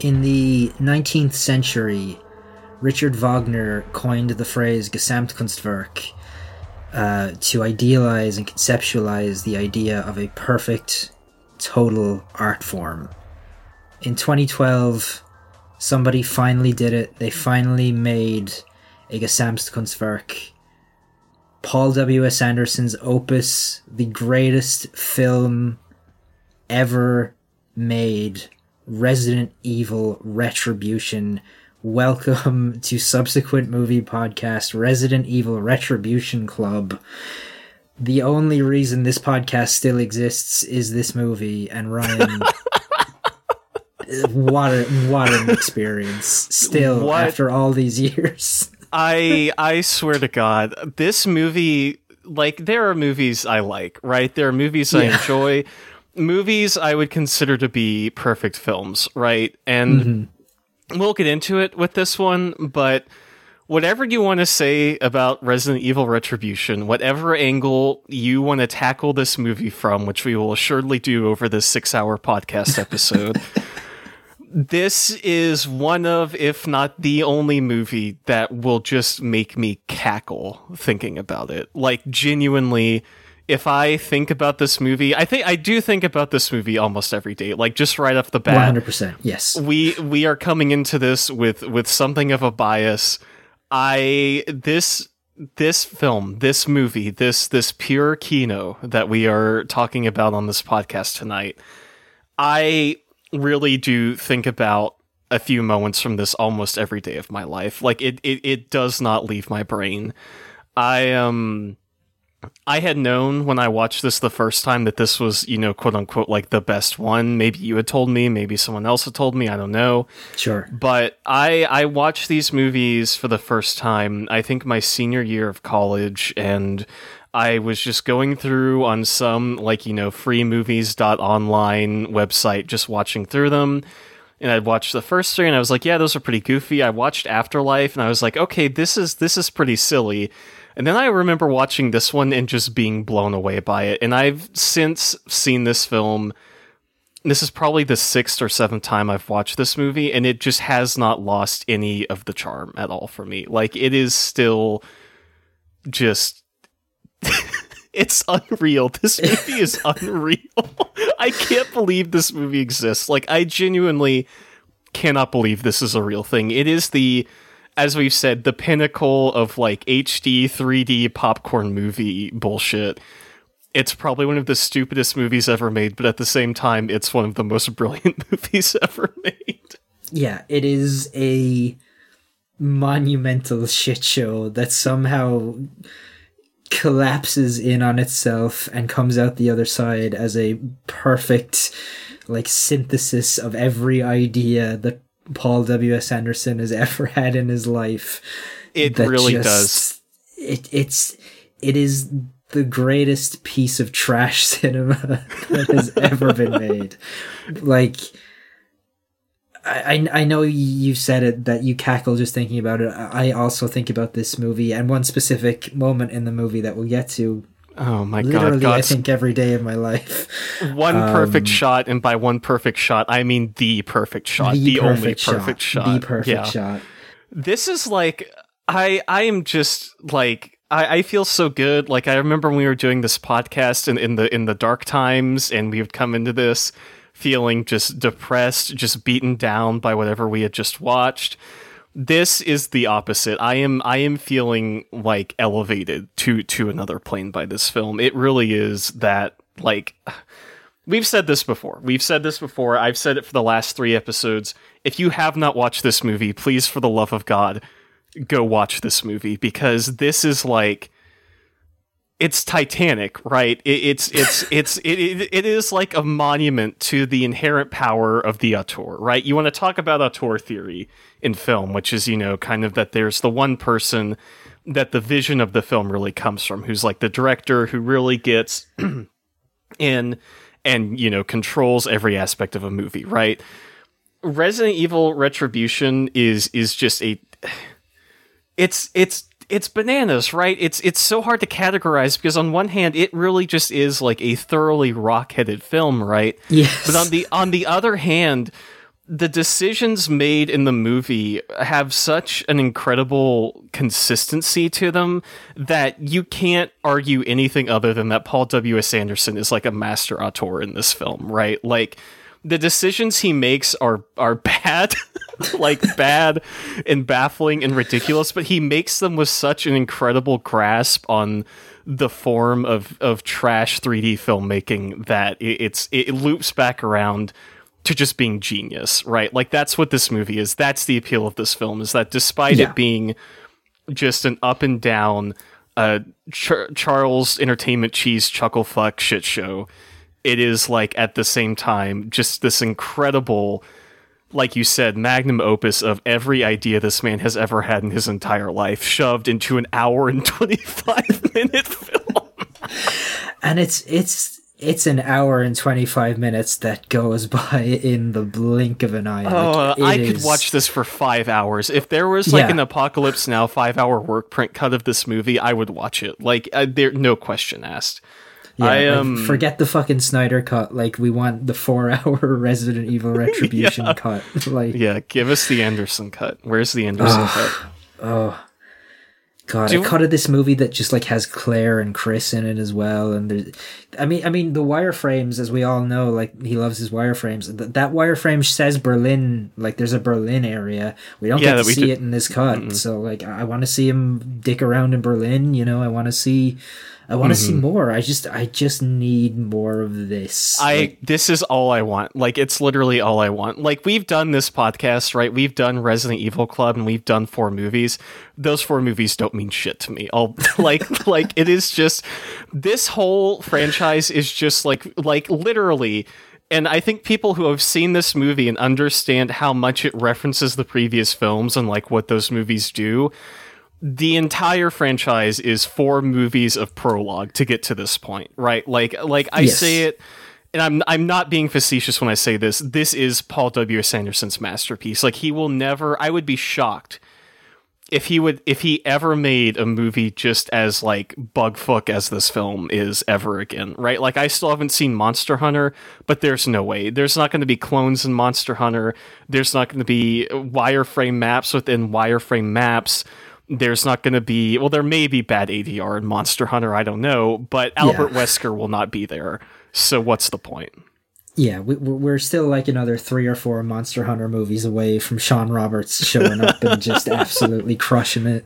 In the 19th century, Richard Wagner coined the phrase Gesamtkunstwerk uh, to idealize and conceptualize the idea of a perfect, total art form. In 2012, somebody finally did it. They finally made a Gesamtkunstwerk. Paul W.S. Anderson's opus, the greatest film ever made Resident Evil Retribution. Welcome to subsequent movie podcast Resident Evil Retribution Club. The only reason this podcast still exists is this movie, and Ryan. what a, what an experience! Still, What? after all these years. I I swear to God, this movie like there are movies I like, right? There are movies I enjoy, movies I would consider to be perfect films, right? And mm-hmm. We'll get into it with this one, but whatever you want to say about Resident Evil Retribution, whatever angle you want to tackle this movie from, which we will assuredly do over this 6-hour podcast episode, this is one of, if not the only movie that will just make me cackle thinking about it. Like, genuinely, if I think about this movie, I think I do think about this movie almost every day. Like, just right off the bat, One hundred percent. Yes. we we are coming into this with with something of a bias. I this this film, this movie, this this pure kino that we are talking about on this podcast tonight. I really do think about a few moments from this almost every day of my life. Like it it, it does not leave my brain. I um I had known when I watched this the first time that this was, you know, quote unquote, like the best one. Maybe you had told me, maybe someone else had told me, I don't know. Sure. But I I watched these movies for the first time, I think my senior year of college, and I was just going through on some like, you know, free freemovies.online website, just watching through them. And I'd watched the first three and I was like, yeah, those are pretty goofy. I watched Afterlife and I was like, okay, this is this is pretty silly. And then I remember watching this one and just being blown away by it. And I've since seen this film this is probably the sixth or seventh time I've watched this movie, and it just has not lost any of the charm at all for me. Like, it is still just. it's unreal. This movie is unreal. I can't believe this movie exists. Like, I genuinely cannot believe this is a real thing. It is the, as we've said, the pinnacle of like HD 3D popcorn movie bullshit it's probably one of the stupidest movies ever made, but at the same time, it's one of the most brilliant movies ever made. Yeah, it is a monumental shit show that somehow collapses in on itself and comes out the other side as a perfect like synthesis of every idea that Paul W.S. Anderson has ever had in his life. It really just- does. It it's it is the greatest piece of trash cinema that has ever been made. Like I, I I know you said it that you cackle just thinking about it. I also think about this movie and one specific moment in the movie that we'll get to. Oh my Literally, god, I think every day of my life. one perfect um, shot, and by one perfect shot, I mean the perfect shot, the, only perfect shot. the perfect Yeah. shot. this is like I I am just like I, I feel so good. Like I remember when we were doing this podcast in, in the in the dark times and we would come into this feeling just depressed, just beaten down by whatever we had just watched. This is the opposite. I am I am feeling like elevated to to another plane by this film. It really is that like We've said this before. We've said this before. I've said it for the last three episodes. If you have not watched this movie, please, for the love of God, go watch this movie because this is like it's Titanic, right? It, it's it's it's it, it, it is like a monument to the inherent power of the auteur, right? You want to talk about auteur theory in film, which is you know kind of that there's the one person that the vision of the film really comes from, who's like the director who really gets in and you know controls every aspect of a movie, right? Resident Evil Retribution is is just a it's it's it's bananas, right? It's it's so hard to categorize because on one hand, it really just is like a thoroughly rock-headed film, right? Yes. But on the on the other hand, the decisions made in the movie have such an incredible consistency to them that you can't argue anything other than that Paul W.S. Anderson is like a master auteur in this film, right? Like the decisions he makes are are bad, like bad and baffling and ridiculous, but he makes them with such an incredible grasp on the form of of trash 3D filmmaking that it, it's it loops back around to just being genius, right? Like that's what this movie is. That's the appeal of this film is that despite Yeah. it being just an up and down uh Char- Charles Entertainment Cheese chuckle fuck shit show, it is like at the same time just this incredible like you said magnum opus of every idea this man has ever had in his entire life shoved into an hour and 25 minute film. and it's it's it's an hour and 25 minutes that goes by in the blink of an eye Oh, Like, I could watch this for five hours. If there was like Yeah. an Apocalypse Now five hour work print cut of this movie, I would watch it. Like, uh, there, no question asked. Yeah, I like, um, forget the fucking snyder cut. Like we want the four hour resident evil retribution cut. Like yeah, give us the Anderson cut. Where's the Anderson cut? oh god Do- a cut of this movie that just like has claire and chris in it as well and there's i mean i mean the wireframes as we all know like he loves his wireframes. Th- that wireframe says berlin like there's a berlin area. We don't Yeah, get to see do- it in this cut. So like i, I want to see him dick around in berlin you know? I want to see i want to see Mm-hmm. more i just i just need more of this I Like, this is all I want. Like it's literally all I want. Like we've done this podcast, right? We've done Resident Evil Club and we've done four movies. Those four movies don't mean shit to me. I'll like like it is just this whole franchise is just like like literally and I think people who have seen this movie and understand how much it references the previous films and like what those movies do the entire franchise is four movies of prologue to get to this point, right? Like like I Yes. say it and I'm I'm not being facetious when I say this. This is Paul W. S. Anderson's masterpiece. Like he will never I would be shocked if he would if he ever made a movie just as like bugfuck as this film is ever again, right? Like I still haven't seen Monster Hunter, but there's no way. There's not going to be clones in Monster Hunter. There's not going to be wireframe maps within wireframe maps. There's not going to be well, there may be bad ADR in Monster Hunter. I don't know, but Albert Wesker will not be there. So what's the point? yeah we, we're still like another three or four monster hunter movies away from shawn roberts showing up and just absolutely crushing it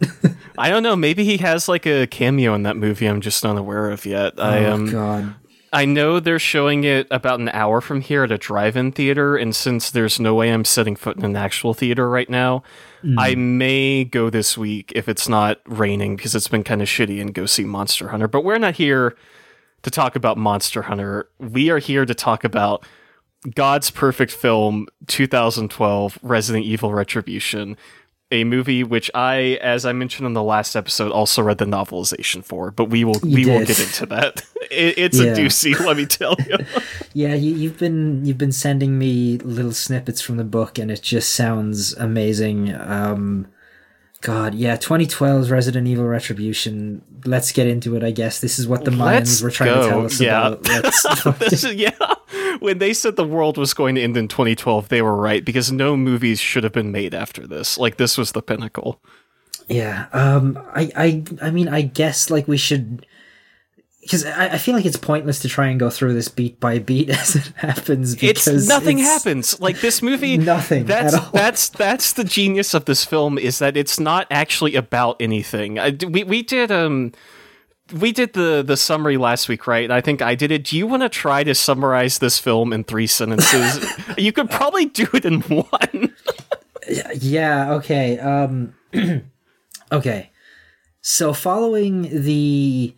I don't know. Maybe he has like a cameo in that movie. I'm just unaware of yet. I oh um, god I know they're showing it about an hour from here at a drive-in theater, and since there's no way I'm setting foot in an actual theater right now, I mm. may go this week if it's not raining because it's been kind of shitty and go see Monster Hunter. But we're not here to talk about Monster Hunter. We are here to talk about God's perfect film 2012 Resident Evil Retribution, a movie which I as I mentioned in the last episode also read the novelization for, but we will we will get into that. It, it's Yeah. a doozy, let me tell you. Yeah, you, you've been you've been sending me little snippets from the book, and it just sounds amazing. Um, God, yeah, 2012's Resident Evil Retribution. Let's get into it. I guess this is what the Let's Mayans were trying go. to tell us Yeah. about. Let's, this is, yeah. When they said the world was going to end in 2012, they were right because no movies should have been made after this. Like this was the pinnacle. yeah, um, I, I, I mean, I guess like we should. Because I, I feel like it's pointless to try and go through this beat by beat as it happens. It's nothing it's- happens. Like this movie, Nothing That's at all. that's that's the genius of this film is that it's not actually about anything. I, we we did um we did the the summary last week, right? I think I did it. Do you want to try to summarize this film in three sentences? you could probably do it in one. Yeah, okay. Um okay. So following the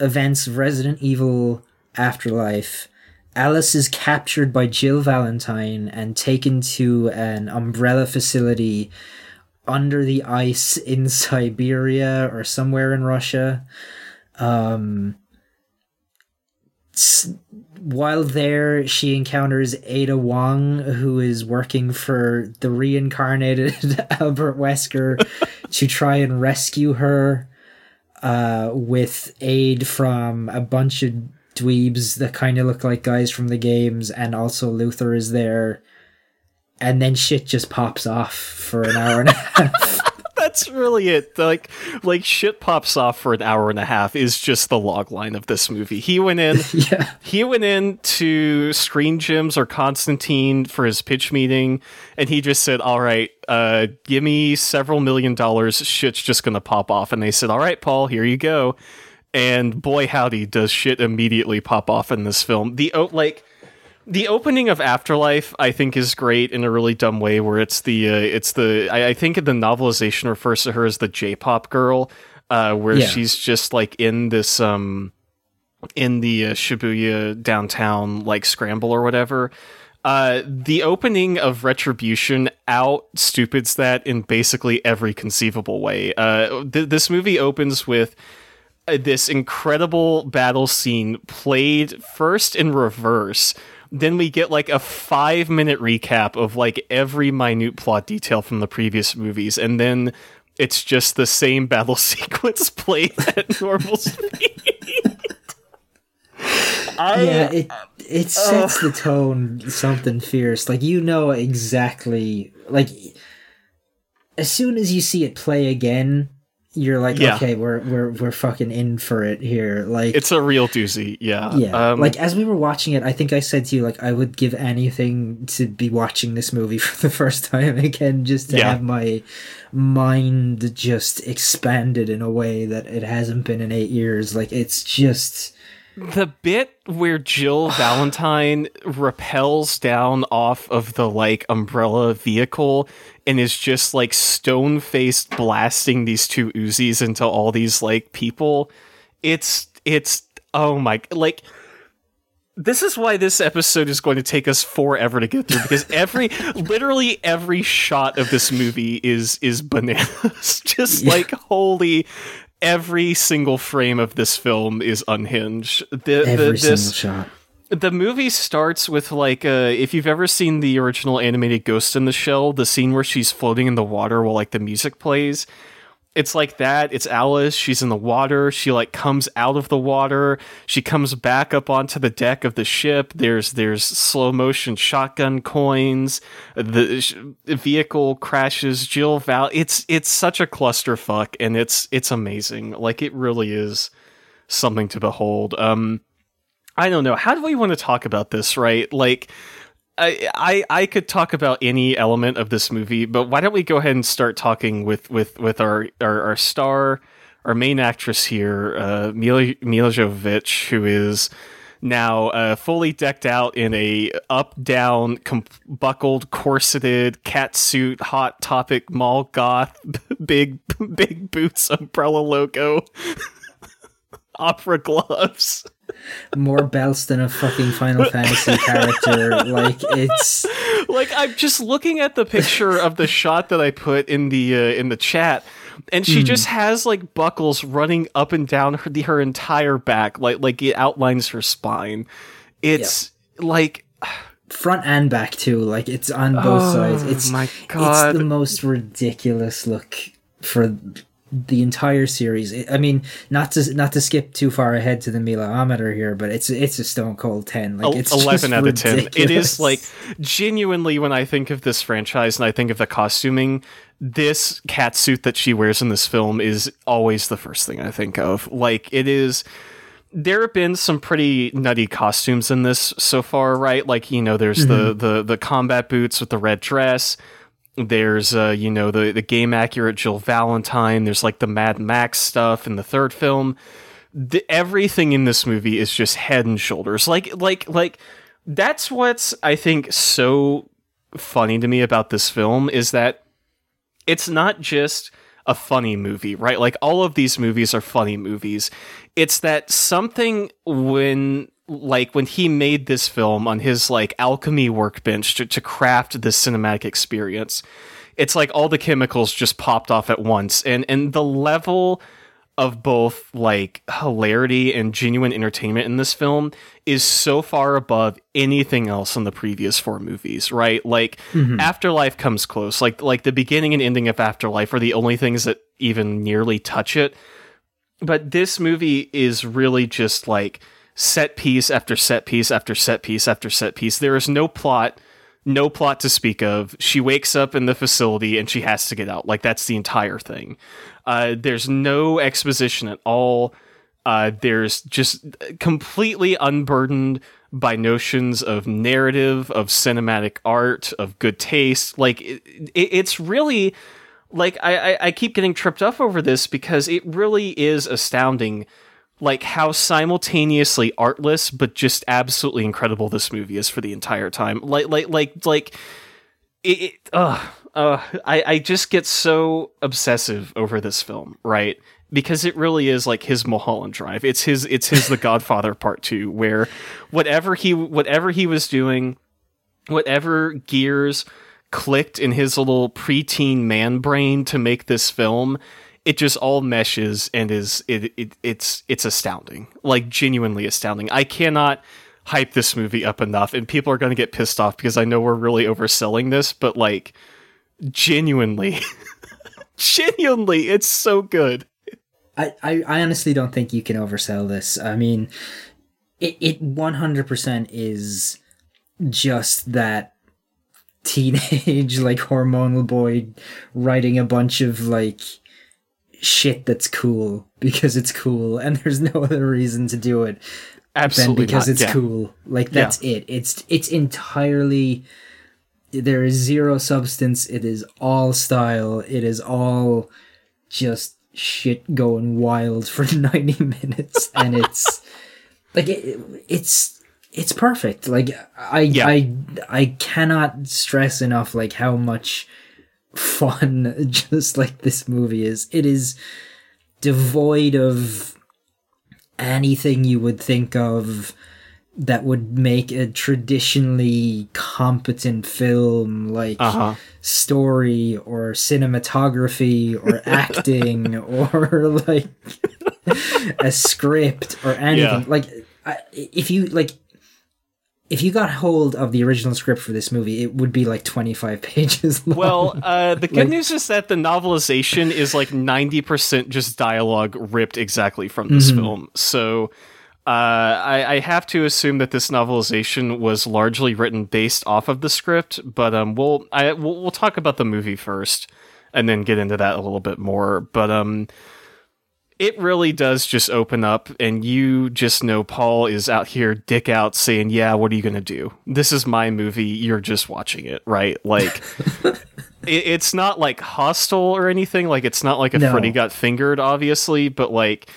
events of Resident Evil Afterlife, Alice is captured by Jill Valentine and taken to an umbrella facility under the ice in Siberia or somewhere in Russia. Um, while there, she encounters Ada Wong, who is working for the reincarnated Albert Wesker to try and rescue her uh, with aid from a bunch of dweebs that kind of look like guys from the games, and also Luther is there. And then shit just pops off for an hour and a half. That's really it. Like, like shit pops off for an hour and a half is just the log line of this movie. He went in, yeah. he went in to Screen Gems or Constantin for his pitch meeting, and he just said, "All right, uh, give me several million dollars. Shit's just gonna pop off." And they said, "All right, Paul, here you go." And boy, howdy, does shit immediately pop off in this film. The oh, like the opening of Afterlife, I think, is great in a really dumb way. Where it's the uh, it's the I, I think the novelization refers to her as the J-pop girl, uh, where Yeah. she's just like in this um in the uh, Shibuya downtown like scramble or whatever. Uh, the opening of Retribution out stupids that in basically every conceivable way. Uh, th- this movie opens with uh, this incredible battle scene played first in reverse. Then we get like a five minute recap of like every minute plot detail from the previous movies, and then it's just the same battle sequence played at normal speed. I, yeah, it it uh, sets the uh. tone something fierce. Like you know exactly like as soon as you see it play again, you're like, Yeah. okay, we're we're we're fucking in for it here. Like it's a real doozy. Yeah. yeah, Um, like as we were watching it, I think I said to you like I would give anything to be watching this movie for the first time again, just to Yeah. have my mind just expanded in a way that it hasn't been in eight years. Like it's just the bit where Jill Valentine rappels down off of the like umbrella vehicle and is just like stone faced blasting these two Uzis into all these like people. It's it's oh my like this is why this episode is going to take us forever to get through because every literally every shot of this movie is is bananas just like holy every single frame of this film is unhinged the, the every single shot. the movie starts with like uh if you've ever seen the original animated Ghost in the Shell, the scene where she's floating in the water while like the music plays. It's like that. It's Alice. She's in the water. She like comes out of the water. She comes back up onto the deck of the ship. There's there's slow motion shotgun coins. The sh- vehicle crashes. Jill Val. It's it's such a clusterfuck, and it's it's amazing. Like it really is something to behold. Um, I don't know. How do we want to talk about this, right? Like, I, I I could talk about any element of this movie, but why don't we go ahead and start talking with with with our our, our star, our main actress here, uh, Milla Jovovich, who is now uh, fully decked out in a up down com- buckled corseted cat suit hot topic mall goth big big boots umbrella logo opera gloves more belts than a fucking Final Fantasy character. Like it's like I'm just looking at the picture of the shot that I put in the uh, in the chat, and she just has like buckles running up and down her the, her entire back, like like it outlines her spine. It's like front and back too. Like it's on both Oh, sides. It's my god, It's the most ridiculous look for the entire series. I- mean, not to not to skip too far ahead to the Milaometer here, but it's it's a stone cold ten. Like it's eleven out of ten. It is like genuinely when I think of this franchise and I think of the costuming. This cat suit that she wears in this film is always the first thing I think of. Like it is. There have been some pretty nutty costumes in this so far, right? Like you know, there's the mm-hmm. the the combat boots with the red dress. There's uh, you know, the the game accurate Jill Valentine. There's like the Mad Max stuff in the third film. The, everything in this movie is just head and shoulders. Like like like that's what's I think so funny to me about this film is that it's not just a funny movie, right? Like all of these movies are funny movies. It's that something when like when he made this film on his like alchemy workbench to, to craft this cinematic experience it's like all the chemicals just popped off at once and and the level of both like hilarity and genuine entertainment in this film is so far above anything else in the previous four movies, right? Like mm-hmm. Afterlife comes close. Like like the beginning and ending of Afterlife are the only things that even nearly touch it. But this movie is really just like set piece after set piece after set piece after set piece. There is no plot no plot to speak of. She wakes up in the facility and she has to get out. Like that's the entire thing. Uh, there's no exposition at all. Uh, there's just completely unburdened by notions of narrative, of cinematic art, of good taste. Like it, it, it's really like I, I, I keep getting tripped up over this because it really is astounding like how simultaneously artless but just absolutely incredible this movie is for the entire time. Like like like like it, it uh, uh, I, I just get so obsessive over this film, right? Because it really is like his Mulholland Drive. It's his it's his The Godfather Part Two, where whatever he whatever he was doing, whatever gears clicked in his little preteen man brain to make this film, it just all meshes and is it, it it's it's astounding. Like genuinely astounding. I cannot hype this movie up enough and people are going to get pissed off because i know we're really overselling this but like genuinely genuinely it's so good. I, I, I honestly don't think you can oversell this. I mean it, it 100% is just that teenage like hormonal boy writing a bunch of like shit that's cool because it's cool and there's no other reason to do it absolutely than because not. it's yeah. cool like that's yeah. it it's it's entirely there is zero substance it is all style it is all just shit going wild for 90 minutes and it's like it, it's it's perfect like i yeah. i i cannot stress enough like how much fun just like this movie is. It is devoid of anything you would think of that would make a traditionally competent film like uh-huh. story or cinematography or acting or like a script or anything yeah. like if you like if you got hold of the original script for this movie, it would be like 25 pages long. Well, uh, the good like, news is that the novelization is like 90% just dialogue ripped exactly from this mm-hmm. film. So uh, I, I, have to assume that this novelization was largely written based off of the script, but um, we'll, I, we'll, we'll talk about the movie first and then get into that a little bit more. But um, it really does just open up and you just know Paul is out here dick out saying, "Yeah, what are you going to do? This is my movie, you're just watching it." Right? Like it, it's not like hostile or anything, like it's not like a no. Freddy got fingered obviously, but like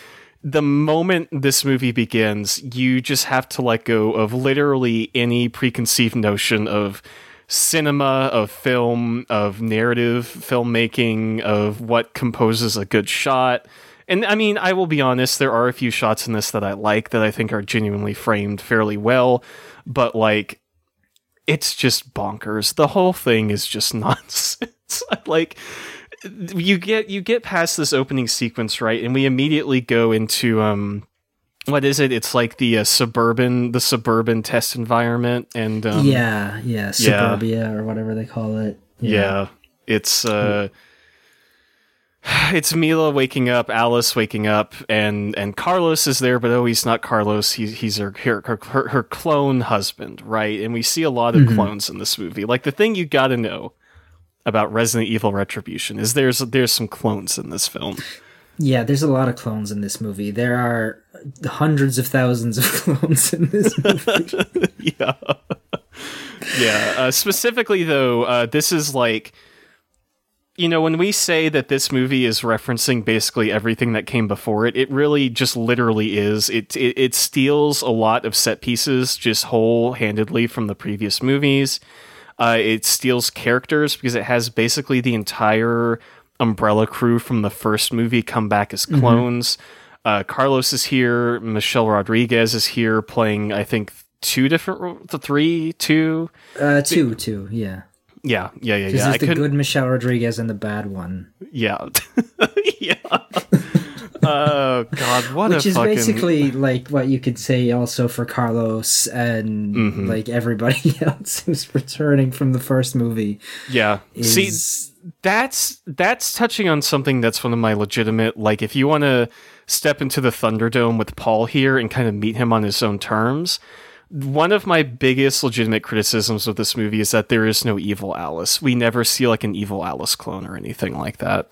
the moment this movie begins, you just have to let go of literally any preconceived notion of cinema, of film, of narrative filmmaking, of what composes a good shot and I mean, I will be honest, there are a few shots in this that I like that I think are genuinely framed fairly well, but like it's just bonkers. The whole thing is just nonsense. like you get you get past this opening sequence, right? And we immediately go into um what is it? It's like the uh, suburban the suburban test environment and um, yeah, yeah, suburbia yeah. or whatever they call it. Yeah. yeah it's uh it's Milla waking up, Alice waking up, and and Carlos is there, but oh, he's not Carlos. He, he's her, her her, her clone husband, right? And we see a lot of mm-hmm. clones in this movie. Like the thing you got to know about Resident Evil Retribution is there's there's some clones in this film. Yeah, there's a lot of clones in this movie. There are hundreds of thousands of clones in this movie. yeah, yeah. Uh, specifically, though, uh, this is like you know, when we say that this movie is referencing basically everything that came before it, it really just literally is. It it, it steals a lot of set pieces just whole handedly from the previous movies. Uh, it steals characters because it has basically the entire Umbrella crew from the first movie come back as Mm-hmm. clones. Uh, Carlos is here. Michelle Rodriguez is here playing, I think, two different, three, two. Uh, two, two, yeah. Yeah, yeah, yeah, yeah. I there's the good Michelle Rodriguez and the bad one, Yeah, yeah. oh God, what which is fucking basically like what you could say also for Carlos and Mm-hmm. like everybody else who's returning from the first movie. yeah. Is, See, that's that's touching on something that's one of my legitimate like if you want to step into the Thunderdome with Paul here and kind of meet him on his own terms. One of my biggest legitimate criticisms of this movie is that there is no evil Alice. We never see like an evil Alice clone or anything like that.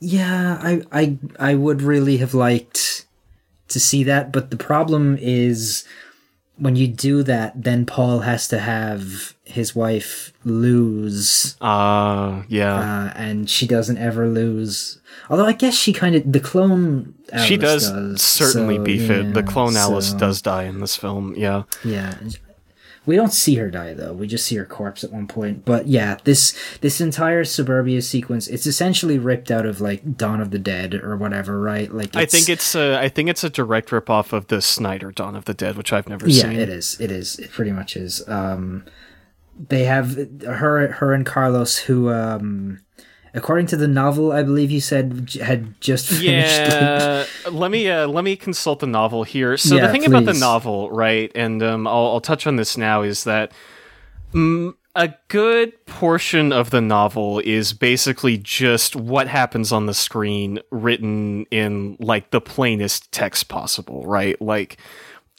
Yeah, I, I, I would really have liked to see that, but the problem is when you do that, then Paul has to have his wife lose, Uh yeah. uh, and she doesn't ever lose. Although I guess she kind of the clone. Alice she does, certainly so, beef it. The yeah, clone Alice so, does die in this film. Yeah. Yeah. We don't see her die though. We just see her corpse at one point. But yeah, this this entire suburbia sequence, it's essentially ripped out of like Dawn of the Dead or whatever, right? Like I think it's a, I think it's a direct rip off of the Snyder Dawn of the Dead, which I've never yeah, seen. Yeah, it is. It is. It pretty much is. Um, they have her, her and Carlos, who, um, according to the novel, I believe you said j- had just finished. Yeah, let me uh, let me consult the novel here. So the Yeah, thing about the novel, right, and um, I'll, I'll touch on this now, is that mm, a good portion of the novel is basically just what happens on the screen, written in like the plainest text possible, right? Like.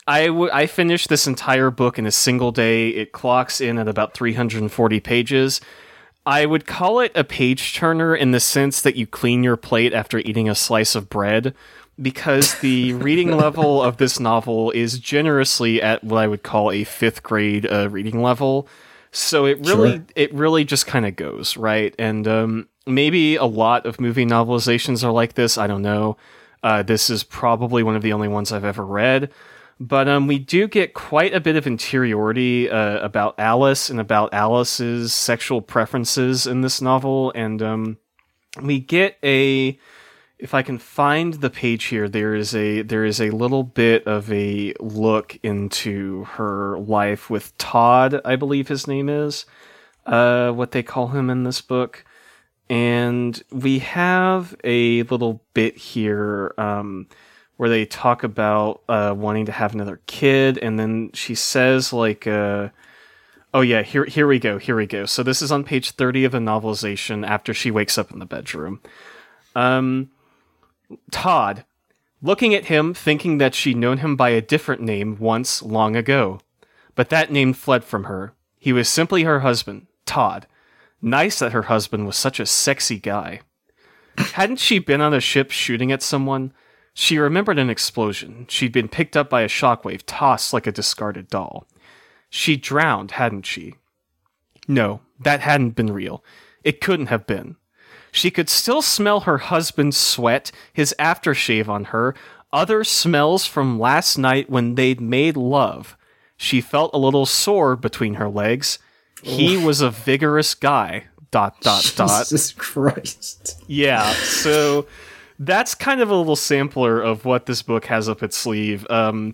I, w- I finished this entire book in a single day. It clocks in at about 340 pages. I would call it a page turner in the sense that you clean your plate after eating a slice of bread, because the reading level of this novel is generously at what I would call a fifth grade uh, reading level. So it really, Sure. it really just kind of goes right, and um, maybe a lot of movie novelizations are like this. I don't know. Uh, this is probably one of the only ones I've ever read. But um, we do get quite a bit of interiority uh, about Alice and about Alice's sexual preferences in this novel, and um, we get a. If I can find the page here, there is a there is a little bit of a look into her life with Todd, I believe his name is, uh, what they call him in this book, and we have a little bit here. Um, where they talk about uh, wanting to have another kid, and then she says like, uh, "Oh yeah, here here we go, here we go." So this is on page thirty of the novelization. After she wakes up in the bedroom, um, Todd, looking at him, thinking that she'd known him by a different name once long ago, but that name fled from her. He was simply her husband, Todd. Nice that her husband was such a sexy guy. Hadn't she been on a ship shooting at someone? She remembered an explosion. She'd been picked up by a shockwave, tossed like a discarded doll. She drowned, hadn't she? No, that hadn't been real. It couldn't have been. She could still smell her husband's sweat, his aftershave on her, other smells from last night when they'd made love. She felt a little sore between her legs. He was a vigorous guy. Dot dot dot. Jesus Christ. Yeah, so that's kind of a little sampler of what this book has up its sleeve. Um,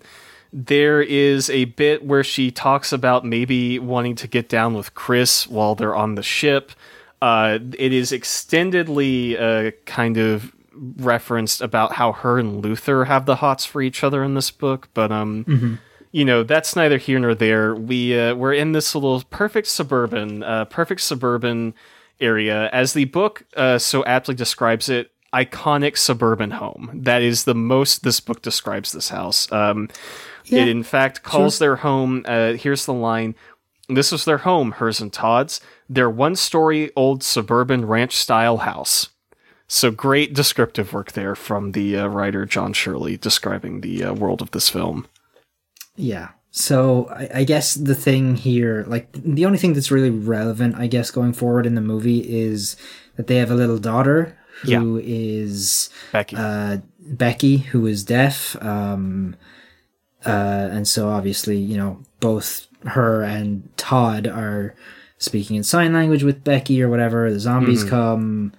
there is a bit where she talks about maybe wanting to get down with Chris while they're on the ship. Uh, it is extendedly uh, kind of referenced about how her and Luther have the hots for each other in this book, but um, you know that's neither here nor there. We uh, we're in this little perfect suburban, uh, perfect suburban area, as the book uh, so aptly describes it. Iconic suburban home. That is the most this book describes this house. Um, Yeah, it in fact calls their home. Uh, here's the line. This was their home, hers and Todd's, their one story old suburban ranch style house. So great descriptive work there from the uh, writer John Shirley describing the uh, world of this film. Yeah. So I, I guess the thing here, like the only thing that's really relevant, I guess, going forward in the movie is that they have a little daughter who is Becky. uh, Becky, who is deaf. Um, uh, and so obviously, you know, both her and Todd are speaking in sign language with Becky or whatever. The zombies come.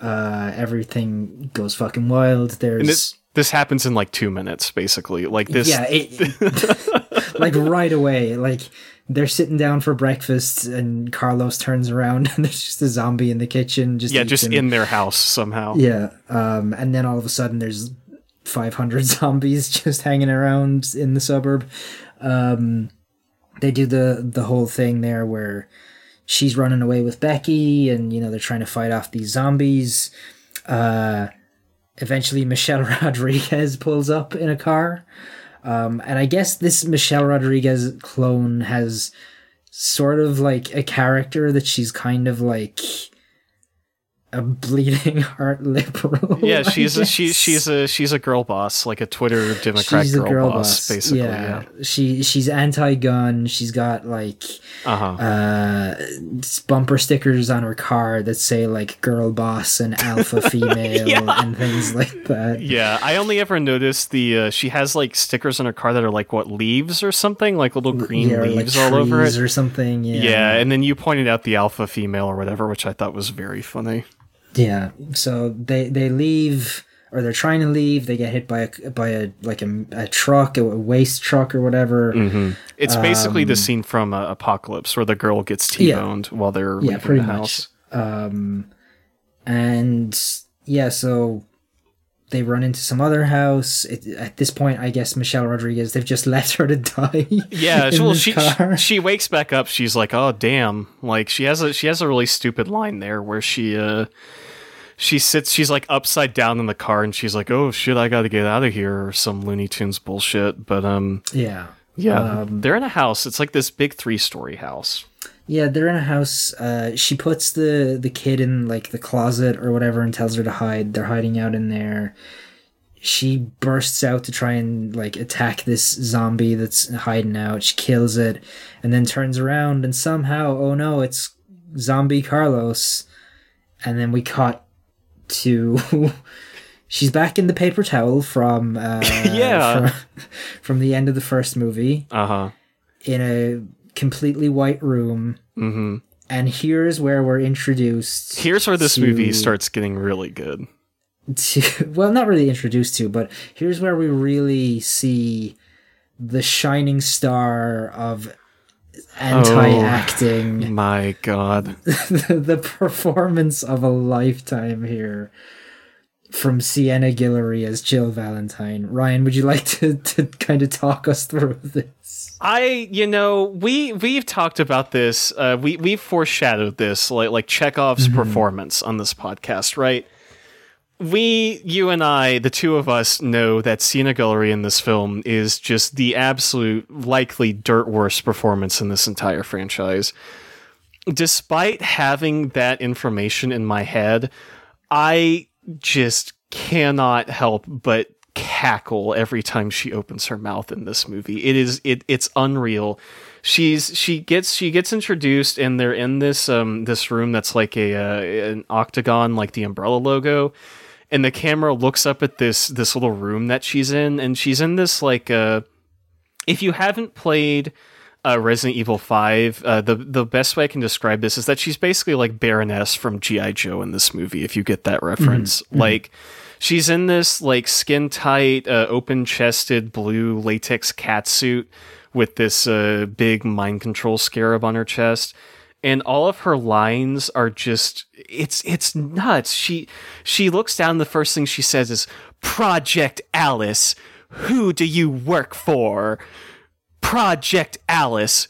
Uh, everything goes fucking wild. There's And this this happens in like two minutes, basically. Like this. yeah, it, like right away. Like they're sitting down for breakfast, and Carlos turns around, and there's just a zombie in the kitchen. Just yeah, just eating. in their house somehow. Yeah, um, and then all of a sudden there's 500 zombies just hanging around in the suburb. Um, they do the the whole thing there where she's running away with Becky, and you know they're trying to fight off these zombies. Uh, eventually, Michelle Rodriguez pulls up in a car, um, and I guess this Michelle Rodriguez clone has sort of like a character that she's kind of like a bleeding heart liberal. Yeah, she's a, she's she's a she's a girl boss, like a Twitter Democrat She's a girl, girl boss, boss, basically. Yeah. Yeah. she she's anti-gun. She's got like Uh huh. uh bumper stickers on her car that say like "girl boss" and "alpha female" Yeah. and things like that. Yeah, I only ever noticed the uh, she has like stickers on her car that are like what leaves or something, like little green Yeah, or, like leaves all over it. or something. Yeah. Yeah, and then you pointed out the alpha female or whatever, which I thought was very funny. Yeah. So they they leave or they're trying to leave. They get hit by a by a like a, a truck, a waste truck or whatever. It's basically the scene from uh, Apocalypse where the girl gets Um, t-boned while they're Yeah, leaving pretty the much. house. Um, and yeah, so they run into some other house. It, at this point, I guess Michelle Rodriguez, they've just left her to die. Yeah, well, she car. she wakes back up. She's like, "Oh, damn!" Like she has a she has a really stupid line there where she uh she sits she's like upside down in the car and she's like, "Oh shit, I got to get out of here," or some Looney Tunes bullshit. But um, yeah. yeah, Um, they're in a house. It's like this big three story house. Yeah, they're in a house. Uh, she puts the the kid in like the closet or whatever and tells her to hide. They're hiding out in there. She bursts out to try and like attack this zombie that's hiding out. She kills it and then turns around and somehow, oh no, it's zombie Carlos. And then we cut to she's back in the paper towel from uh, Yeah. from, from the end of the first movie Uh huh. in a completely white room. Mm-hmm. And here's where we're introduced. Here's where this to- movie starts getting really good. To, well, not really introduced to, but here's where we really see the shining star of anti-acting, My God. the, the performance of a lifetime here from Sienna Guillory as Jill Valentine. Ryan, would you like to, to kind of talk us through this? I, you know, we we've talked about this. Uh, we we've foreshadowed this, like like Chekhov's performance on this podcast, right? We, you and I, the two of us, know that Sienna Guillory in this film is just the absolute, likely dirt worst performance in this entire franchise. Despite having that information in my head, I just cannot help but cackle every time she opens her mouth in this movie. It is it it's unreal. She's she gets she gets introduced and they're in this um this room that's like a uh, an octagon like the umbrella logo and the camera looks up at this this little room that she's in and she's in this like uh if you haven't played uh, Resident Evil Five, uh, the the best way I can describe this is that she's basically like Baroness from GI Joe in this movie. If you get that reference, like she's in this like skin tight, uh, open chested blue latex cat suit with this uh, big mind control scarab on her chest. And all of her lines are just it's it's nuts. She she looks down the first thing she says is Project Alice, who do you work for? Project Alice,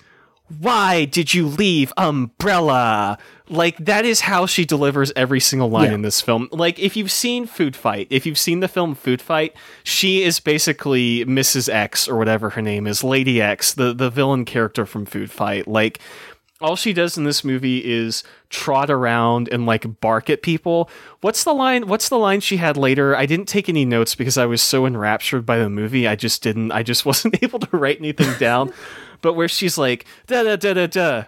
why did you leave Umbrella? Like that is how she delivers every single line Yeah. in this film. Like if you've seen Food Fight, if you've seen the film Food Fight, she is basically Mrs. X or whatever her name is, Lady X, the the villain character from Food Fight. Like all she does in this movie is trot around and like bark at people. What's the line? What's the line she had later? I didn't take any notes because I was so enraptured by the movie. I just didn't. I just wasn't able to write anything down. but where she's like da da da da da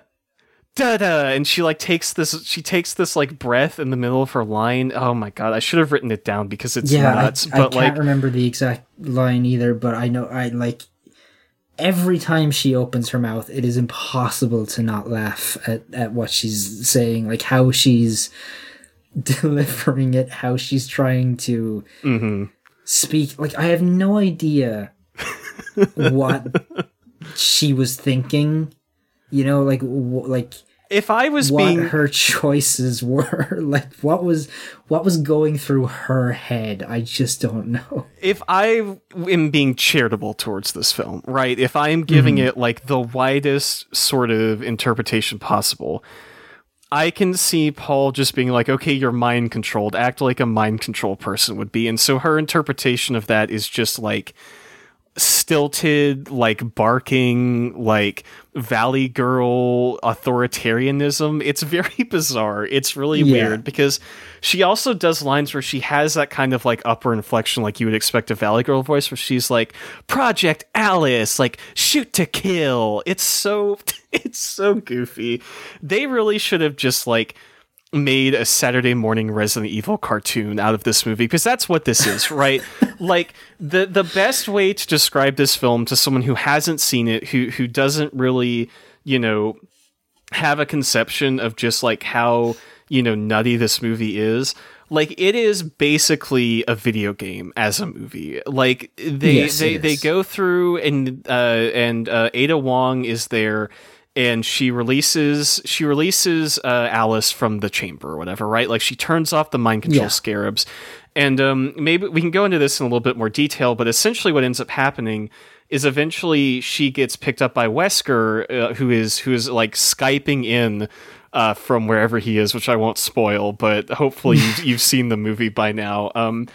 da da, and she like takes this. She takes this like breath in the middle of her line. Oh my god! I should have written it down because it's yeah, nuts. I, I but can't like remember the exact line either, but I know I like every time she opens her mouth, it is impossible to not laugh at, at what she's saying, like how she's delivering it, how she's trying to Mm-hmm. speak. Like, I have no idea what she was thinking. You know, like, like If I was what being her choices were, like what was what was going through her head. I just don't know. if I am being charitable towards this film, right? If I am giving Mm-hmm. it like the widest sort of interpretation possible, I can see Paul just being like, okay, you're mind controlled. Act like a mind control person would be. And so her interpretation of that is just like stilted, like barking, like Valley Girl authoritarianism. It's very bizarre. It's really Yeah. weird because she also does lines where she has that kind of like upper inflection, like you would expect a Valley Girl voice, where she's like, Project Alice, like shoot to kill. It's so, it's so goofy. They really should have just like, made a Saturday morning Resident Evil cartoon out of this movie because that's what this is, right? like the the best way to describe this film to someone who hasn't seen it, who who doesn't really, you know, have a conception of just like how, you know, nutty this movie is. Like it is basically a video game as a movie. Like they Yes, they they go through and uh and uh Ada Wong is there and she releases she releases uh, Alice from the chamber or whatever, right? Like she turns off the mind control Yeah. scarabs, and um, maybe we can go into this in a little bit more detail. But essentially, what ends up happening is eventually she gets picked up by Wesker, uh, who is who is like skyping in. Uh, from wherever he is, which I won't spoil, but hopefully you've, you've seen the movie by now. Um,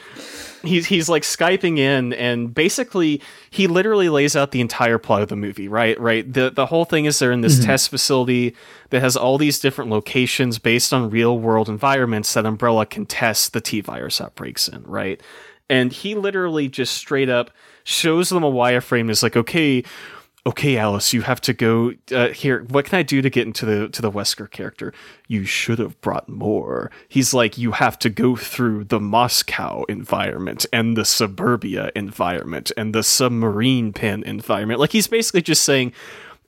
he's he's like skyping in and basically he literally lays out the entire plot of the movie right right? The the whole thing is they're in this mm-hmm. test facility that has all these different locations based on real world environments that umbrella can test the t-virus outbreaks in right? And he literally just straight up shows them a wireframe is like okay okay alice you have to go uh, here what can i do to get into the to the wesker character? You should have brought more. He's like you have to go through the moscow environment and the suburbia environment and the submarine pen environment. Like he's basically just saying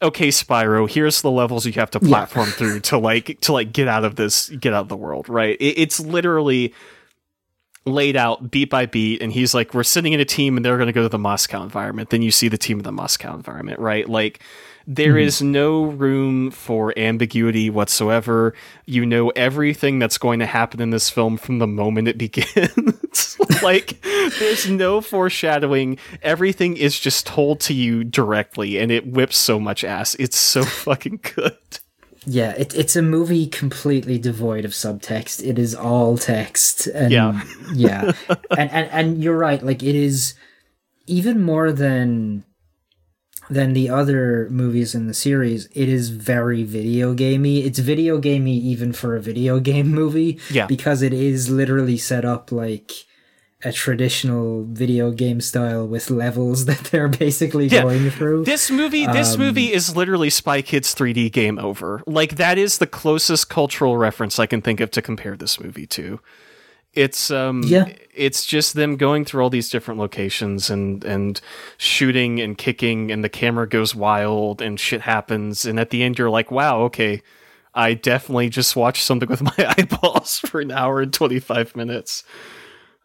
okay spyro here's the levels you have to platform through to like to like get out of this get out of the world right? It, it's literally laid out beat by beat and he's like we're sitting in a team and they're going to go to the moscow environment. Then you see the team in the moscow environment right? Like there hmm. is no room for ambiguity whatsoever. You know everything that's going to happen in this film from the moment it begins. Like there's no foreshadowing. Everything is just told to you directly and it whips so much ass. It's so fucking good Yeah, it, it's a movie completely devoid of subtext. It is all text. And Yeah. yeah. And, and and you're right, like it is even more than than the other movies in the series, it is very video gamey. It's video gamey even for a video game movie. Yeah. Because it is literally set up like a traditional video game style with levels that they're basically Yeah. going through. This movie, this Um, movie is literally Spy Kids 3D Game Over. Like that is the closest cultural reference I can think of to compare this movie to. It's um, Yeah. it's just them going through all these different locations and and shooting and kicking, and the camera goes wild and shit happens, and at the end you're like, wow, okay, I definitely just watched something with my eyeballs for an hour and twenty five minutes.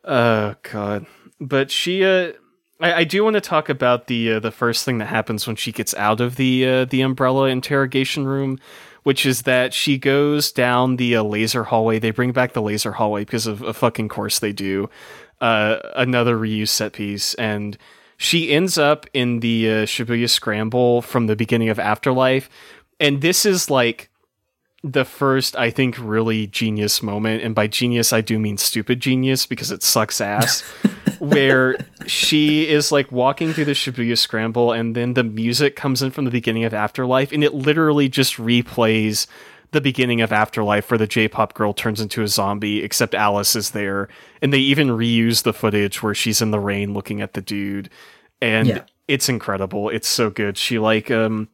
Oh god. But she uh I, I do want to talk about the uh, the first thing that happens when she gets out of the uh, the umbrella interrogation room, which is that she goes down the uh, laser hallway. They bring back the laser hallway because of a fucking course they do. Uh, another reuse set piece, and she ends up in the uh, Shibuya Scramble from the beginning of Afterlife, and this is like the first, I think, really genius moment, and by genius I do mean stupid genius because it sucks ass. where she is like walking through the Shibuya Scramble, and then the music comes in from the beginning of Afterlife, and it literally just replays the beginning of Afterlife, where the J-pop girl turns into a zombie, except Alice is there, and they even reuse the footage where she's in the rain looking at the dude, and Yeah. it's incredible. It's so good. She like um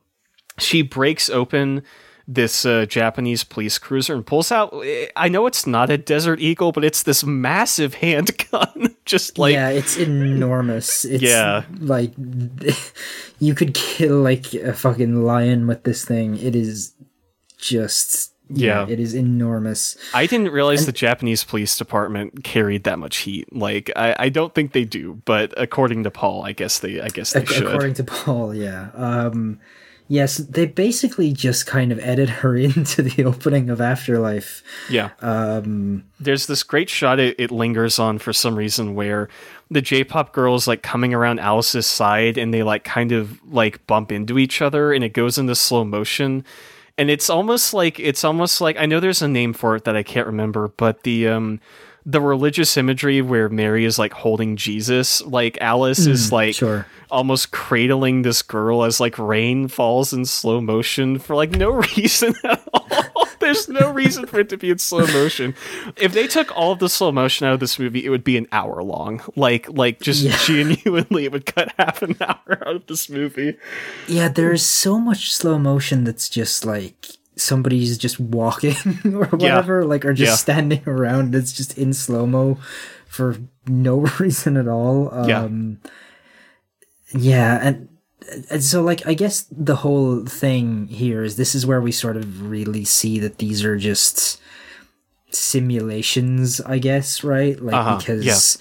she breaks open this uh, Japanese police cruiser and pulls out. I know it's not a Desert Eagle, but it's this massive handgun. Just like yeah, it's enormous. It's Yeah. like you could kill like a fucking lion with this thing. It is just yeah, Yeah. it is enormous. I didn't realize the Japanese police department carried that much heat. Like I, I don't think they do, but according to Paul, I guess they I guess they Ac- should. According to Paul, yeah. Um, yes, they basically just kind of edit her into the opening of Afterlife. Yeah. Um, there's this great shot it, it lingers on for some reason where the J-pop girl is like coming around Alice's side and they like kind of like bump into each other and it goes into slow motion and it's almost like it's almost like I know there's a name for it that I can't remember but the um the religious imagery where Mary is like holding Jesus like Alice is mm, like sure. almost cradling this girl as like rain falls in slow motion for like no reason at all. There's no reason for it to be in slow motion. If they took all of the slow motion out of this movie, it would be an hour long. Like like just Yeah. genuinely it would cut half an hour out of this movie. Yeah, there's so much slow motion that's just like somebody's just walking or whatever, like or just Yeah. standing around. It's just in slow mo for no reason at all. Yeah. Um, yeah, and, and so like I guess the whole thing here is this is where we sort of really see that these are just simulations, I guess, right? Like Uh-huh, because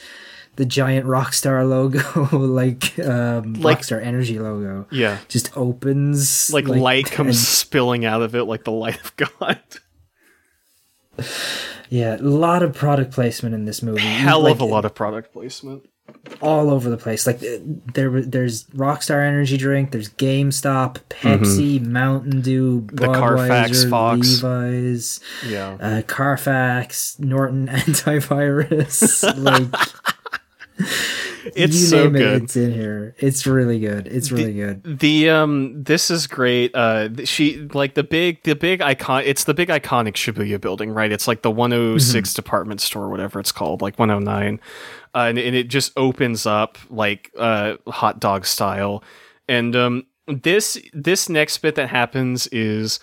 the giant Rockstar logo, like um, Like- Rockstar Energy logo, Yeah. just opens Like, light comes spilling out of it like the light of God. yeah, a lot of product placement in this movie. Hell like, of a lot of product placement. all over the place. Like uh, there, there's Rockstar Energy drink. There's GameStop, Pepsi, Mountain Dew, Mm-hmm. The Carfax Fox. Levi's, Yeah. uh, Carfax, Norton Antivirus. like It's you so good. it, it's in here. It's really good. It's really good. The um this is great. Uh she like the big the big icon it's the big iconic Shibuya building, right? It's like the 106 department store whatever it's called, like 109. Uh, and, and it just opens up like uh hot dog style. And um this this next bit that happens is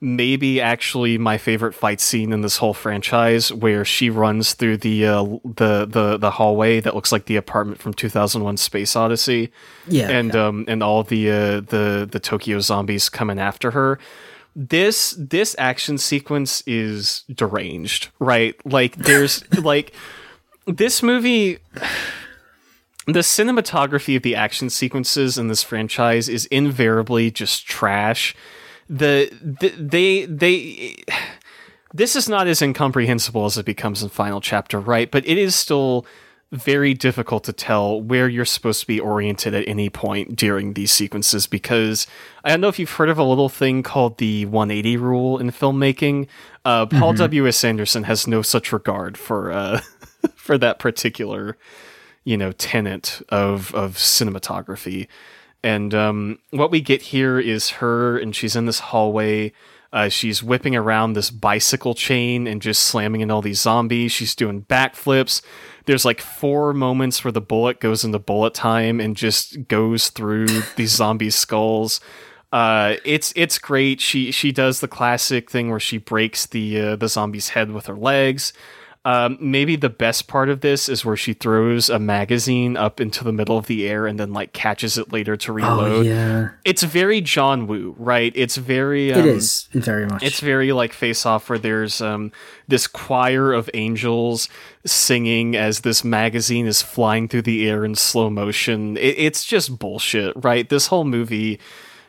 maybe actually my favorite fight scene in this whole franchise where she runs through the uh, the the the hallway that looks like the apartment from 2001 Space Odyssey Yeah, and um and all the uh, the the Tokyo zombies coming after her. This this action sequence is deranged, right? Like there's like this movie the cinematography of the action sequences in this franchise is invariably just trash. The, the they they this is not as incomprehensible as it becomes in final chapter, right? But it is still very difficult to tell where you're supposed to be oriented at any point during these sequences because I don't know if you've heard of a little thing called the 180 rule in filmmaking. Uh, Paul W. S. Anderson has no such regard for uh, for that particular you know tenet of of cinematography and um, what we get here is her and she's in this hallway uh, she's whipping around this bicycle chain and just slamming in all these zombies she's doing backflips there's like four moments where the bullet goes into bullet time and just goes through these zombie skulls uh, it's it's great. She she does the classic thing where she breaks the uh, the zombie's head with her legs. Um, maybe the best part of this is where she throws a magazine up into the middle of the air and then like catches it later to Oh reload. yeah, It's very John Woo, right? It's very um, it is very much. it's very like Face Off, where there's um, this choir of angels singing as this magazine is flying through the air in slow motion. It, it's just bullshit, right? This whole movie,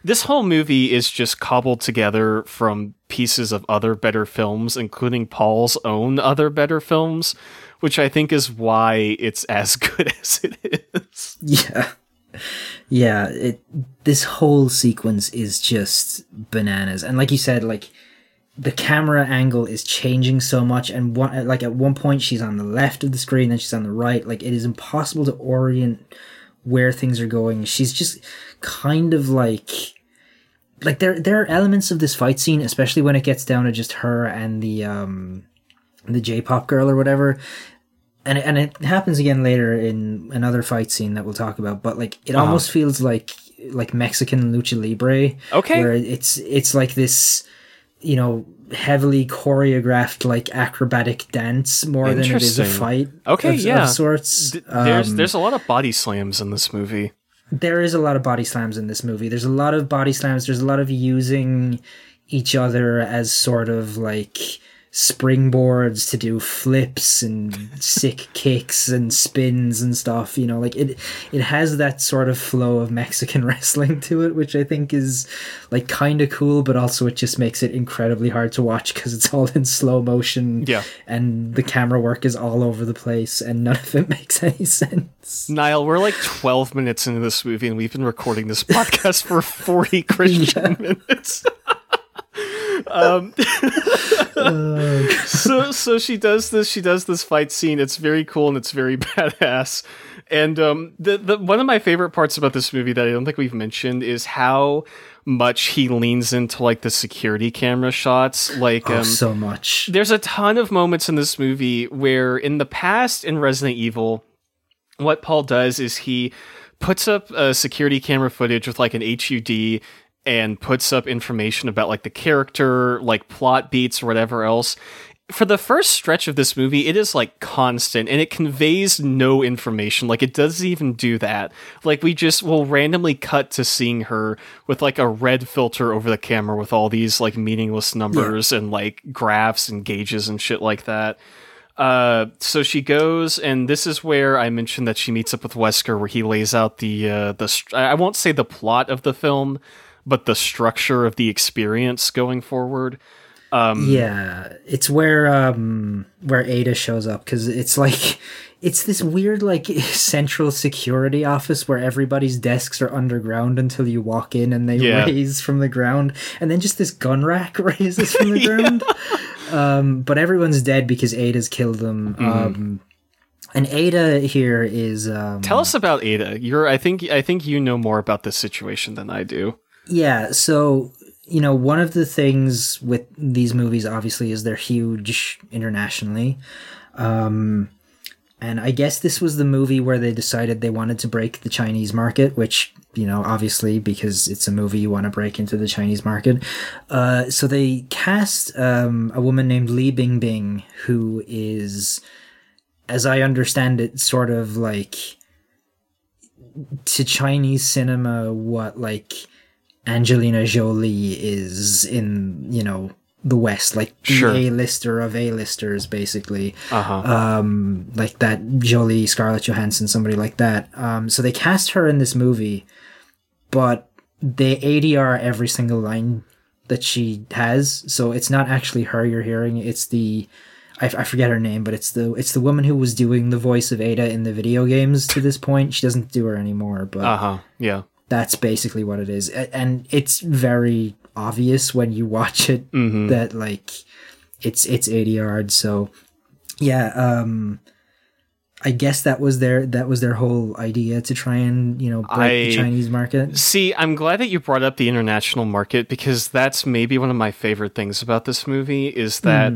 this whole movie is just cobbled together from pieces of other better films, including Paul's own other better films, which I think is why it's as good as it is. Yeah. Yeah, it this whole sequence is just bananas. And like you said, like the camera angle is changing so much and like at one point she's on the left of the screen then she's on the right. Like it is impossible to orient where things are going. She's just kind of like like there there are elements of this fight scene, especially when it gets down to just her and the um the J-pop girl or whatever. And it, and it happens again later in another fight scene that we'll talk about. But like it almost feels like like Mexican lucha libre, Okay. where it's it's like this you know, heavily choreographed like acrobatic dance more than it is a fight. Okay, of, yeah. of sorts. Th- there's Um, there's a lot of body slams in this movie. There is a lot of body slams in this movie. There's a lot of body slams. There's a lot of using each other as sort of like springboards to do flips and sick kicks and spins and stuff. You know, like it it has that sort of flow of Mexican wrestling to it, which I think is like kind of cool, but also it just makes it incredibly hard to watch because it's all in slow motion. Yeah. and the camera work is all over the place, and none of it makes any sense. Niall, we're like 12 minutes into this movie, and we've been recording this podcast for 40 Christian minutes. Um, so so she does this. She does this fight scene. It's very cool and it's very badass. And um, the the one of my favorite parts about this movie that I don't think we've mentioned is how much he leans into like the security camera shots. Like Oh, um, so much. there's a ton of moments in this movie where in the past in Resident Evil, what Paul does is he puts up a security camera footage with like an HUD and puts up information about like the character, like plot beats or whatever else. For the first stretch of this movie, it is like constant and it conveys no information. Like it doesn't even do that. Like we just will randomly cut to seeing her with like a red filter over the camera with all these like meaningless numbers and like graphs and gauges and shit like that. Uh, so she goes, and this is where I mentioned that she meets up with Wesker, where he lays out the uh, the str- I won't say the plot of the film, but the structure of the experience going forward. Um, Yeah, it's where um where Ada shows up because it's like it's this weird like central security office where everybody's desks are underground until you walk in and they Yeah. raise from the ground, and then just this gun rack raises from the ground. Um, but everyone's dead because Ada's killed them. Mm-hmm. Um, and Ada here is um, Tell us about Ada. You're, I think, I think you know more about this situation than I do. Yeah, so you know, one of the things with these movies obviously is they're huge internationally. Um and I guess this was the movie where they decided they wanted to break the Chinese market, which, you know, obviously because it's a movie you want to break into the Chinese market. Uh so they cast um a woman named Li Bingbing who is as I understand it sort of like to Chinese cinema what like Angelina Jolie is in, you know, the West, like the Sure. A-lister of A-listers, basically. Uh huh. Um, like that Jolie, Scarlett Johansson, somebody like that. Um, so they cast her in this movie, but they ADR every single line that she has. So it's not actually her you're hearing. It's the I, I forget her name, but it's the it's the woman who was doing the voice of Ada in the video games to this point. She doesn't do her anymore, but Uh huh. Yeah. That's basically what it is. And it's very obvious when you watch it Mm-hmm. that like it's it's ADR'd so yeah um i guess that was their that was their whole idea to try and you know break I- the chinese market. See, I'm glad that you brought up the international market because that's maybe one of my favorite things about this movie is that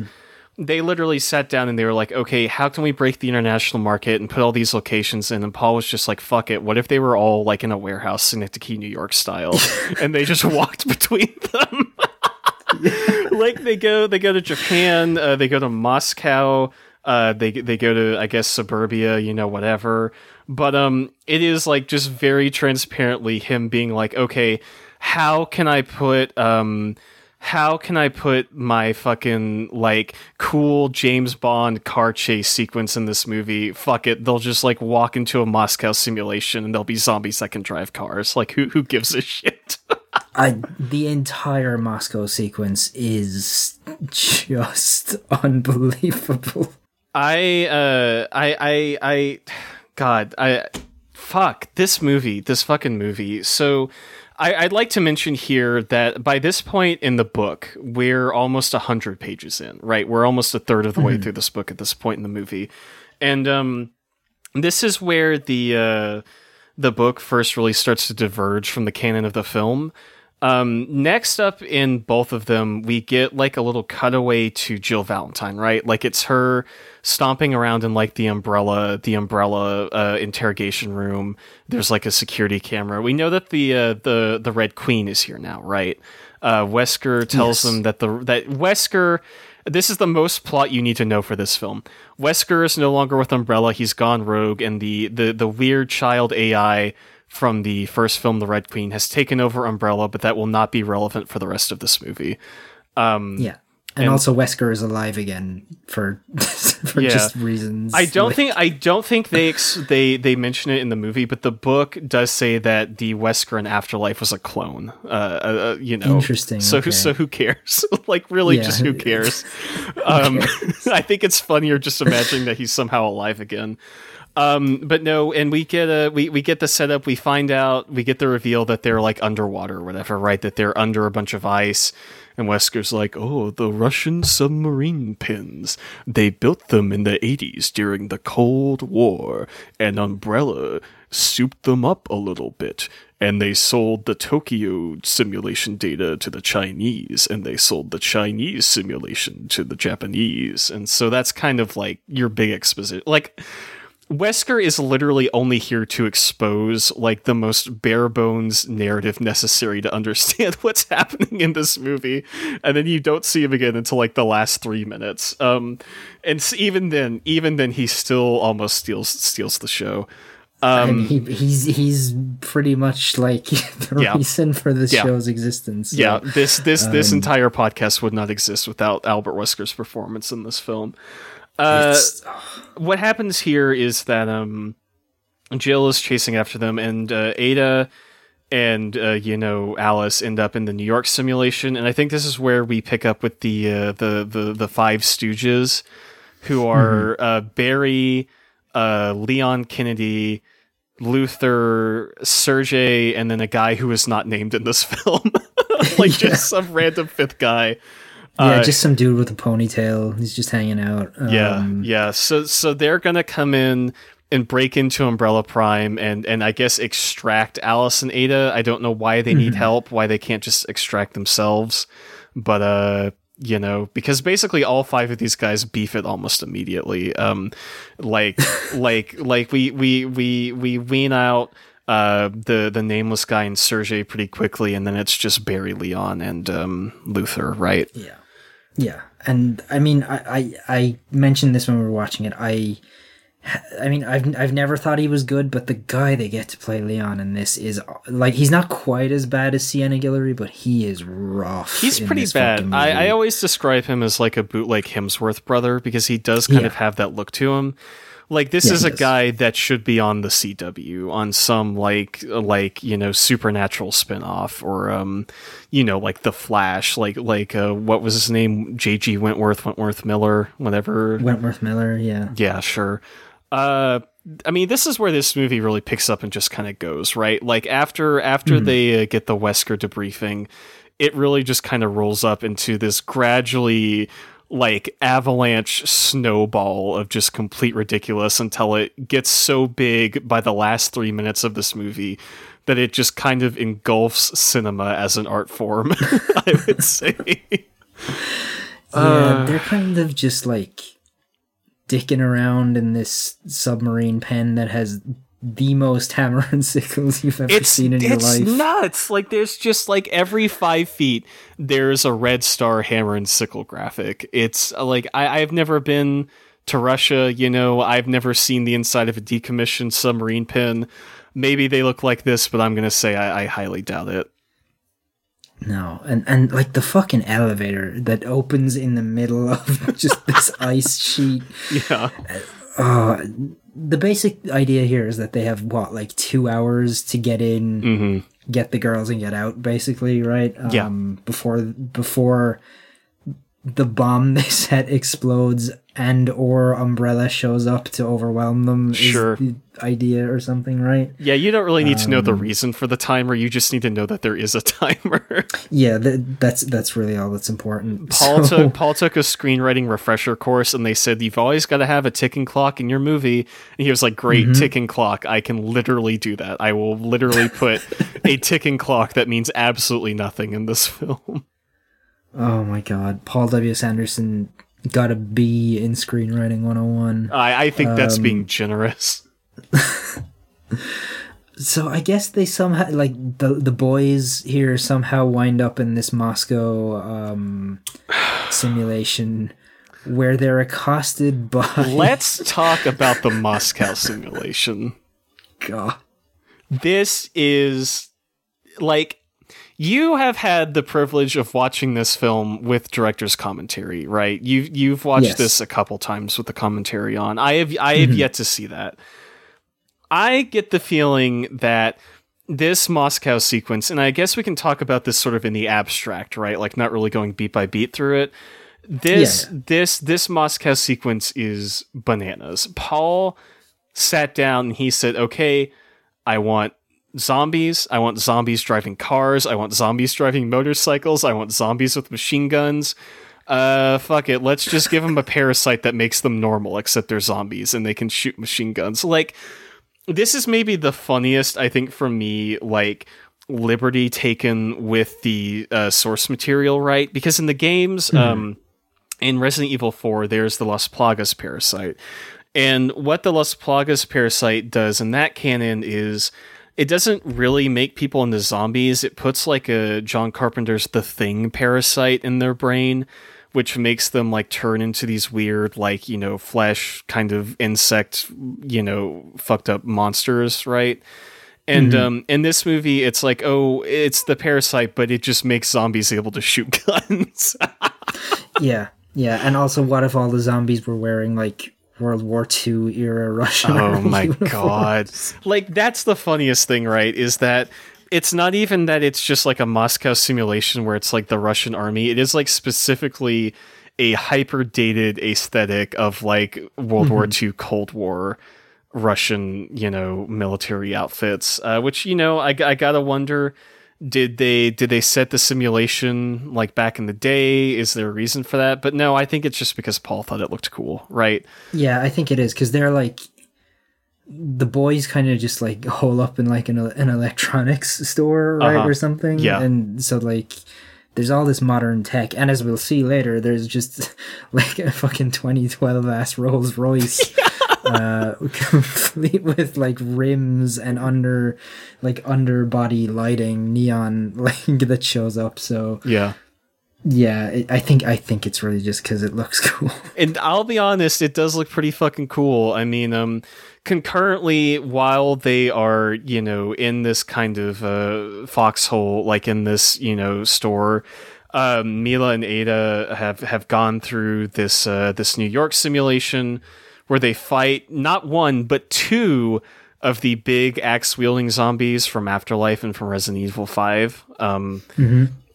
they literally sat down and they were like, okay, how can we break the international market and put all these locations in? And Paul was just like, fuck it. What if they were all like in a warehouse Synecdoche, New York style? and they just walked between them. like they go, they go to Japan, uh, they go to Moscow, uh, they they go to I guess suburbia, you know, whatever. But um, it is like just very transparently him being like, okay, how can I put um. How can I put my fucking like cool James Bond car chase sequence in this movie? Fuck it, they'll just like walk into a Moscow simulation and there'll be zombies that can drive cars. Like who who gives a shit? I, the entire moscow sequence is just unbelievable I uh I I I God I fuck this movie this fucking movie so. I, I'd like to mention here that by this point in the book, we're almost 100 pages in, right? We're almost a third of the way through this book at this point in the movie. And um, this is where the uh, the book first really starts to diverge from the canon of the film. Um, next up in both of them, we get like a little cutaway to Jill Valentine, right? Like it's her stomping around in like the umbrella, the umbrella uh, interrogation room. There's like a security camera. We know that the uh, the the Red Queen is here now, right? Uh, Wesker tells Yes. them that the that Wesker. This is the most plot you need to know for this film. Wesker is no longer with Umbrella; he's gone rogue, and the the the weird child AI from the first film, The Red Queen, has taken over Umbrella, but that will not be relevant for the rest of this movie. Um, Yeah. And, And- also Wesker is alive again for for Yeah. just reasons. I don't like- think I don't think they ex- they they mention it in the movie, but the book does say that the Wesker in Afterlife was a clone. Uh, uh you know, Interesting, So okay. so who cares? like really, Yeah. just who cares? um, I think it's funnier just imagining that he's somehow alive again. Um, but no, and we get a we, we get the setup. We find out we get the reveal that they're like underwater or whatever, right? That they're under a bunch of ice. And Wesker's like, oh, the Russian submarine pens. They built them in the 80s during the Cold War, and Umbrella souped them up a little bit. And they sold the Tokyo simulation data to the Chinese, and they sold the Chinese simulation to the Japanese. And so that's kind of like your big exposition. Like, Wesker is literally only here to expose like the most bare bones narrative necessary to understand what's happening in this movie, and then you don't see him again until like the last three minutes. Um, and even then, even then, he still almost steals steals the show. and he, he's he's pretty much like the Yeah. reason for this Yeah. show's existence. so- Yeah, this this this um, entire podcast would not exist without Albert Wesker's performance in this film. Uh, what happens here is that um, Jill is chasing after them, and uh, Ada and uh, you know Alice end up in the New York simulation, and I think this is where we pick up with the uh, the the the Five Stooges, who are uh, Barry, uh, Leon Kennedy. Luther, Sergey, and then a guy who is not named in this film, like just some random fifth guy. Yeah, uh, just some dude with a ponytail. He's just hanging out. Yeah, Um, yeah. So so they're gonna come in and break into Umbrella Prime and and I guess extract Alice and Ada. I don't know why they need help, why they can't just extract themselves, but uh. You know, because basically all five of these guys beef it almost immediately. Um, like, like, like we we we we wean out uh the the nameless guy and Sergey pretty quickly, and then it's just Barry Leon and um Luther, right? Yeah. Yeah. And I mean I, I I mentioned this when we were watching it. I I mean I've I've never thought he was good, but the guy they get to play Leon in this is like he's not quite as bad as Sienna Guillory, but he is rough. He's pretty bad. I, I always describe him as like a bootleg Hemsworth brother because he does kind Yeah. of have that look to him. Like this Yeah, is a does. guy that should be on the CW on some like like you know supernatural spinoff or um you know like the Flash like like uh what was his name JG Wentworth Wentworth Miller whatever Wentworth Miller, yeah. yeah, sure. Uh, I mean, this is where this movie really picks up and just kind of goes right. Like after after they uh, get the Wesker debriefing, it really just kind of rolls up into this gradually like avalanche snowball of just complete ridiculous until it gets so big by the last three minutes of this movie that it just kind of engulfs cinema as an art form. I would say. Yeah, Uh. they're kind of just like dicking around in this submarine pen that has the most hammer and sickles you've ever it's seen in your life. it's nuts. Like there's just like every five feet there's a red star hammer and sickle graphic. It's uh, like I, I've never been to Russia. You know, I've never seen the inside of a decommissioned submarine pen. Maybe they look like this, but I'm gonna say I, I highly doubt it. No, and and like the fucking elevator that opens in the middle of just this ice sheet. Yeah, Uh, the basic idea here is that they have what like two hours to get in, hmm get the girls, and get out. Basically, right? Yeah. Um, before before the bomb they set explodes, and or Umbrella shows up to overwhelm them. Sure. Is the idea or something, right? Yeah, you don't really need to know Um, the reason for the timer. You just need to know that there is a timer. Yeah, th- that's that's really all that's important. Paul So- took Paul took a screenwriting refresher course, and they said you've always got to have a ticking clock in your movie. And he was like, "Great Mm-hmm. ticking clock! I can literally do that. I will literally put a ticking clock that means absolutely nothing in this film." Oh my god, Paul W. S. Anderson got a B in screenwriting 101. I, I think that's Um, being generous. So I guess they somehow like the the boys here somehow wind up in this Moscow um, simulation where they're accosted by Let's talk about the Moscow simulation. God. this is like you have had the privilege of watching this film with director's commentary, right? You you've watched Yes. this a couple times with the commentary on. I have I have mm-hmm. yet to see that. I get the feeling that this Moscow sequence, and I guess we can talk about this sort of in the abstract, right? Like not really going beat by beat through it. This this this Moscow sequence is bananas. Paul sat down and he said, "Okay, I want zombies. I want zombies driving cars. I want zombies driving motorcycles. I want zombies with machine guns. Uh, fuck it. Let's just give them a parasite that makes them normal, except they're zombies and they can shoot machine guns. Like, this is maybe the funniest, I think, for me, like, liberty taken with the uh, source material, right? Because in the games, um, in Resident Evil 4, there's the Las Plagas parasite. And what the Las Plagas parasite does in that canon is it doesn't really make people into zombies. It puts like a John Carpenter's The Thing parasite in their brain, which makes them like turn into these weird, like, you know, flesh kind of insect, you know, fucked up monsters, right? And um, in this movie, it's like, oh, it's the parasite, but it just makes zombies able to shoot guns. Yeah, yeah, and also, what if all the zombies were wearing like World War II era Russian? Oh my uniforms? god. Like that's the funniest thing, right? Is that it's not even that it's just like a Moscow simulation where it's like the Russian army. It is like specifically a hyper dated aesthetic of like World War II Cold War Russian, you know, military outfits. Uh, which you know, I, I gotta wonder. Did they did they set the simulation like back in the day? Is there a reason for that? But no, I think it's just because Paul thought it looked cool, right? Yeah, I think it is because they're like the boys kind of just like hole up in like an, an electronics store, right, Uh-huh. or something. Yeah. and so like there's all this modern tech, and as we'll see later, there's just like a fucking 2012 ass Rolls Royce. uh complete with like rims and under like underbody lighting neon like that shows up so Yeah. yeah it, i think i think it's really just because it looks cool and I'll be honest, it does look pretty fucking cool. I mean, um, concurrently, while they are, you know, in this kind of uh, foxhole, like in this, you know, store, um, Milla and Ada have have gone through this uh, this New York simulation where they fight not one but two of the big axe wielding zombies from Afterlife and from Resident Evil Five. Um,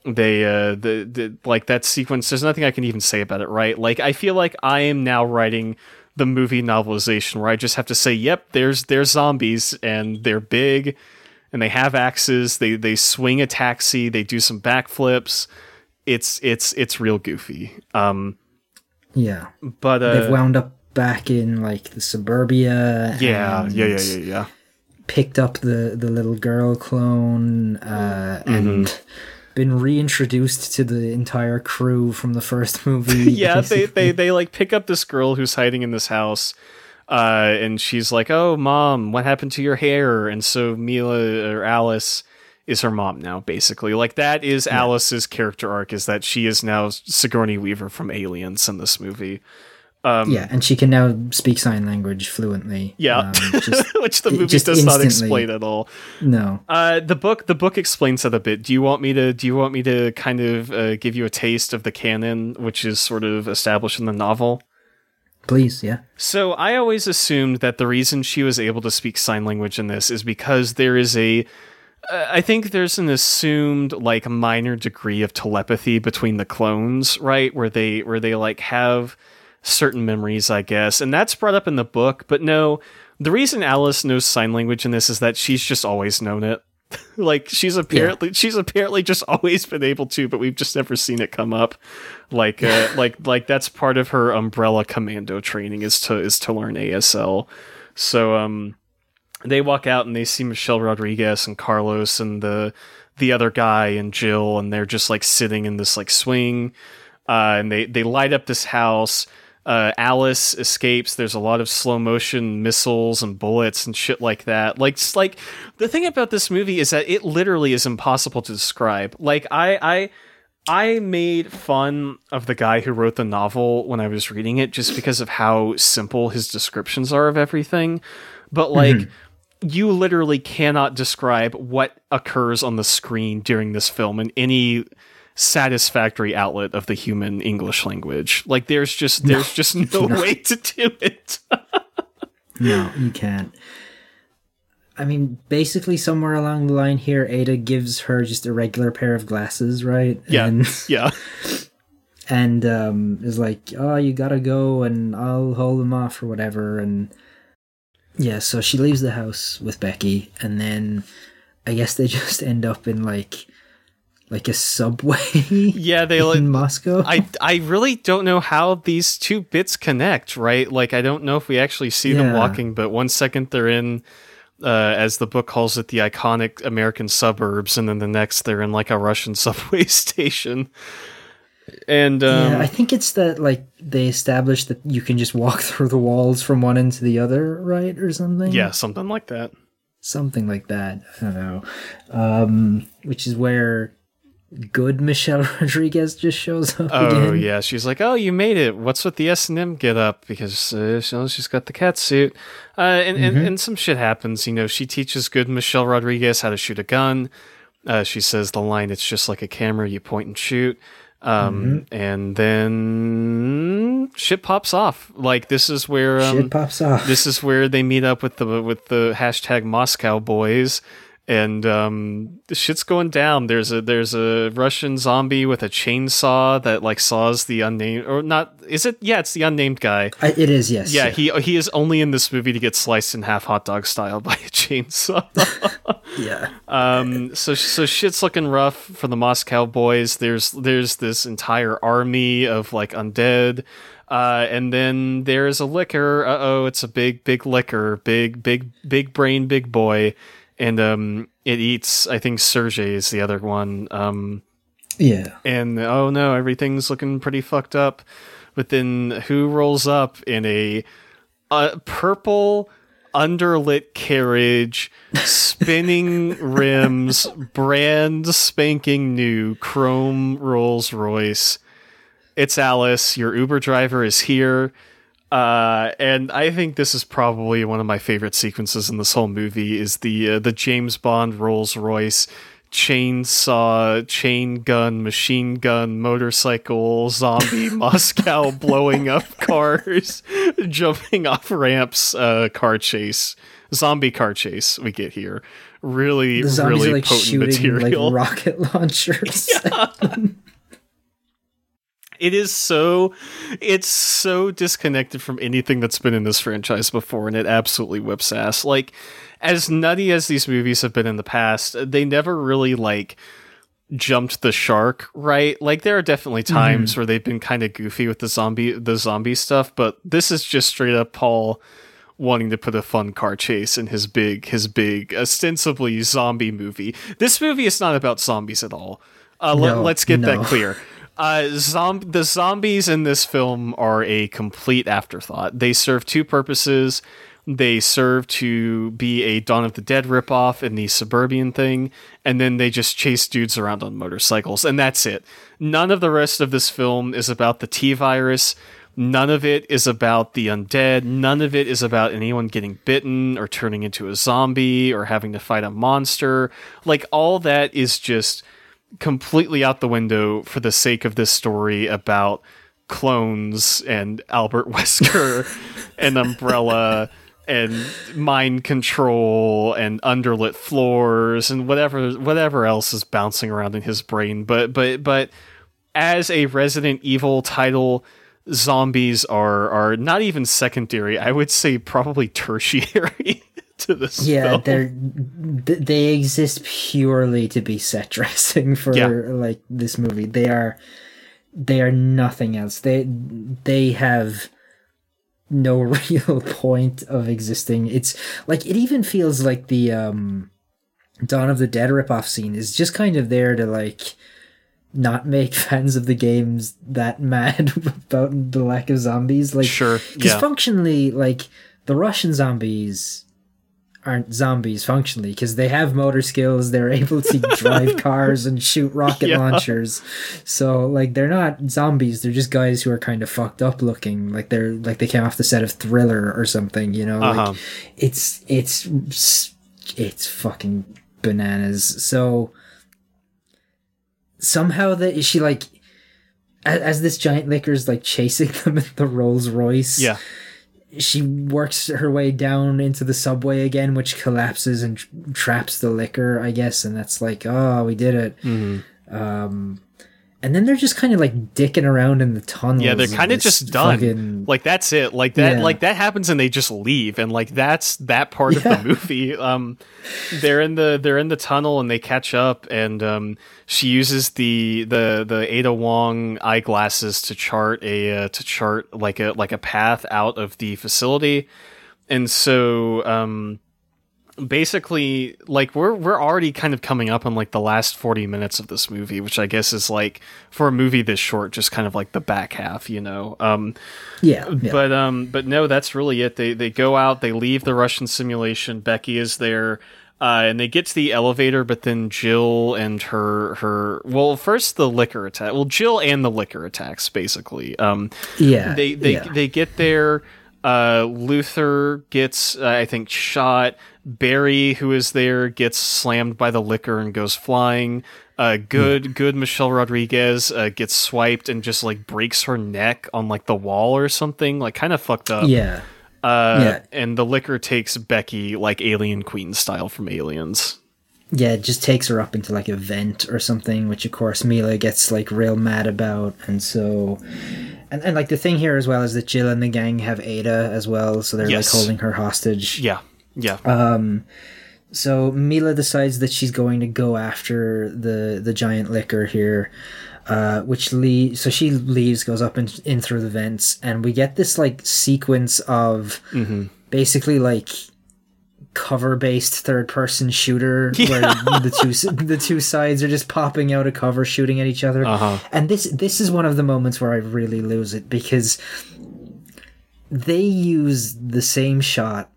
they uh the, the like that sequence there's nothing i can even say about it right? Like i feel like i am now writing the movie novelization where i just have to say yep there's there's zombies and they're big and they have axes they they swing a taxi they do some backflips. It's it's it's real goofy. Um yeah. but uh they've wound up back in like the suburbia yeah yeah yeah yeah yeah. picked up the the little girl clone uh Mm-hmm. and been reintroduced to the entire crew from the first movie yeah they, they they like pick up this girl who's hiding in this house uh and she's like oh mom what happened to your hair? And so milla or alice is her mom now basically. Like that is alice's character arc is that she is now sigourney weaver from aliens in this movie yeah and she can now speak sign language fluently yeah. um, just, which the movie does not explain at all. No. Uh the book the book explains that a bit. Do you want me to do you want me to kind of uh, give you a taste of the canon which is sort of established in the novel? Please yeah. So I always assumed that the reason she was able to speak sign language in this is because there is a uh, think there's an assumed like minor degree of telepathy between the clones, right? Where they where they like have certain memories, I guess. And that's brought up in the book, but no, the reason Alice knows sign language in this is that she's just always known it. like she's apparently yeah. she's apparently just always been able to, but we've just never seen it come up. Like uh, like like that's part of her umbrella commando training is to is to learn ASL. So um they walk out and they see Michelle Rodriguez and Carlos and the the other guy and Jill and they're just like sitting in this like swing uh, and they they light up this house uh, Alice escapes. There's a lot of slow motion missiles and bullets and shit like that. Like, like the thing about this movie is that it literally is impossible to describe. Like, I, I, I made fun of the guy who wrote the novel when I was reading it, just because of how simple his descriptions are of everything. But like. Mm-hmm you literally cannot describe what occurs on the screen during this film in any satisfactory outlet of the human English language. Like there's just there's no, just no way to do it. no, you can't. I mean, basically, somewhere along the line here, Ada gives her just a regular pair of glasses, right? Yeah, and, yeah. And um, is like, "Oh, you gotta go, and I'll hold them off or whatever." And yeah, so she leaves the house with Becky, and then I guess they just end up in like like a subway. Yeah, they in like Moscow. I I really don't know how these two bits connect. Right, like I don't know if we actually see yeah. them walking, but one second they're in. Uh, as the book calls it, the iconic American suburbs, and then the next they're in like a Russian subway station. And um, yeah, I think it's that like they established that you can just walk through the walls from one end to the other, right, or something. Yeah, something like that. Something like that. I don't know. Um, which is where good Michelle Rodriguez just shows up. Oh again. yeah, she's like, "Oh, you made it. What's with the S and M get up?" Because uh, she's got the cat suit, uh, and, mm-hmm. and and some shit happens. You know, she teaches good Michelle Rodriguez how to shoot a gun. Uh, she says the line, "It's just like a camera. You point and shoot." Um, mm-hmm. and then shit pops off. Like this is where um, shit pops off. This is where they meet up with the with the hashtag Moscow boys and um, the shit's going down. There's a there's a Russian zombie with a chainsaw that like saws the unnamed or not. Is it? Yeah, it's the unnamed guy. I, it is. Yes. Yeah, yeah, he he is only in this movie to get sliced in half hot dog style by a chainsaw. yeah. Um. So so shit's looking rough for the Moscow boys. There's there's this entire army of like undead. Uh, and then there's a licker. Uh oh, it's a big, big licker, big, big, big brain, big boy and um, it eats. I think Sergey is the other one. Um, yeah. And oh no, everything's looking pretty fucked up. But then who rolls up in a, a purple underlit carriage, spinning rims, brand spanking new chrome Rolls Royce? It's Alice. Your Uber driver is here. Uh, and I think this is probably one of my favorite sequences in this whole movie is the uh, the James Bond Rolls Royce chainsaw, chain gun, machine gun, motorcycle, zombie, Moscow blowing up cars, jumping off ramps, uh, car chase, zombie car chase. We get here really, really like, potent material, like rocket launchers. Yeah. It is so it's so disconnected from anything that's been in this franchise before and it absolutely whips ass. Like as nutty as these movies have been in the past, they never really like jumped the shark, right? Like there are definitely mm-hmm. times mm. where they've been kind of goofy with the zombie the zombie stuff, but this is just straight up Paul wanting to put a fun car chase in his big his big ostensibly zombie movie. This movie is not about zombies at all. Uh, no, let, us get no. that clear. Uh, zom- the zombies in this film are a complete afterthought. They serve two purposes. They serve to be a Dawn of the Dead ripoff in the suburban thing, and then they just chase dudes around on motorcycles, and that's it. None of the rest of this film is about the T virus. None of it is about the undead. None of it is about anyone getting bitten or turning into a zombie or having to fight a monster. Like, all that is just completely out the window for the sake of this story about clones and Albert Wesker and Umbrella and mind control and underlit floors and whatever whatever else is bouncing around in his brain but but but as a Resident Evil title zombies are are not even secondary. I would say probably tertiary to this. Yeah, film. they're they exist purely to be set dressing for Yeah. like this movie. They are they are nothing else. They they have no real point of existing. It's like it even feels like the um Dawn of the Dead ripoff scene is just kind of there to like not make fans of the games that mad about the lack of zombies. Like Sure, because yeah. functionally, like the Russian zombies aren't zombies functionally because they have motor skills. They're able to drive cars and shoot rocket Yeah. launchers. So like they're not zombies. They're just guys who are kind of fucked up looking. Like they're like they came off the set of Thriller or something. You know, Uh-huh. like it's it's it's fucking bananas. So somehow that she like as, as this giant licker's like chasing them in the Rolls Royce yeah, she works her way down into the subway again, which collapses and tr- traps the licker, I guess, and that's like, oh, we did it. Mm-hmm. Um, and then they're just kind of like dicking around in the tunnels. yeah. They're kind of just done. fucking- Like that's it. Like that. Yeah. Like that happens, and they just leave, and like that's that part of the movie. Um, they're in the they're in the tunnel, and they catch up, and um, she uses the the the Ada Wong eyeglasses to chart a uh, to chart like a like a path out of the facility, and so um basically like we're we're already kind of coming up on like the last 40 minutes of this movie which i guess is like for a movie this short just kind of like the back half you know um yeah, yeah. but um but no that's really it they they go out they leave the russian simulation becky is there uh, and they get to the elevator, but then Jill and her her well, first the licker attack. Well, Jill and the licker attacks basically. Um, yeah, they they yeah. they get there. Uh, Luther gets, uh, I think, shot. Barry, who is there, gets slammed by the licker and goes flying. Uh, good, good. Michelle Rodriguez uh, gets swiped and just like breaks her neck on like the wall or something, like kind of fucked up. yeah, Uh, yeah. And the licker takes Becky like Alien Queen style from Aliens. yeah, it just takes her up into like a vent or something, which of course Milla gets like real mad about, and so. And, and like the thing here as well is that Jill and the gang have Ada as well, so they're Yes. like holding her hostage. Yeah, yeah. Uh, So Milla decides that she's going to go after the the giant licker here, uh, which le- so she leaves, goes up in, in through the vents, and we get this like sequence of basically like cover based third person shooter where the two the two sides are just popping out of cover shooting at each other. Uh-huh. And this this is one of the moments where I really lose it because they use the same shot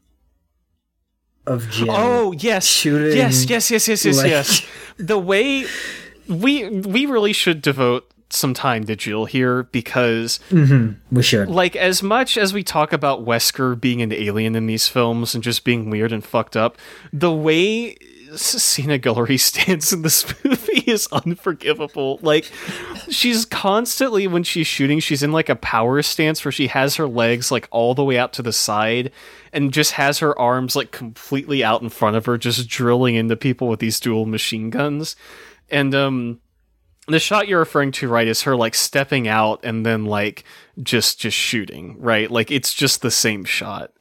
of Jill. Oh yes, shooting, yes, yes, yes, yes, yes, like- yes. The way we we really should devote some time to Jill here because mm-hmm. we should. like as much as we talk about Wesker being an alien in these films and just being weird and fucked up, the way Sienna Guillory stands in this movie is unforgivable. Like she's constantly when she's shooting, she's in like a power stance where she has her legs like all the way out to the side and just has her arms like completely out in front of her, just drilling into people with these dual machine guns. And um the shot you're referring to right is her like stepping out and then like just just shooting right like it's just the same shot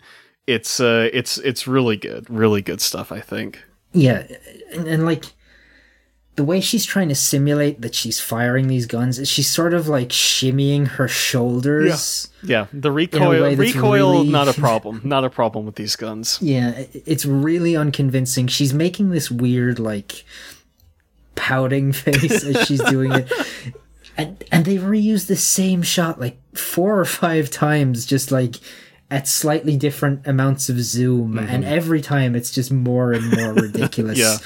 it's uh it's it's really good really good stuff i think Yeah, and, and like the way she's trying to simulate that she's firing these guns is she's sort of like shimmying her shoulders. yeah the recoil recoil really- not a problem not a problem with these guns Yeah, it's really unconvincing. She's making this weird like pouting face as she's doing it. And and they reuse the same shot like four or five times just like at slightly different amounts of zoom mm-hmm. and every time it's just more and more ridiculous. Yeah.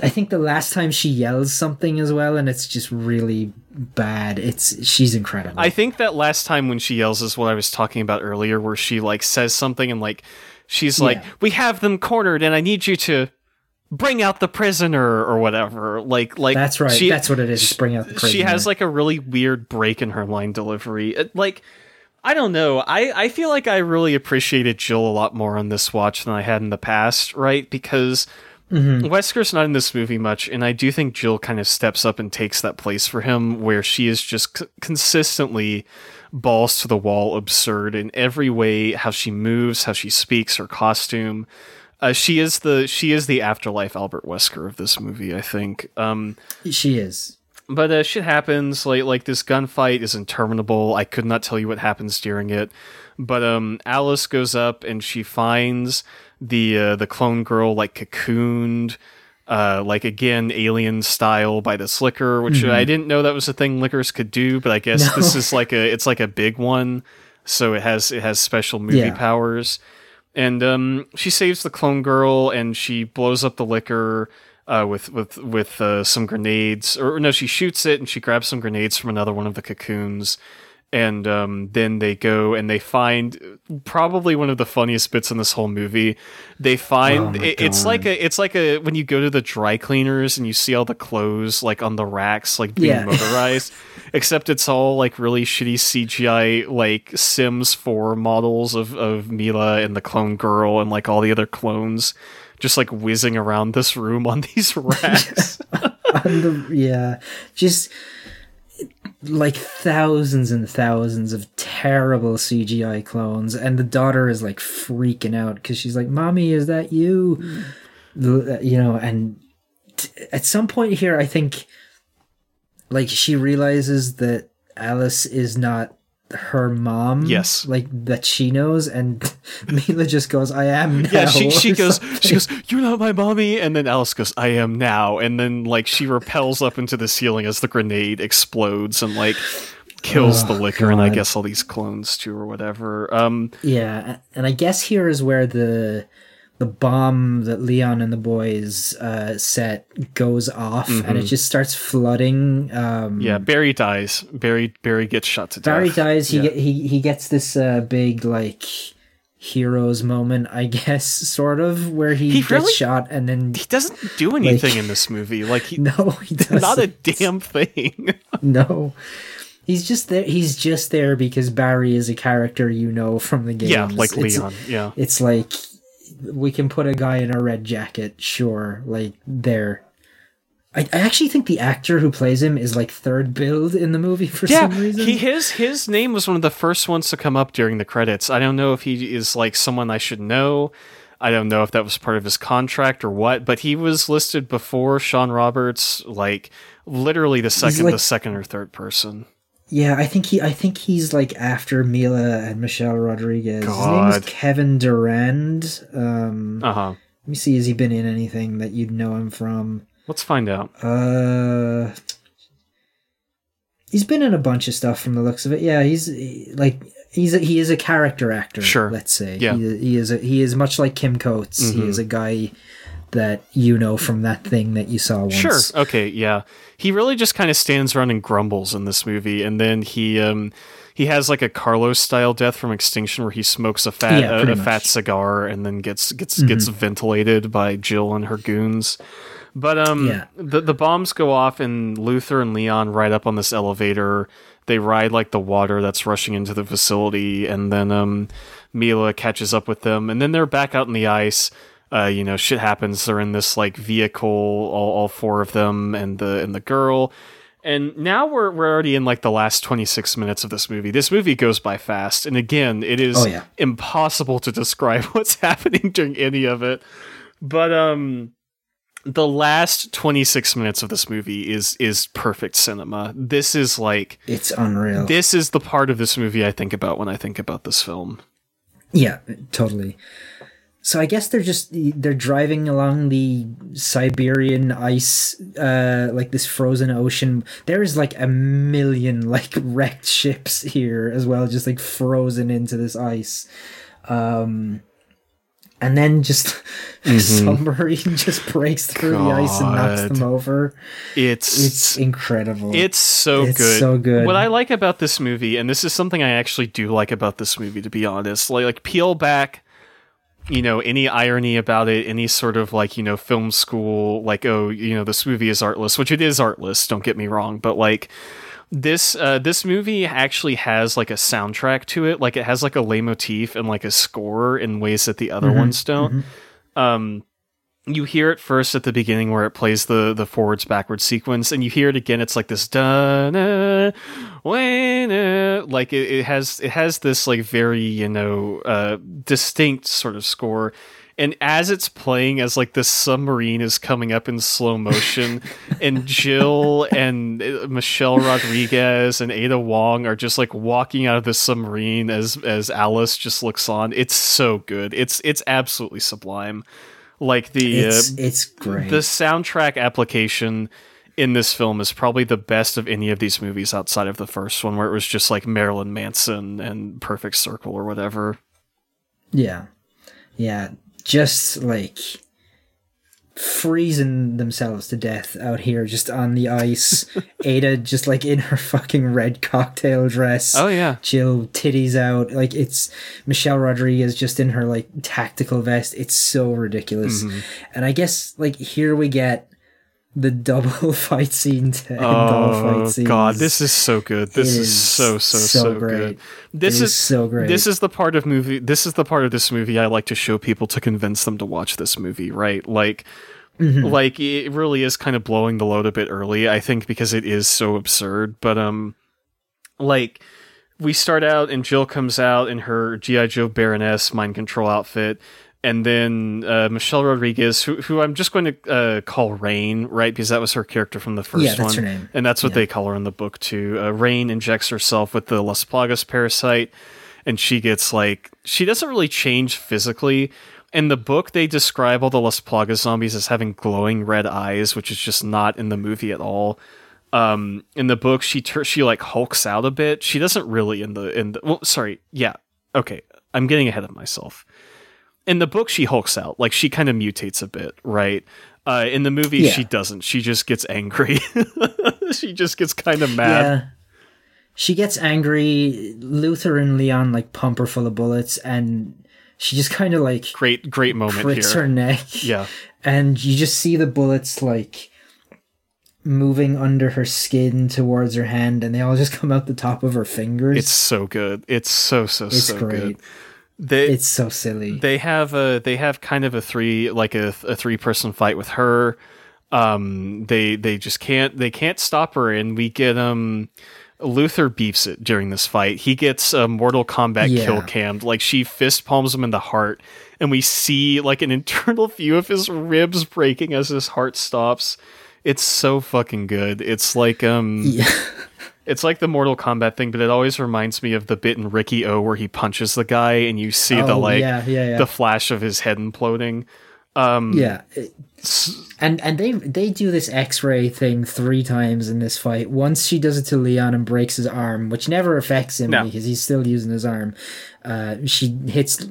I think the last time she yells something as well and it's just really bad. It's she's incredible. i think that last time when she yells is what i was talking about earlier where she like says something and like she's like Yeah. we have them cornered and i need you to bring out the prisoner or whatever like like That's right. she- That's what it is. Just bring out the she has like a really weird break in her line delivery. It- like I don't know. I I feel like I really appreciated Jill a lot more on this watch than I had in the past, right? Because Wesker's not in this movie much, and I do think Jill kind of steps up and takes that place for him, where she is just c- consistently balls to the wall, absurd in every way. How she moves, how she speaks, her costume. Uh, she is the she is the afterlife Albert Wesker of this movie, I think. Um, She is. But uh, shit happens. Like like this gunfight is interminable. I could not tell you what happens during it. But um, Alice goes up and she finds the uh, the clone girl like cocooned, uh, like again alien style by this licker, which I didn't know that was a thing lickers could do. But I guess No. this is like a it's like a big one, so it has it has special movie Yeah. powers. And um, she saves the clone girl and she blows up the licker uh, with with with uh, some grenades, or no, she shoots it and she grabs some grenades from another one of the cocoons, and um, then they go and they find probably one of the funniest bits in this whole movie. They find Oh it- it's like a it's like a when you go to the dry cleaners and you see all the clothes like on the racks like being Yeah. motorized, except it's all like really shitty CGI like Sims 4 models of of Milla and the clone girl and like all the other clones just like whizzing around this room on these racks. The, yeah, just like thousands and thousands of terrible CGI clones, and the daughter is like freaking out because she's like, "Mommy, is that you?" Mm. Uh, you know, and t- at some point here, I think like she realizes that Alice is not her mom. Yes. like that she knows, and Milla just goes, "I am." Now, Yeah, she she goes something. she goes, You're not my mommy and then Alice goes, I am now and then like she repels up into the ceiling as the grenade explodes and like kills the Oh, licker and I guess all these clones too or whatever. Um Yeah, and I guess here is where the the bomb that Leon and the boys uh, set goes off, and it just starts flooding. Um, Mm-hmm. yeah, Barry dies. Barry Barry gets shot to Barry death. Barry dies. He Yeah. get, he he gets this uh, big like heroes moment, I guess, sort of, where he, He gets really- shot and then He doesn't do anything in this movie. Like he no, he doesn't. not a damn thing. no. He's just there. He's just there because Barry is a character you know from the game. yeah, like It's- Leon. Yeah. it's like we can put a guy in a red jacket, sure, like there. I, I actually think the actor who plays him is like third billed in the movie for Yeah, some reason. he his his name was one of the first ones to come up during the credits. I don't know if he is like someone I should know. I don't know if that was part of his contract or what, but he was listed before Shawn Roberts, like literally the second, like- the second or third person. Yeah, I think he I think he's like after Milla and Michelle Rodriguez. God. His name is Kevin Durand. Um Uh huh. let me see, has he been in anything that you'd know him from? Let's find out. Uh He's been in a bunch of stuff from the looks of it. Yeah, he's he- like he's a, he is a character actor. Sure. let's say. Yeah. he, he is a, he is much like Kim Coates. He Mhm. is a guy that you know from that thing that you saw once. Sure. Okay. Yeah. He really just kind of stands around and grumbles in this movie, and then he um he has like a Carlos style death from Extinction, where he smokes a fat Yeah, a, a fat. Mm-hmm. cigar and then gets gets gets ventilated by Jill and her goons. But um, Yeah. the the bombs go off, and Luther and Leon ride up on this elevator. They ride like the water that's rushing into the facility, and then um, Milla catches up with them, and then they're back out in the ice. Uh, you know, shit happens. They're in this like vehicle, all, all four of them, and the and the girl. And now we're we're already in like the last 26 minutes of this movie. This movie goes by fast, and again, it is Oh, yeah. impossible to describe what's happening during any of it. But um the last 26 minutes of this movie is is perfect cinema. This is like It's unreal. this is the part of this movie I think about when I think about this film. Yeah, totally. So I guess they're just they're driving along the Siberian ice, uh, like this frozen ocean. There is like a million like wrecked ships here as well, just like frozen into this ice. Um, and then just a submarine just breaks through the ice and knocks Mm-hmm. Them over. It's It's incredible. It's so It's good. so good. What I like about this movie, and this is something I actually do like about this movie, to be honest, like, like peel back, you know, any irony about it, any sort of like, you know, film school, like, oh, you know, this movie is artless, which it is artless. Don't get me wrong, but like. This uh, this movie actually has like a soundtrack to it, like it has like a leitmotif and like a score in ways that the other Mm-hmm, ones don't. Um, you hear it first at the beginning where it plays the the forwards backwards sequence and you hear it again it's like this da na like it, it has it has this like very you know uh distinct sort of score. And as it's playing as like this submarine is coming up in slow motion and jill and uh, michelle rodriguez and ada wong are just like walking out of the submarine as as alice just looks on. It's so good. It's it's absolutely sublime like the It's uh, it's great. the soundtrack application in this film is probably the best of any of these movies outside of the first one where it was just like Marilyn Manson and Perfect Circle or whatever. Yeah. Yeah. Just like freezing themselves to death out here just on the ice. Ada just like in her fucking red cocktail dress. Oh yeah. Jill titties out. Like it's Michelle Rodriguez just in her like tactical vest. It's so ridiculous. Mm-hmm. And I guess like here we get the double fight scene to end all Oh fight scenes. god, this is so good. This is so so so, great. good. This is so great. This is the part of movie. This is the part of this movie I like to show people to convince them to watch this movie. Right, like. Mm-hmm. Like it really is kind of blowing the load a bit early, I think, because it is so absurd. But um, like we start out and Jill comes out in her GI Joe Baroness mind control outfit, and then uh, Michelle Rodriguez, who who I'm just going to uh, call Rain, right, because that was her character from the first Yeah, that's one, her name. and that's what Yeah. they call her in the book too. Uh, Rain injects herself with the Las Plagas parasite, and she gets like she doesn't really change physically. In the book, they describe all the Las Plagas zombies as having glowing red eyes, which is just not in the movie at all um in the book she tur- she like hulks out a bit she doesn't really in the in the well sorry yeah okay i'm getting ahead of myself in the book she hulks out like she kind of mutates a bit right uh in the movie Yeah. she doesn't she just gets angry she just gets kind of mad Yeah. She gets angry. Luther and Leon like pump her full of bullets, and she just kind of like great great moment pricks here her neck. yeah And you just see the bullets like moving under her skin towards her hand, and they all just come out the top of her fingers. it's so good it's so so It's so great. good they It's so silly. they have a they have kind of a three like a, a three person fight with her um they they just can't they can't stop her and we get um Luther beefs it during this fight. He gets a Mortal Kombat Yeah. kill cammed. Like she fist palms him in the heart, and we see like an internal view of his ribs breaking as his heart stops. It's so fucking good. It's like um yeah. it's like the Mortal Kombat thing, but it always reminds me of the bit in Riki-Oh where he punches the guy and you see the Oh, like yeah, yeah, yeah. the flash of his head imploding. Um yeah. And and they they do this X-ray thing three times in this fight. Once she does it to Leon and breaks his arm, which never affects him No. because he's still using his arm. Uh, she hits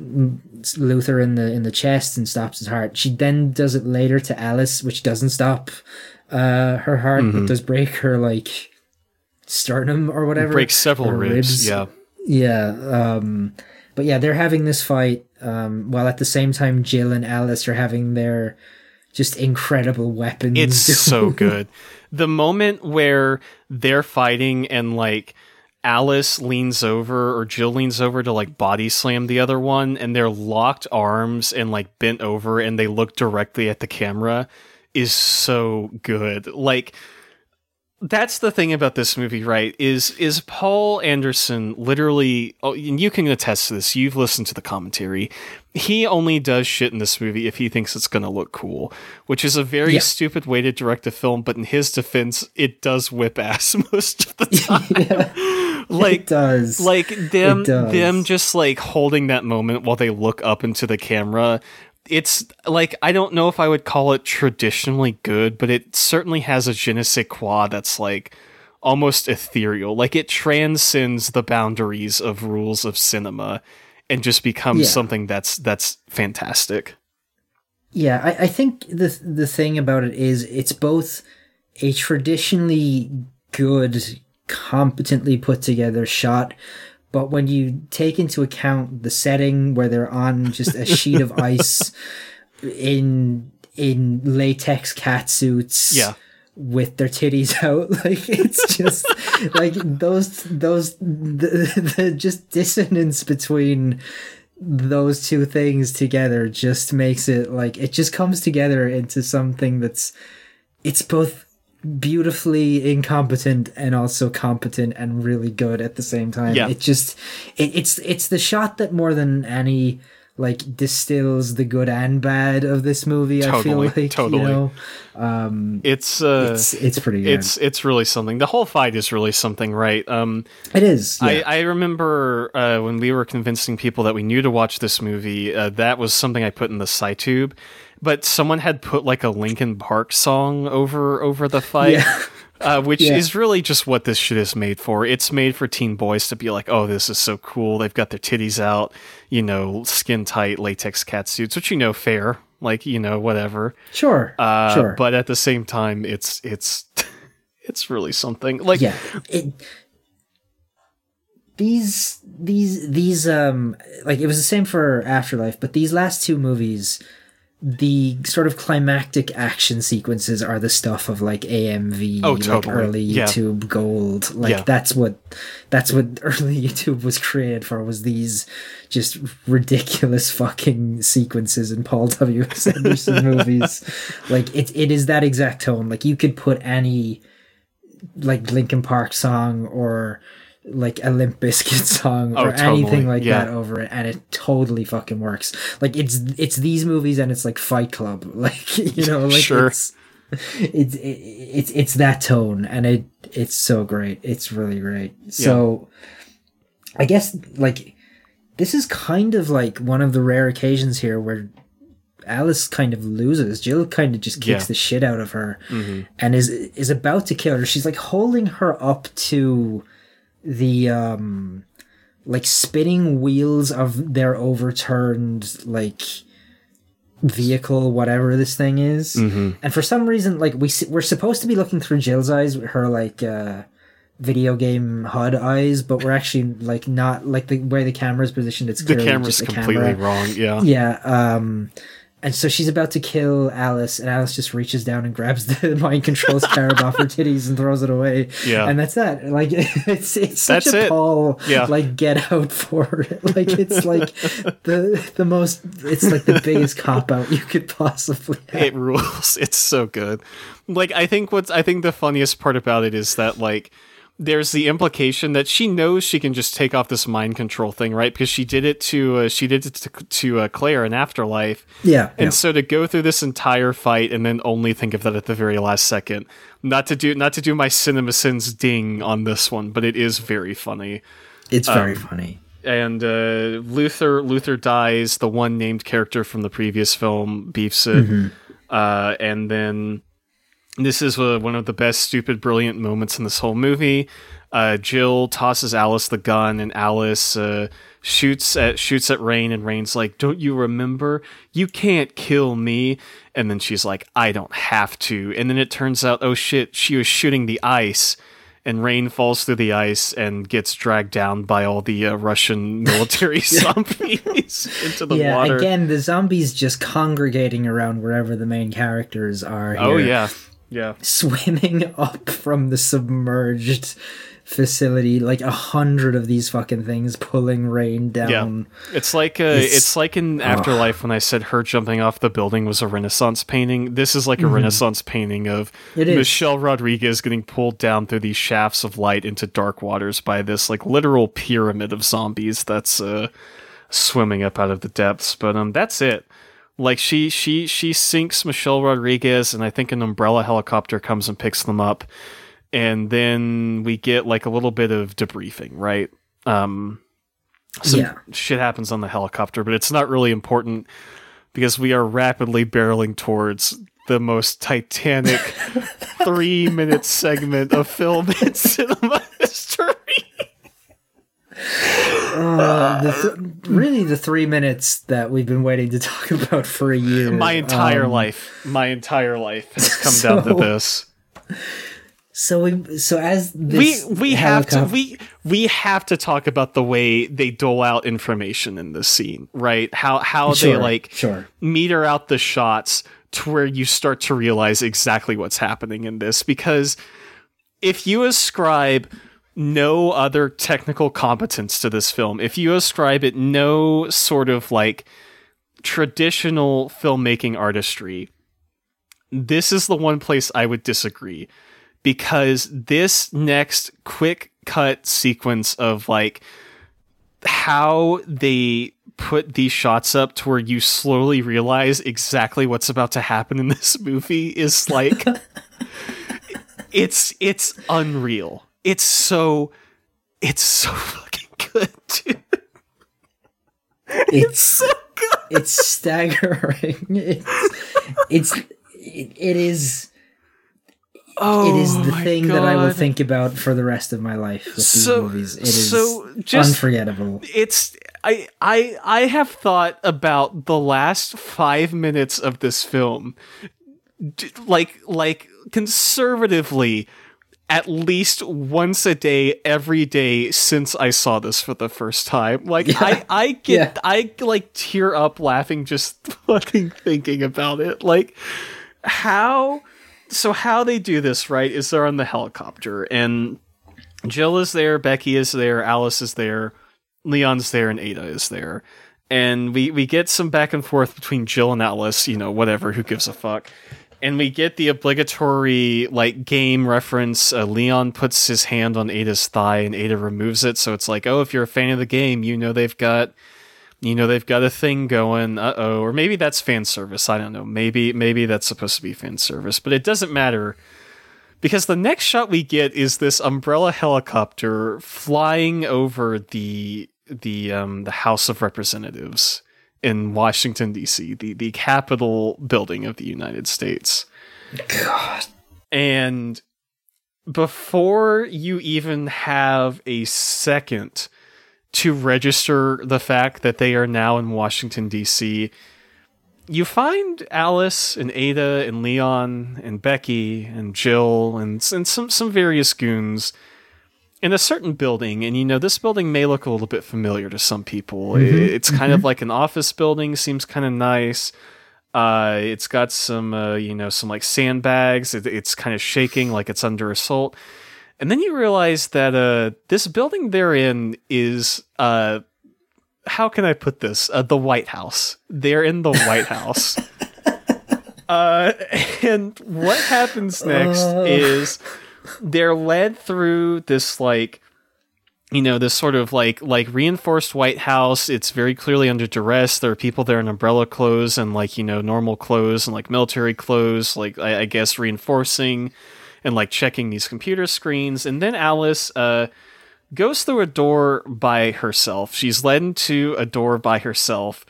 Luther in the in the chest and stops his heart. She then does it later to Alice, which doesn't stop uh, her heart, Mm-hmm. but does break her like sternum or whatever. breaks several or ribs. Yeah. Yeah, um, but yeah, they're having this fight um, while at the same time Jill and Alice are having their just incredible weapons. It's so good. The moment where they're fighting and like Alice leans over or Jill leans over to like body slam the other one and they're locked arms and like bent over and they look directly at the camera is so good. Like that's the thing about this movie, right? Is is Paul Anderson literally? Oh, and you can attest to this. You've listened to the commentary. He only does shit in this movie if he thinks it's going to look cool, which is a very Yeah. stupid way to direct a film. But in his defense, it does whip ass most of the time. yeah, like it does. like them It does. them just like holding that moment while they look up into the camera it's like i don't know if i would call it traditionally good but it certainly has a je ne sais quoi that's like almost ethereal like it transcends the boundaries of rules of cinema and just becomes Yeah. something that's that's fantastic Yeah, I, I think the the thing about it is it's both a traditionally good, competently put together shot, but when you take into account the setting where they're on just a sheet of ice in in latex cat suits, yeah. with their titties out like it's just like those those the, the just dissonance between those two things together just makes it like it just comes together into something that's it's both beautifully incompetent and also competent and really good at the same time. Yeah. It just it, it's it's the shot that more than any like distills the good and bad of this movie. I feel Totally, like totally. you know um, It's uh, it's it's pretty good. it's it's really something. The whole fight is really something, right? Um, it is. Yeah. I, I remember uh, when we were convincing people that we knew to watch this movie, uh, that was something I put in the SciTube. But someone had put like a Linkin Park song over over the fight, Yeah. uh, which Yeah. is really just what this shit is made for. It's made for teen boys to be like, "Oh, this is so cool." They've got their titties out, you know, skin tight latex cat suits, which you know, fair, like you know, whatever. sure. Uh, sure. But at the same time, it's it's it's really something. Like yeah it, these these these um like it was the same for afterlife but these last two movies the sort of climactic action sequences are the stuff of like amv Oh, like early Yeah. youtube gold like Yeah. that's what that's what early youtube was created for was these just ridiculous fucking sequences in paul w S. anderson movies like it, it is that exact tone like you could put any like Linkin Park song or like a Limp Bizkit song Oh, or totally, anything like yeah. that over it, and it totally fucking works. Like it's it's these movies and it's like Fight Club, like you know, like Sure. it's it's it's it's that tone, and it it's so great. It's really great. So, I guess like this is kind of like one of the rare occasions here where Alice kind of loses. Jill kind of just kicks Yeah. Mm-hmm. the shit out of her and is is about to kill her. She's like holding her up to the um like spinning wheels of their overturned like vehicle whatever this thing is Mm-hmm. and for some reason like we we're supposed to be looking through Jill's eyes with her like uh video game HUD eyes but we're actually like not like the way the camera's positioned it's the camera's just a completely camera. wrong. Yeah. Yeah, um and so she's about to kill Alice, and Alice just reaches down and grabs the mind control scarab off her titties and throws it away. Yeah. and that's that. Like it's it's such That's a it. Paul Yeah. like get out for it. Like it's like the the most. It's like the biggest cop out you could possibly. Have. it rules. It's so good. Like I think what's I think the funniest part about it is that like there's the implication that she knows she can just take off this mind control thing, right? Because she did it to uh, she did it to, to uh, Claire in Afterlife, Yeah, and yeah. so to go through this entire fight and then only think of that at the very last second, not to do not to do my cinema sins ding on this one, but it is very funny. it's very um, funny. and uh, Luther Luther dies. The one named character from the previous film beefs it, Mm-hmm. uh, and then this is uh, one of the best stupid brilliant moments in this whole movie. Uh, Jill tosses Alice the gun, and Alice uh, shoots at shoots at Rain, and Rain's like, "Don't you remember? You can't kill me." And then she's like, "I don't have to." And then it turns out, oh shit, she was shooting the ice and Rain falls through the ice and gets dragged down by all the uh, Russian military zombies into the water. yeah, water. again, the zombies just congregating around wherever the main characters are. oh yeah, yeah. swimming up from the submerged facility like a hundred of these fucking things pulling rain down yeah. It's like uh, It's- it's, like in Afterlife when I said her jumping off the building was a Renaissance painting. This is like a Renaissance painting of Mm-hmm. Michelle Rodriguez getting pulled down through these shafts of light into dark waters by this like literal pyramid of zombies that's uh, swimming up out of the depths. But um, that's it. Like she she she sinks Michelle Rodriguez, and I think an umbrella helicopter comes and picks them up, and then we get like a little bit of debriefing, right? Um, some Yeah. shit happens on the helicopter, but it's not really important because we are rapidly barreling towards the most titanic three minute segment of film in cinema history. Uh, the th- really the three minutes that we've been waiting to talk about for a year My entire Um, life, my entire life has come down to this. so we so as We this we have to we we have to talk about the way they dole out information in this scene, right? How how sure, they like sure meter out the shots to where you start to realize exactly what's happening in this because if you ascribe no other technical competence to this film, if you ascribe it no sort of like traditional filmmaking artistry, this is the one place I would disagree because this next quick cut sequence of like how they put these shots up to where you slowly realize exactly what's about to happen in this movie is like it's it's unreal. It's so it's so fucking good, dude. It's, It's so good. it's staggering. It's it's it, it is Oh, it is the thing that I will think about for the rest of my life with these So- movies. It is so just- unforgettable. it's I I I have thought about the last 5 minutes of this film like like conservatively at least once a day every day since I saw this for the first time. Like I I get I like tear up laughing just fucking thinking about it. Like how so how they do this, right, is they're on the helicopter and Jill is there, Becky is there, Alice is there, Leon's there, and Ada is there. And we, we get some back and forth between Jill and Alice, you know, whatever, who gives a fuck. And we get the obligatory, like, game reference. Uh, Leon puts his hand on Ada's thigh and Ada removes it. So it's like, oh, if you're a fan of the game, you know they've got. You know they've got a thing going. Uh oh, or maybe that's fan service. I don't know. Maybe maybe that's supposed to be fan service, but it doesn't matter because the next shot we get is this umbrella helicopter flying over the the um the House of Representatives in Washington D.C., the the Capitol building of the United States. God. And before you even have a second to register the fact that they are now in Washington, D.C., you find Alice and Ada and Leon and Becky and Jill and, and some, some various goons in a certain building. And you know, this building may look a little bit familiar to some people. It's kind of like an office building, seems kind of nice. Uh, it's got some, uh, you know, some like sandbags. It, it's kind of shaking like it's under assault. And then you realize that uh, this building they're in is, uh, how can I put this? Uh, the White House. They're in the White House. uh, and what happens next Uh. is they're led through this like you know this sort of like like reinforced white house. It's very clearly under duress. There are people there in umbrella clothes and like you know normal clothes and like military clothes like i, I guess reinforcing and like checking these computer screens. And then alice uh goes through a door by herself. She's led into a door by herself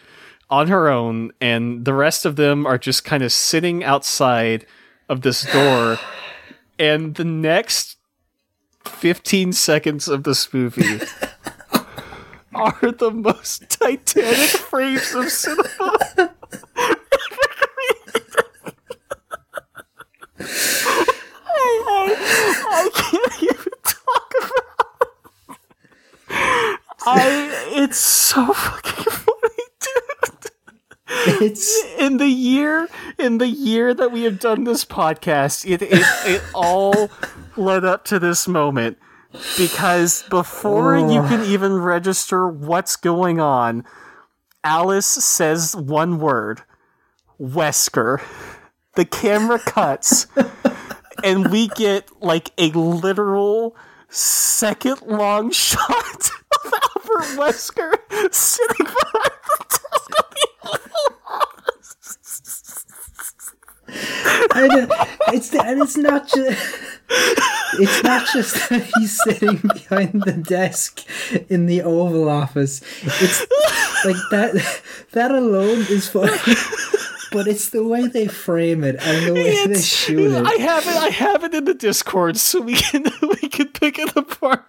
on her own and the rest of them are just kind of sitting outside of this door and the next 15 seconds of this movie are the most titanic frames of cinema. I, I, I can't even talk about it. I, it's so fucking funny, It's in the year in the year that we have done this podcast it it, it all led up to this moment. Because before you can even register what's going on alice says one word wesker. The camera cuts and we get like a literal second long shot of albert wesker sitting behind the desk of the Oval Office. I don't, it's and it's not just it's not just that he's sitting behind the desk in the Oval Office. It's like that. That alone is funny, but it's the way they frame it and the way they shoot it. I have it. I have it in the Discord, so we can we can pick it apart.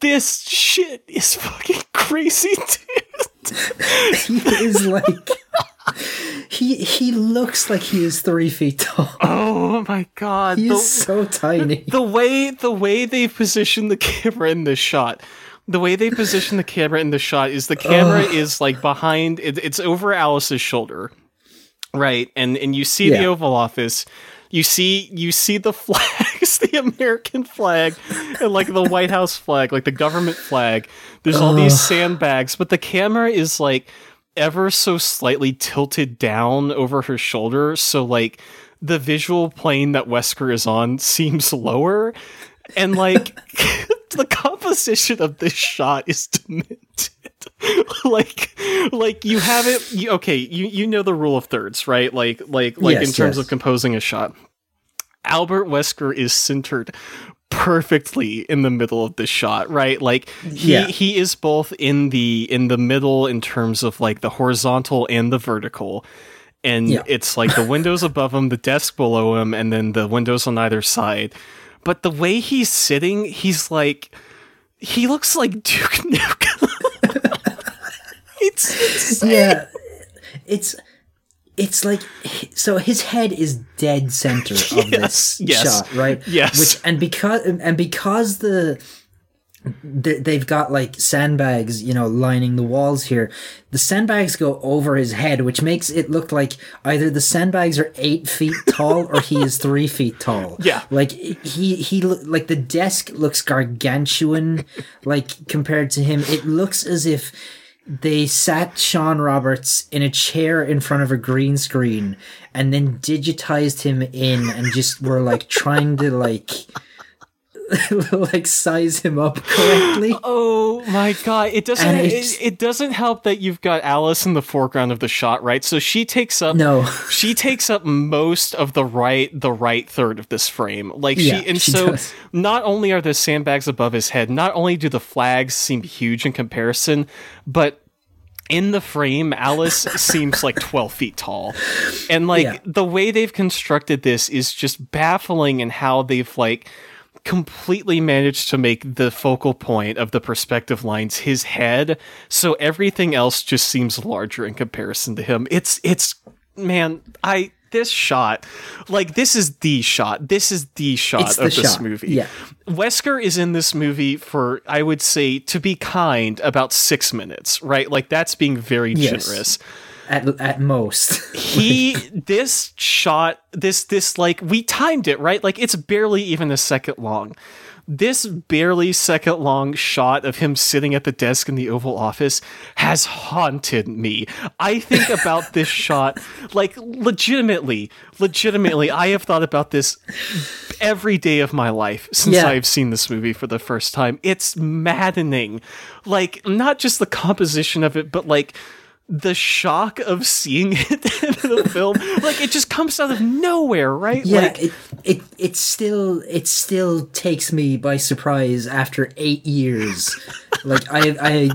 This shit is fucking crazy, dude. he is like he he looks like he is three feet tall. Oh my god! He the, is so tiny. the way the way they position the camera in this shot. The way they position the camera in the shot is the camera is like behind. It, it's over Alice's shoulder, right? And and you see the Oval Office. you see you see the flags, the American flag, and like the White House flag, like the government flag. There's all these sandbags, but the camera is like ever so slightly tilted down over her shoulder, so like the visual plane that Wesker is on seems lower, and like the composition of this shot is demented. like like you have it you, okay you you know the rule of thirds right like like like Yes, in terms yes. of composing a shot albert wesker is centered perfectly in the middle of this shot right like he Yeah. he is both in the in the middle in terms of like the horizontal and the vertical and Yeah. it's like the windows above him the desk below him and then the windows on either side but the way he's sitting he's like he looks like duke nukem it's insane. yeah it's it's like so his head is dead center of Yes, this yes, shot right yes. which and because and because the they've got like sandbags you know lining the walls here the sandbags go over his head which makes it look like either the sandbags are eight feet tall or he is three feet tall Yeah. like he he like the desk looks gargantuan like compared to him it looks as if they sat Shawn Roberts in a chair in front of a green screen and then digitized him in and just were like trying to like like size him up correctly. Oh my god! It doesn't. It, it doesn't help that you've got Alice in the foreground of the shot, right? So she takes up. No. she takes up most of the right, the right third of this frame. Like Yeah, she, and she so does. not only are the sandbags above his head, not only do the flags seem huge in comparison, but in the frame, Alice seems like 12 feet tall. And like Yeah. the way they've constructed this is just baffling in how they've like completely managed to make the focal point of the perspective lines his head so everything else just seems larger in comparison to him it's it's man i this shot like this is the shot this is the shot It's of the this shot, movie yeah. Wesker is in this movie for, I would say, to be kind, about six minutes, right? Like that's being very Yes. generous. At at most. He, this shot, this, this, like, we timed it, right? Like it's barely even a second long. This barely second long shot of him sitting at the desk in the Oval Office has haunted me. I think about this shot, like, legitimately, legitimately, I have thought about this every day of my life since Yeah. I've seen this movie for the first time. It's maddening. Like, not just the composition of it, but like the shock of seeing it in the film. Like, it just comes out of nowhere, right? Yeah, Like, it, it it still it still takes me by surprise after eight years. like I I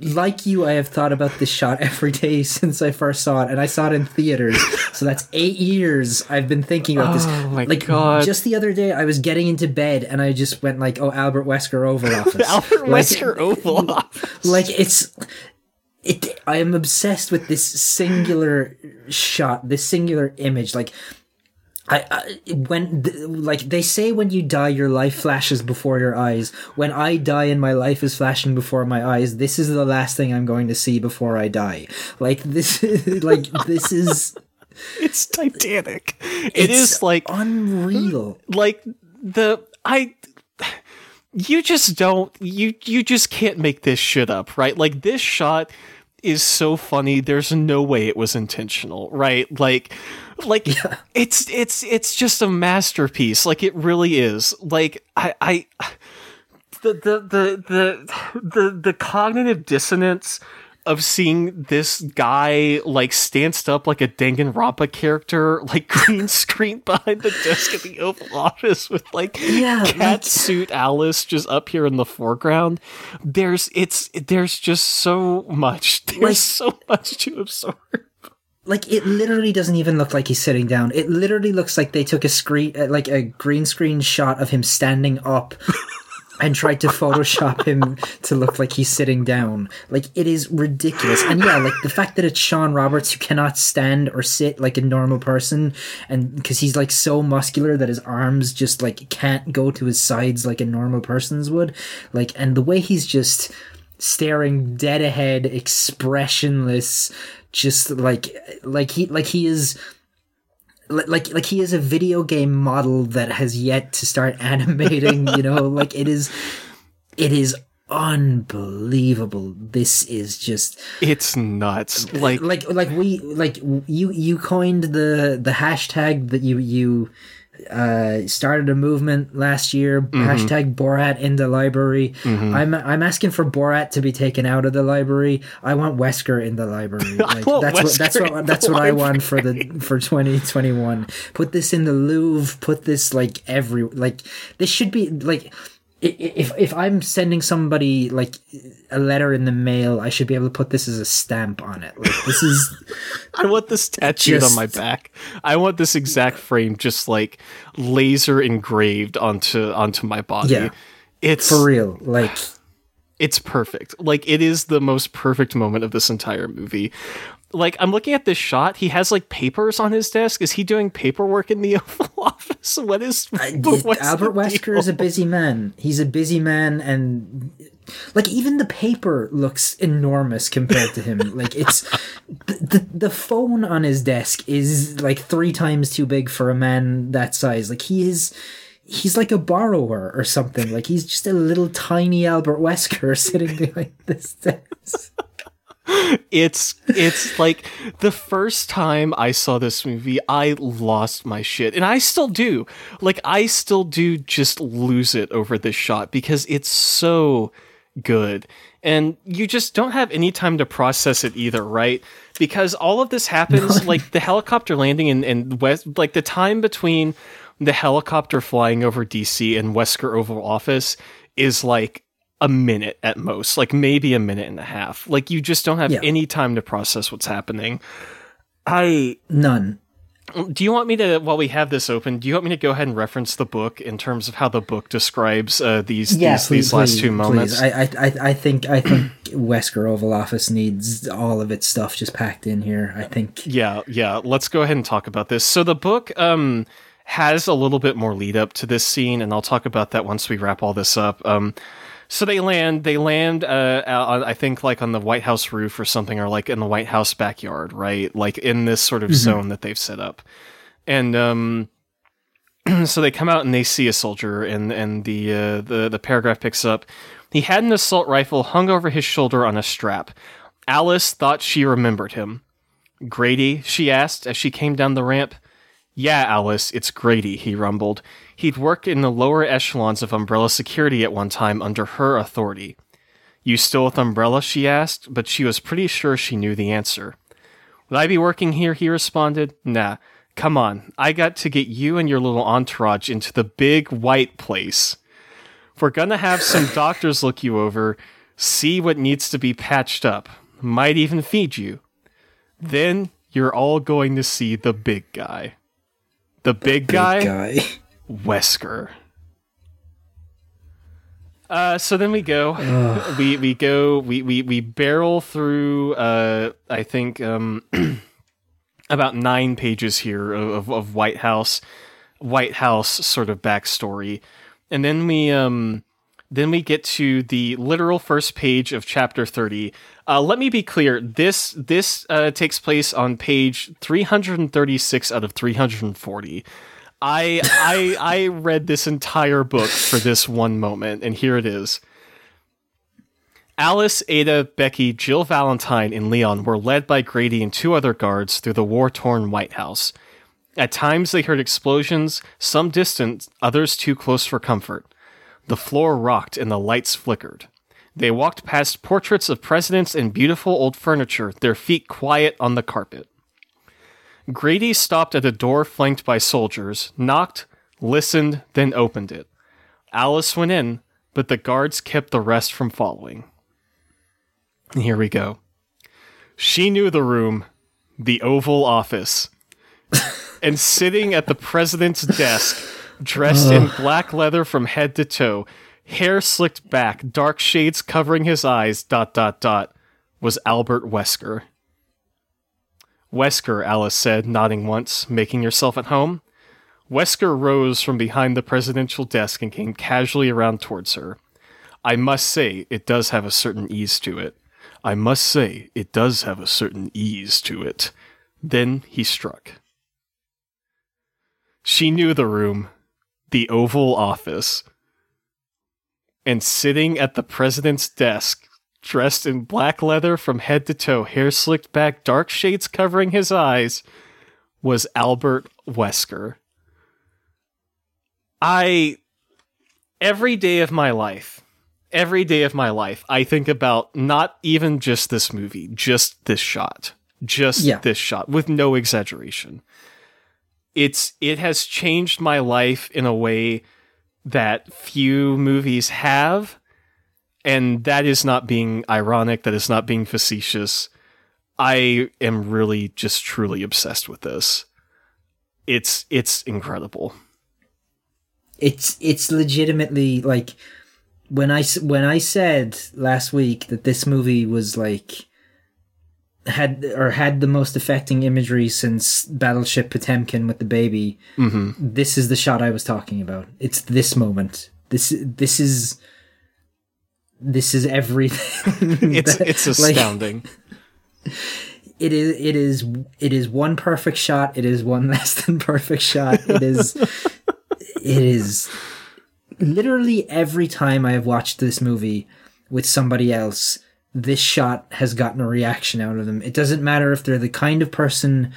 like you, I have thought about this shot every day since I first saw it, and I saw it in theaters. So that's eight years I've been thinking about this. Oh my like God. just the other day, I was getting into bed and I just went like, "Oh, Albert Wesker Oval Office." Albert Like- Wesker Oval Office. like it's it i am obsessed with this singular shot this singular image like I, I when th- like they say when you die your life flashes before your eyes when i die and my life is flashing before my eyes this is the last thing i'm going to see before i die like this like this is It's Titanic. It it's is like unreal like the I you just don't you you just can't make this shit up, right? Like this shot is so funny. There's no way it was intentional, right? Like like it's it's it's just a masterpiece. Like it really is. Like I I the the the the the, the cognitive dissonance of seeing this guy like stanced up like a Danganronpa character, like green screen behind the desk at the Oval Office with like Yeah, cat suit Alice just up here in the foreground. There's it's there's just so much. There's Like- so much to absorb. like it literally doesn't even look like he's sitting down. It literally looks like they took a screen, like a green screen shot of him standing up, and tried to Photoshop him to look like he's sitting down. Like it is ridiculous. And yeah, like the fact that it's Shawn Roberts who cannot stand or sit like a normal person, and because he's like so muscular that his arms just like can't go to his sides like a normal person's would. Like, and the way he's just staring dead ahead, expressionless, just like like he like he is like like he is a video game model that has yet to start animating. You know, like it is, it is unbelievable. This is just It's nuts. Like like like we like you you coined the the hashtag that you you uh started a movement last year hashtag borat in the library. I'm i'm asking for borat to be taken out of the library. I want wesker in the library. Like that's what that's Wesker in what that's what i want for the for 2021 put this in the louvre put this like every like this should be like if if I'm sending somebody like a letter in the mail, I should be able to put this as a stamp on it. Like this is I want this tattooed on my back. I want this exact frame just like laser engraved onto onto my body. Yeah. It's for real. Like it's perfect. Like it is the most perfect moment of this entire movie. Like I'm looking at this shot, he has like papers on his desk. Is he doing paperwork in the Oval Office? What is Albert Wesker is a busy man. He's a busy man, and like even the paper looks enormous compared to him. like it's the, the the phone on his desk is like three times too big for a man that size. Like he is. He's like a borrower or something. Like he's just a little tiny Albert Wesker sitting behind this desk. It's it's like the first time I saw this movie, I lost my shit, and I still do. Like I still do just lose it over this shot because it's so good, and you just don't have any time to process it either, right? Because all of this happens like the helicopter landing and and West, like the time between the helicopter flying over DC and Wesker Oval Office is like a minute at most, like maybe a minute and a half. Like you just don't have Yeah. any time to process what's happening. I None. do you want me to while we have this open, do you want me to go ahead and reference the book in terms of how the book describes uh, these these, these last two moments? I, I, I, I think, I think Wesker Oval Office needs all of its stuff just packed in here. I think. Yeah, yeah. Let's go ahead and talk about this. So the book um has a little bit more lead up to this scene, and I'll talk about that once we wrap all this up. Um, so they land, they land, uh, out I think like on the White House roof or something, or like in the White House backyard, right? Like in this sort of zone that they've set up, and um. So they come out and they see a soldier, and and the uh, the the paragraph picks up. He had an assault rifle hung over his shoulder on a strap. Alice thought she remembered him. Grady? she asked as she came down the ramp. Yeah, Alice, it's Grady, he rumbled. He'd worked in the lower echelons of Umbrella security at one time under her authority. You still with Umbrella? she asked, but she was pretty sure she knew the answer. Would I be working here? he responded. Nah. Come on, I got to get you and your little entourage into the big white place. We're gonna have some doctors look you over, see what needs to be patched up, might even feed you. Then you're all going to see the big guy. The big guy, Guy. Wesker. Uh, so then we go, we we go, we we we barrel through. Uh, I think um, about nine pages here of, of, of White House, White House sort of backstory, and then we um, then we get to the literal first page of chapter 30 uh, let me be clear this this uh, takes place on page 336 out of 340 I, I I read this entire book for this one moment, and here it is. Alice, Ada, Becky, Jill Valentine, and Leon were led by Grady and two other guards through the war torn White House. At times they heard explosions, some distant, others too close for comfort. The floor rocked and the lights flickered. They walked past portraits of presidents and beautiful old furniture, their feet quiet on the carpet. Grady stopped at a door flanked by soldiers, knocked, listened, then opened it. Alice went in, but the guards kept the rest from following. And here we go. She knew the room, the Oval Office. and sitting at the president's desk, dressed in black leather from head to toe, hair slicked back, dark shades covering his eyes, dot dot dot, was Albert Wesker. Wesker, Alice said, nodding once, making yourself at home. Wesker rose from behind the presidential desk and came casually around towards her. I must say, it does have a certain ease to it. I must say, it does have a certain ease to it. Then he struck. She knew the room, the Oval Office. And sitting at the president's desk, dressed in black leather from head to toe, hair slicked back, dark shades covering his eyes, was Albert Wesker. I, every day of my life, every day of my life, I think about not even just this movie, just this shot. Just Yeah. this shot with no exaggeration. It's it has changed my life in a way that few movies have and that is not being ironic, that is not being facetious. I am really just truly obsessed with this. It's it's incredible. it's it's legitimately like when I when I said last week that this movie was like had or had the most affecting imagery since Battleship Potemkin with the baby. hmm This is the shot I was talking about. It's this moment. This this is this is everything. It's that- it's like, astounding. it is it is it is one perfect shot it is one less than perfect shot it is it is literally every time i have watched this movie with somebody else this shot has gotten a reaction out of them it doesn't matter if they're the kind of person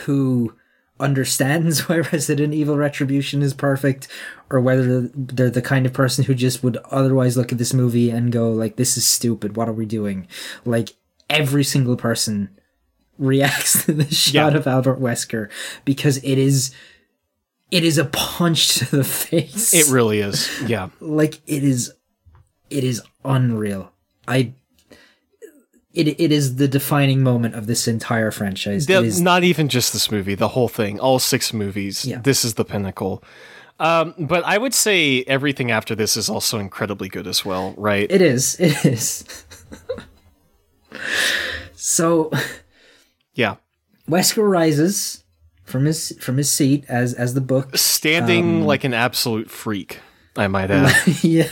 who understands why resident evil retribution is perfect or whether they're the kind of person who just would otherwise look at this movie and go like this is stupid what are we doing like every single person reacts to the shot Yeah. of Albert Wesker because it is it is a punch to the face. It really is. Yeah. like it is it is unreal. I it it is the defining moment of this entire franchise. The- is not even just this movie, the whole thing, all six movies. Yeah. This is the pinnacle. Um, but I would say everything after this is also incredibly good as well, right? it is. It is. so yeah. Wesker rises from his from his seat as as the book Standing Um, like an absolute freak, I might add. yeah.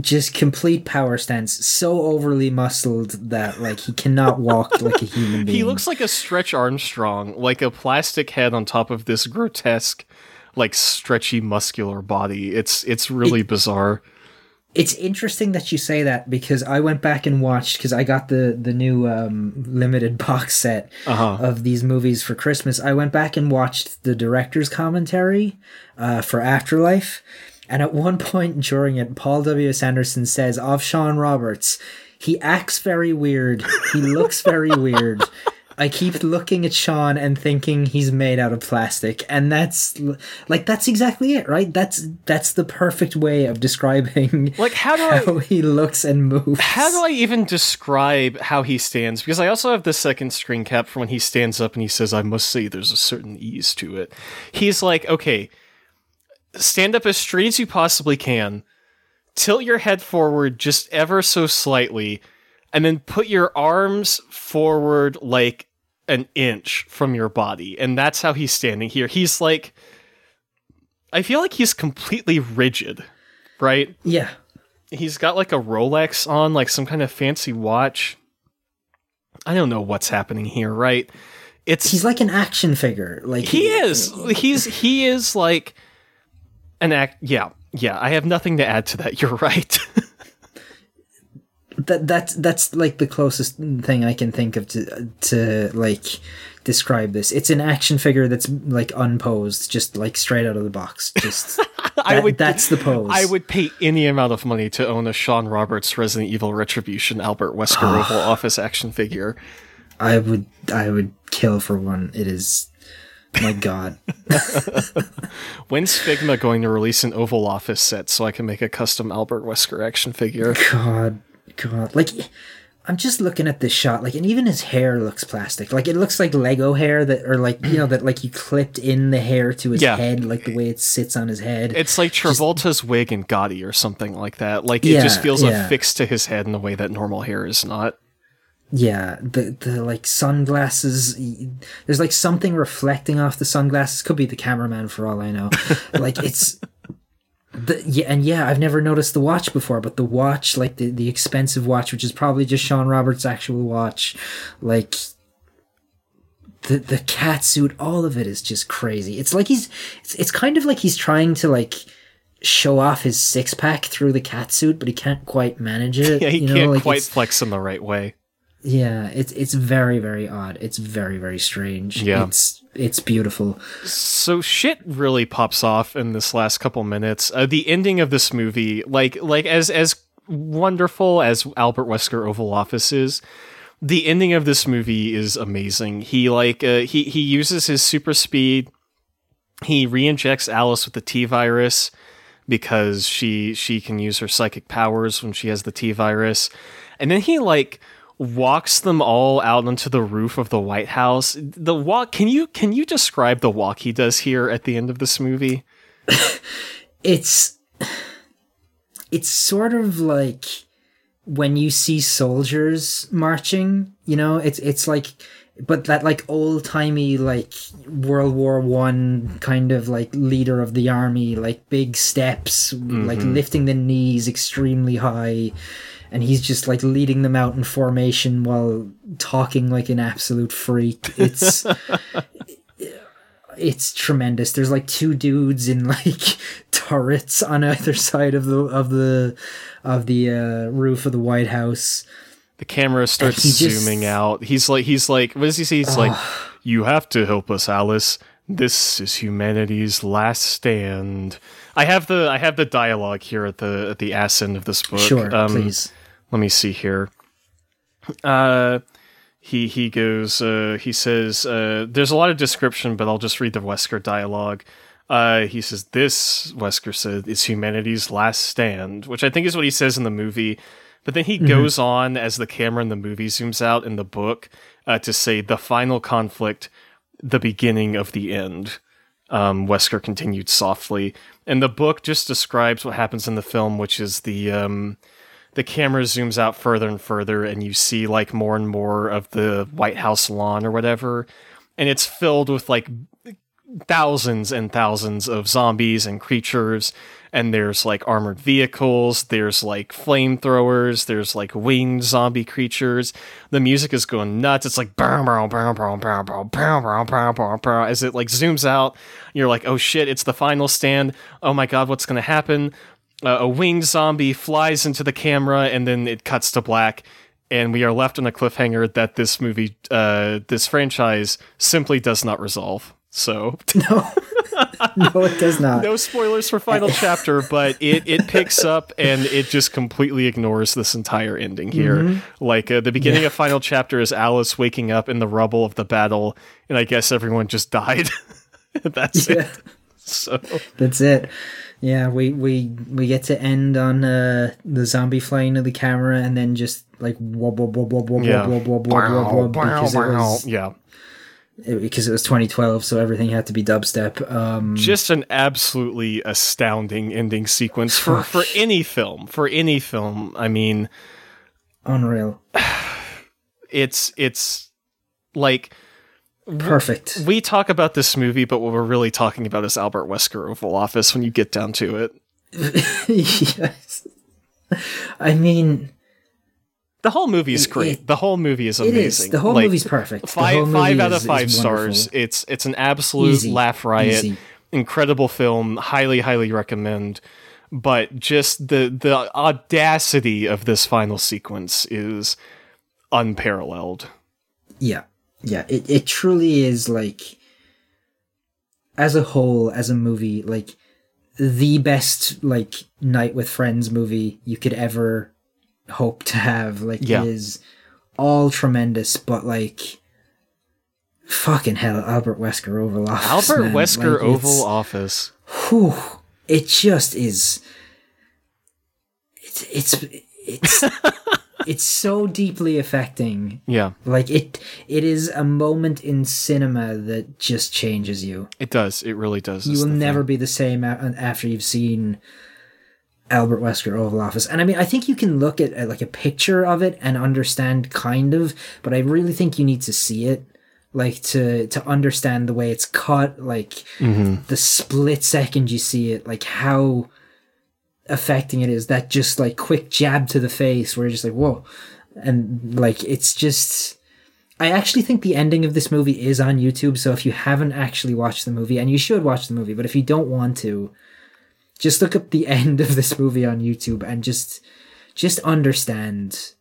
Just complete power stance, so overly muscled that like he cannot walk like a human being. he looks like a Stretch Armstrong, like a plastic head on top of this grotesque, like stretchy muscular body. It's it's really bizarre. It's interesting that you say that because I went back and watched because I got the the new um, limited box set Uh-huh. of these movies for Christmas. I went back and watched the director's commentary uh, for Afterlife, and at one point during it, Paul W. S. Anderson says of Shawn Roberts, he acts very weird. He looks very weird. I keep looking at Shawn and thinking he's made out of plastic, and that's like that's exactly it, right? That's that's the perfect way of describing Like how do I how he looks and moves. How do I even describe how he stands? Because I also have the second screen cap from when he stands up and he says, I must say there's a certain ease to it. He's like, okay, stand up as straight as you possibly can, tilt your head forward just ever so slightly, and then put your arms forward like an inch from your body. And that's how he's standing here. He's like, I feel like he's completely rigid, right? Yeah, he's got like a Rolex on, like some kind of fancy watch. I don't know what's happening here, right? It's he's like an action figure. Like he is. He's he is like an act. Yeah, yeah. I have nothing to add to that. You're right. that that's that's like the closest thing I can think of to to like describe this. It's an action figure that's like unposed, just like straight out of the box. Just I that- would. that's the pose. I would pay any amount of money to own a Shawn Roberts Resident Evil Retribution Albert Wesker Oval Office action figure. I would I would kill for one. It is my god. When's Figma going to release an Oval Office set so I can make a custom Albert Wesker action figure? God, God, like I'm just looking at this shot, like, and even his hair looks plastic. Like it looks like Lego hair that, or like you know that like you clipped in the hair to his Yeah. head, like the way it sits on his head. It's like Travolta's wig and Gotti or something like that. Like it Yeah, just feels yeah. affixed to his head in a way that normal hair is not. Yeah, the the like sunglasses. There's like something reflecting off the sunglasses. Could be the cameraman for all I know. like it's. The, yeah, and yeah, I've never noticed the watch before, but the watch, like the, the expensive watch, which is probably just Shawn Roberts' actual watch, like the the cat suit, all of it is just crazy. It's like he's it's, it's kind of like he's trying to like show off his six pack through the cat suit, but he can't quite manage it. Yeah, he you know? can't like quite flex in the right way. Yeah, it's it's very very odd. It's very very strange. Yeah. it's it's beautiful. So shit really pops off in this last couple minutes. Uh, the ending of this movie, like like as as wonderful as Albert Wesker Oval Office is, the ending of this movie is amazing. He like uh, he he uses his super speed. He re-injects Alice with the T virus because she she can use her psychic powers when she has the T virus, and then he like walks them all out onto the roof of the White House. The walk can you can you describe the walk he does here at the end of this movie? It's it's sort of like when you see soldiers marching, you know, it's it's like but that like old timey like World War One kind of like leader of the army, like big steps, like mm-hmm. lifting the knees extremely high, and he's just like leading them out in formation while talking like an absolute freak. It's it's tremendous. There's like two dudes in like turrets on either side of the of the of the uh, roof of the White House. The camera starts just- zooming out. He's like he's like what does he say? He's like you have to help us, Alice. This is humanity's last stand. I have the I have the dialogue here at the at the ass end of this book. Sure, Um, please. Let me see here. Uh, he he goes. Uh, he says. Uh, there's a lot of description, but I'll just read the Wesker dialogue. Uh, he says, "This Wesker said is humanity's last stand," which I think is what he says in the movie. But then he goes on as the camera in the movie zooms out in the book uh, to say the final conflict, the beginning of the end. Um, Wesker continued softly, and the book just describes what happens in the film, which is the um, the camera zooms out further and further and you see like more and more of the White House lawn or whatever and it's filled with like thousands and thousands of zombies and creatures and there's like armored vehicles there's like flamethrowers there's like winged zombie creatures the music is going nuts it's like as it like zooms out you're like oh shit it's the final stand oh my god what's going to happen uh, a winged zombie flies into the camera and then it cuts to black and we are left on a cliffhanger that this movie uh, this franchise simply does not resolve. So No, no, it does not. no spoilers for final chapter but it, it picks up and it just completely ignores this entire ending here. Like uh, the beginning of final chapter is alice waking up in the rubble of the battle and i guess everyone just died. That's Yeah. it. So That's it. Yeah, we we we get to end on uh, the zombie flying to the camera and then just like wub wub wub wub wub yeah wub wub wub wub wub because it was yeah because it was 2012, so everything had to be dubstep. Um, just an absolutely astounding ending sequence for, for any film. For any film, I mean, unreal, it's it's like perfect. we talk about this movie, but what we're really talking about is Albert Wesker Oval Office when you get down to it. yes, I mean The whole movie is great. it- the whole movie is amazing. is the whole Like, movie's perfect. Five whole five movie out of five stars. It's it's an absolute Easy. laugh riot. Easy. Incredible film. Highly highly recommend. But just the the audacity of this final sequence is unparalleled. Yeah, yeah. It it truly is like, as a whole, as a movie, like the best like night with friends movie you could ever hope to have. Like, Yeah. it is all tremendous, but like. Fucking hell, Albert Wesker Oval Office. Albert man. Wesker Like, Oval Office. whew, it just is it's it's it's it's so deeply affecting Yeah, like it it is a moment in cinema that just changes you it does. It really does. you will never thing. be the same after you've seen Albert Wesker Oval Office. And I mean, I think you can look at uh, like a picture of it and understand kind of, but I really think you need to see it like to to understand the way it's cut, like the split second you see it, like how affecting it is that just like quick jab to the face where you're just like, whoa. And like it's just I actually think the ending of this movie is on YouTube. So if you haven't actually watched the movie, and you should watch the movie, but if you don't want to, just look up the end of this movie on YouTube and just just understand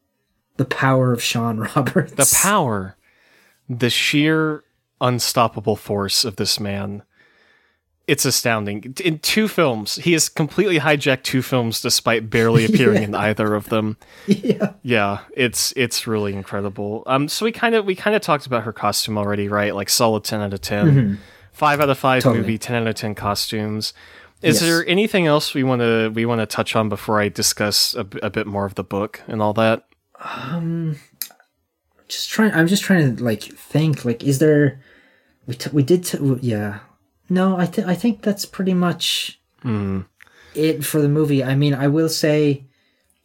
the power of Shawn Roberts. The power, the sheer unstoppable force of this man. It's astounding. In two films, he has completely hijacked two films despite barely appearing yeah. in either of them. Yeah. Yeah, it's it's really incredible. Um so we kind of we kind of talked about her costume already, right? Like solid 10 out of 10. Mm-hmm. 5 out of 5 totally. movie, 10 out of 10 costumes. Is yes. there anything else we want to we want to touch on before I discuss a, a bit more of the book and all that? Um just trying I'm just trying to like think like is there we t- we did t- yeah no, I th- I think that's pretty much mm. it for the movie. I mean, I will say,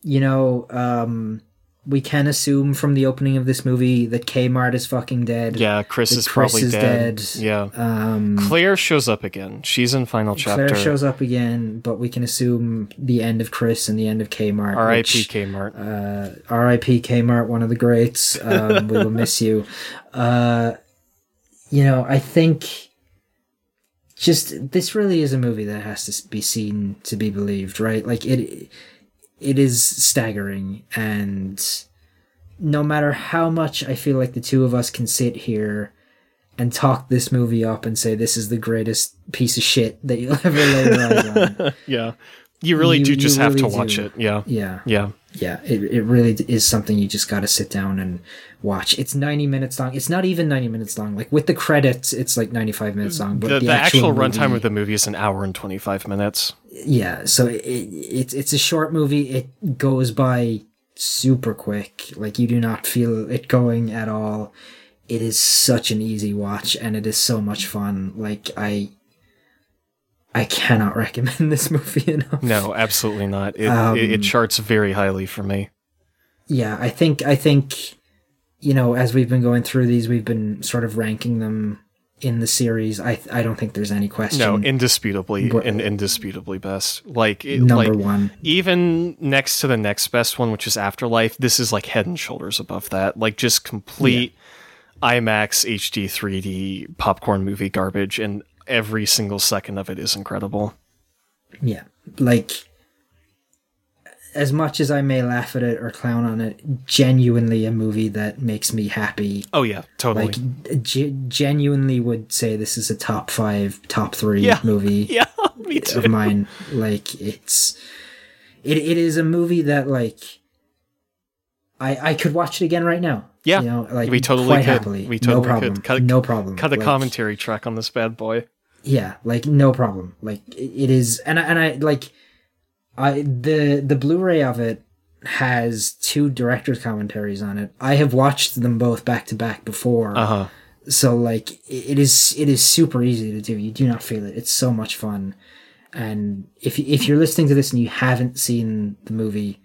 you know, um, we can assume from the opening of this movie that Kmart is fucking dead. Yeah, Chris is Chris probably is dead. dead. Yeah. Um, Claire shows up again. She's in final chapter. Claire shows up again, but we can assume the end of Chris and the end of Kmart. R.I.P. Kmart. Uh, R.I.P. Kmart, one of the greats. Um, we will miss you. Uh, you know, I think just this really is a movie that has to be seen to be believed, right? Like it it is staggering and no matter how much I feel like the two of us can sit here and talk this movie up and say this is the greatest piece of shit that you'll ever lay eyes on. yeah. You really you, do just have really to watch do. it. Yeah. Yeah. Yeah. Yeah. It, it really is something you just got to sit down and watch. It's 90 minutes long. It's not even 90 minutes long. Like with the credits, it's like 95 minutes long. But the, the, the actual, actual runtime of the movie is an hour and 25 minutes. Yeah. So it, it's, it's a short movie. It goes by super quick. Like you do not feel it going at all. It is such an easy watch and it is so much fun. Like I, I cannot recommend this movie enough. No, absolutely not. It, um, it, it charts very highly for me. Yeah, I think I think you know as we've been going through these, we've been sort of ranking them in the series. I I don't think there's any question. No, indisputably, in, indisputably best. Like it, number like, one, even next to the next best one, which is Afterlife. This is like head and shoulders above that. Like just complete. Yeah. IMAX HD 3D popcorn movie garbage, and every single second of it is incredible. Yeah. Like as much as I may laugh at it or clown on it, genuinely a movie that makes me happy. Oh yeah, totally. Like g- genuinely would say this is a top 5, top 3 yeah. movie yeah, me too. of mine. Like it's it it is a movie that like I I could watch it again right now. Yeah, you know, like we totally quite could. happily. We totally no problem. could. Cut, no problem. Cut a like, commentary track on this bad boy. Yeah, like no problem. Like it is, and I, and I like, I the the Blu-ray of it has two director's commentaries on it. I have watched them both back to back before. Uh-huh. So like it is it is super easy to do. You do not feel it. It's so much fun. And if if you're listening to this and you haven't seen the movie,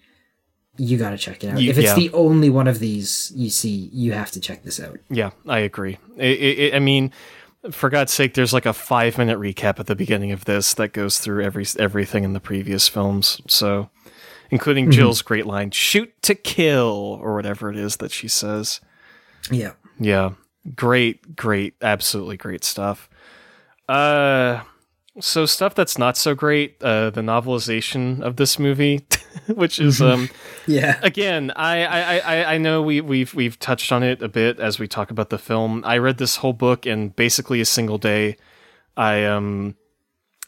you got to check it out. You, if it's yeah. the only one of these you see, you have to check this out. Yeah, I agree. It, it, I mean, for God's sake, there's like a five minute recap at the beginning of this that goes through every everything in the previous films. So, including mm-hmm. Jill's great line, "Shoot to kill" or whatever it is that she says. Yeah, yeah, great, great, absolutely great stuff. Uh, so stuff that's not so great. Uh, the novelization of this movie. which is um yeah. again I, I i i know we we've we've touched on it a bit as we talk about the film. I read this whole book in basically a single day. I um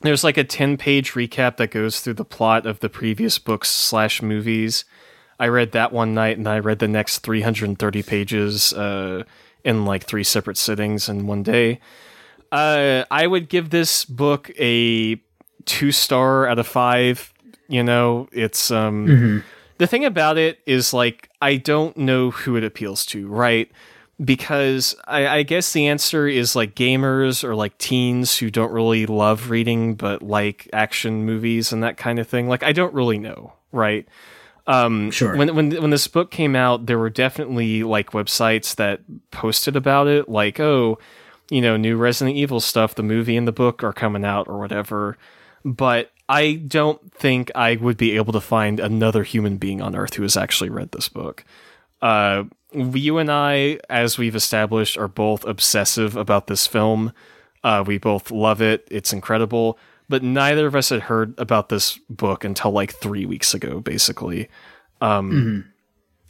there's like a 10 page recap that goes through the plot of the previous books slash movies. I read that one night and i read the next 330 pages uh in like three separate sittings in one day. Uh i would give this book a two star out of five you know, it's um mm-hmm. the thing about it is like I don't know who it appeals to, right? Because I, I guess the answer is like gamers or like teens who don't really love reading but like action movies and that kind of thing. Like I don't really know, right? Um, sure. When when when this book came out, there were definitely like websites that posted about it, like oh, you know, new Resident Evil stuff. The movie and the book are coming out or whatever. But I don't think I would be able to find another human being on Earth who has actually read this book. Uh, you and I, as we've established, are both obsessive about this film. Uh, we both love it. It's incredible. But neither of us had heard about this book until like three weeks ago, basically. Um, Mm-hmm.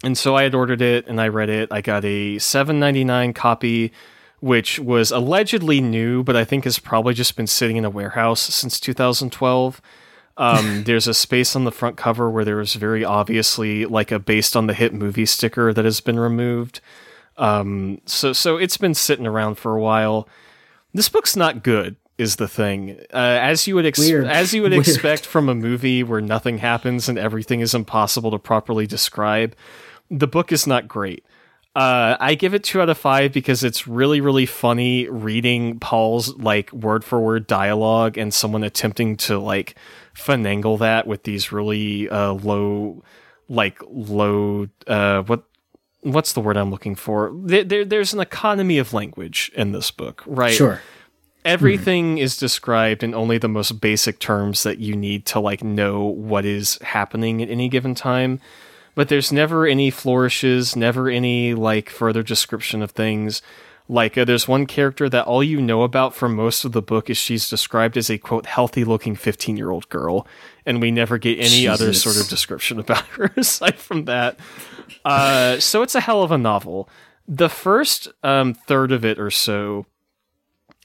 And so I had ordered it and I read it. I got a seven ninety nine copy, which was allegedly new, but I think has probably just been sitting in a warehouse since 2012. Um, there's a space on the front cover where there is very obviously like a based on the hit movie sticker that has been removed. Um, so so it's been sitting around for a while. This book's not good, is the thing. Uh, as you would ex- as you would Weird. expect from a movie where nothing happens and everything is impossible to properly describe, the book is not great. Uh, I give it two out of five because it's really, really funny reading Paul's like word for word dialogue and someone attempting to like finagle that with these really uh, low, like low, uh, what what's the word I'm looking for? There, there, there's an economy of language in this book, right? Sure. everything is described in only the most basic terms that you need to like know what is happening at any given time but there's never any flourishes never any like further description of things. Like uh, there's one character that all you know about for most of the book is she's described as a quote healthy looking 15 year old girl and we never get any other sort of description about her aside from that. Uh, so it's a hell of a novel. The first um, third of it or so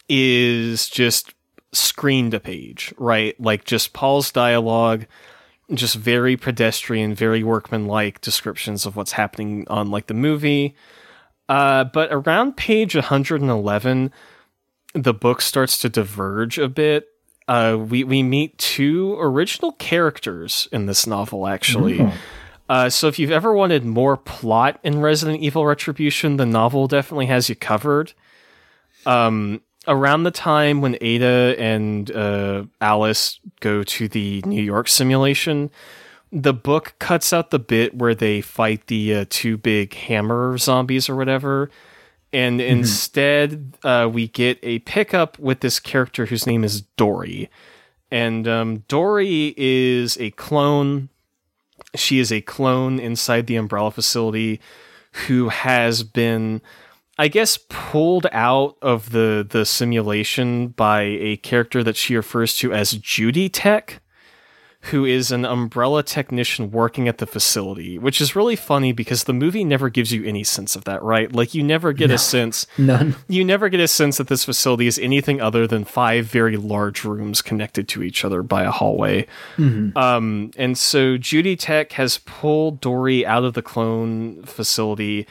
is just screen to page, right? Like just Paul's dialogue, just very pedestrian, very workmanlike descriptions of what's happening on like the movie. Uh, but around page 111, the book starts to diverge a bit. Uh, we we meet two original characters in this novel, actually. Uh, so if you've ever wanted more plot in Resident Evil Retribution, the novel definitely has you covered. Um, around the time when Ada and uh, Alice go to the New York simulation, the book cuts out the bit where they fight the uh, two big hammer zombies or whatever. And instead, uh, we get a pickup with this character whose name is Dory. And um, Dory is a clone. She is a clone inside the Umbrella facility who has been I guess pulled out of the the simulation by a character that she refers to as Judy Tech, who is an umbrella technician working at the facility, which is really funny because the movie never gives you any sense of that, right? Like you never get a sense None. you never get a sense that this facility is anything other than five very large rooms connected to each other by a hallway. Um, and so Judy Tech has pulled Dory out of the clone facility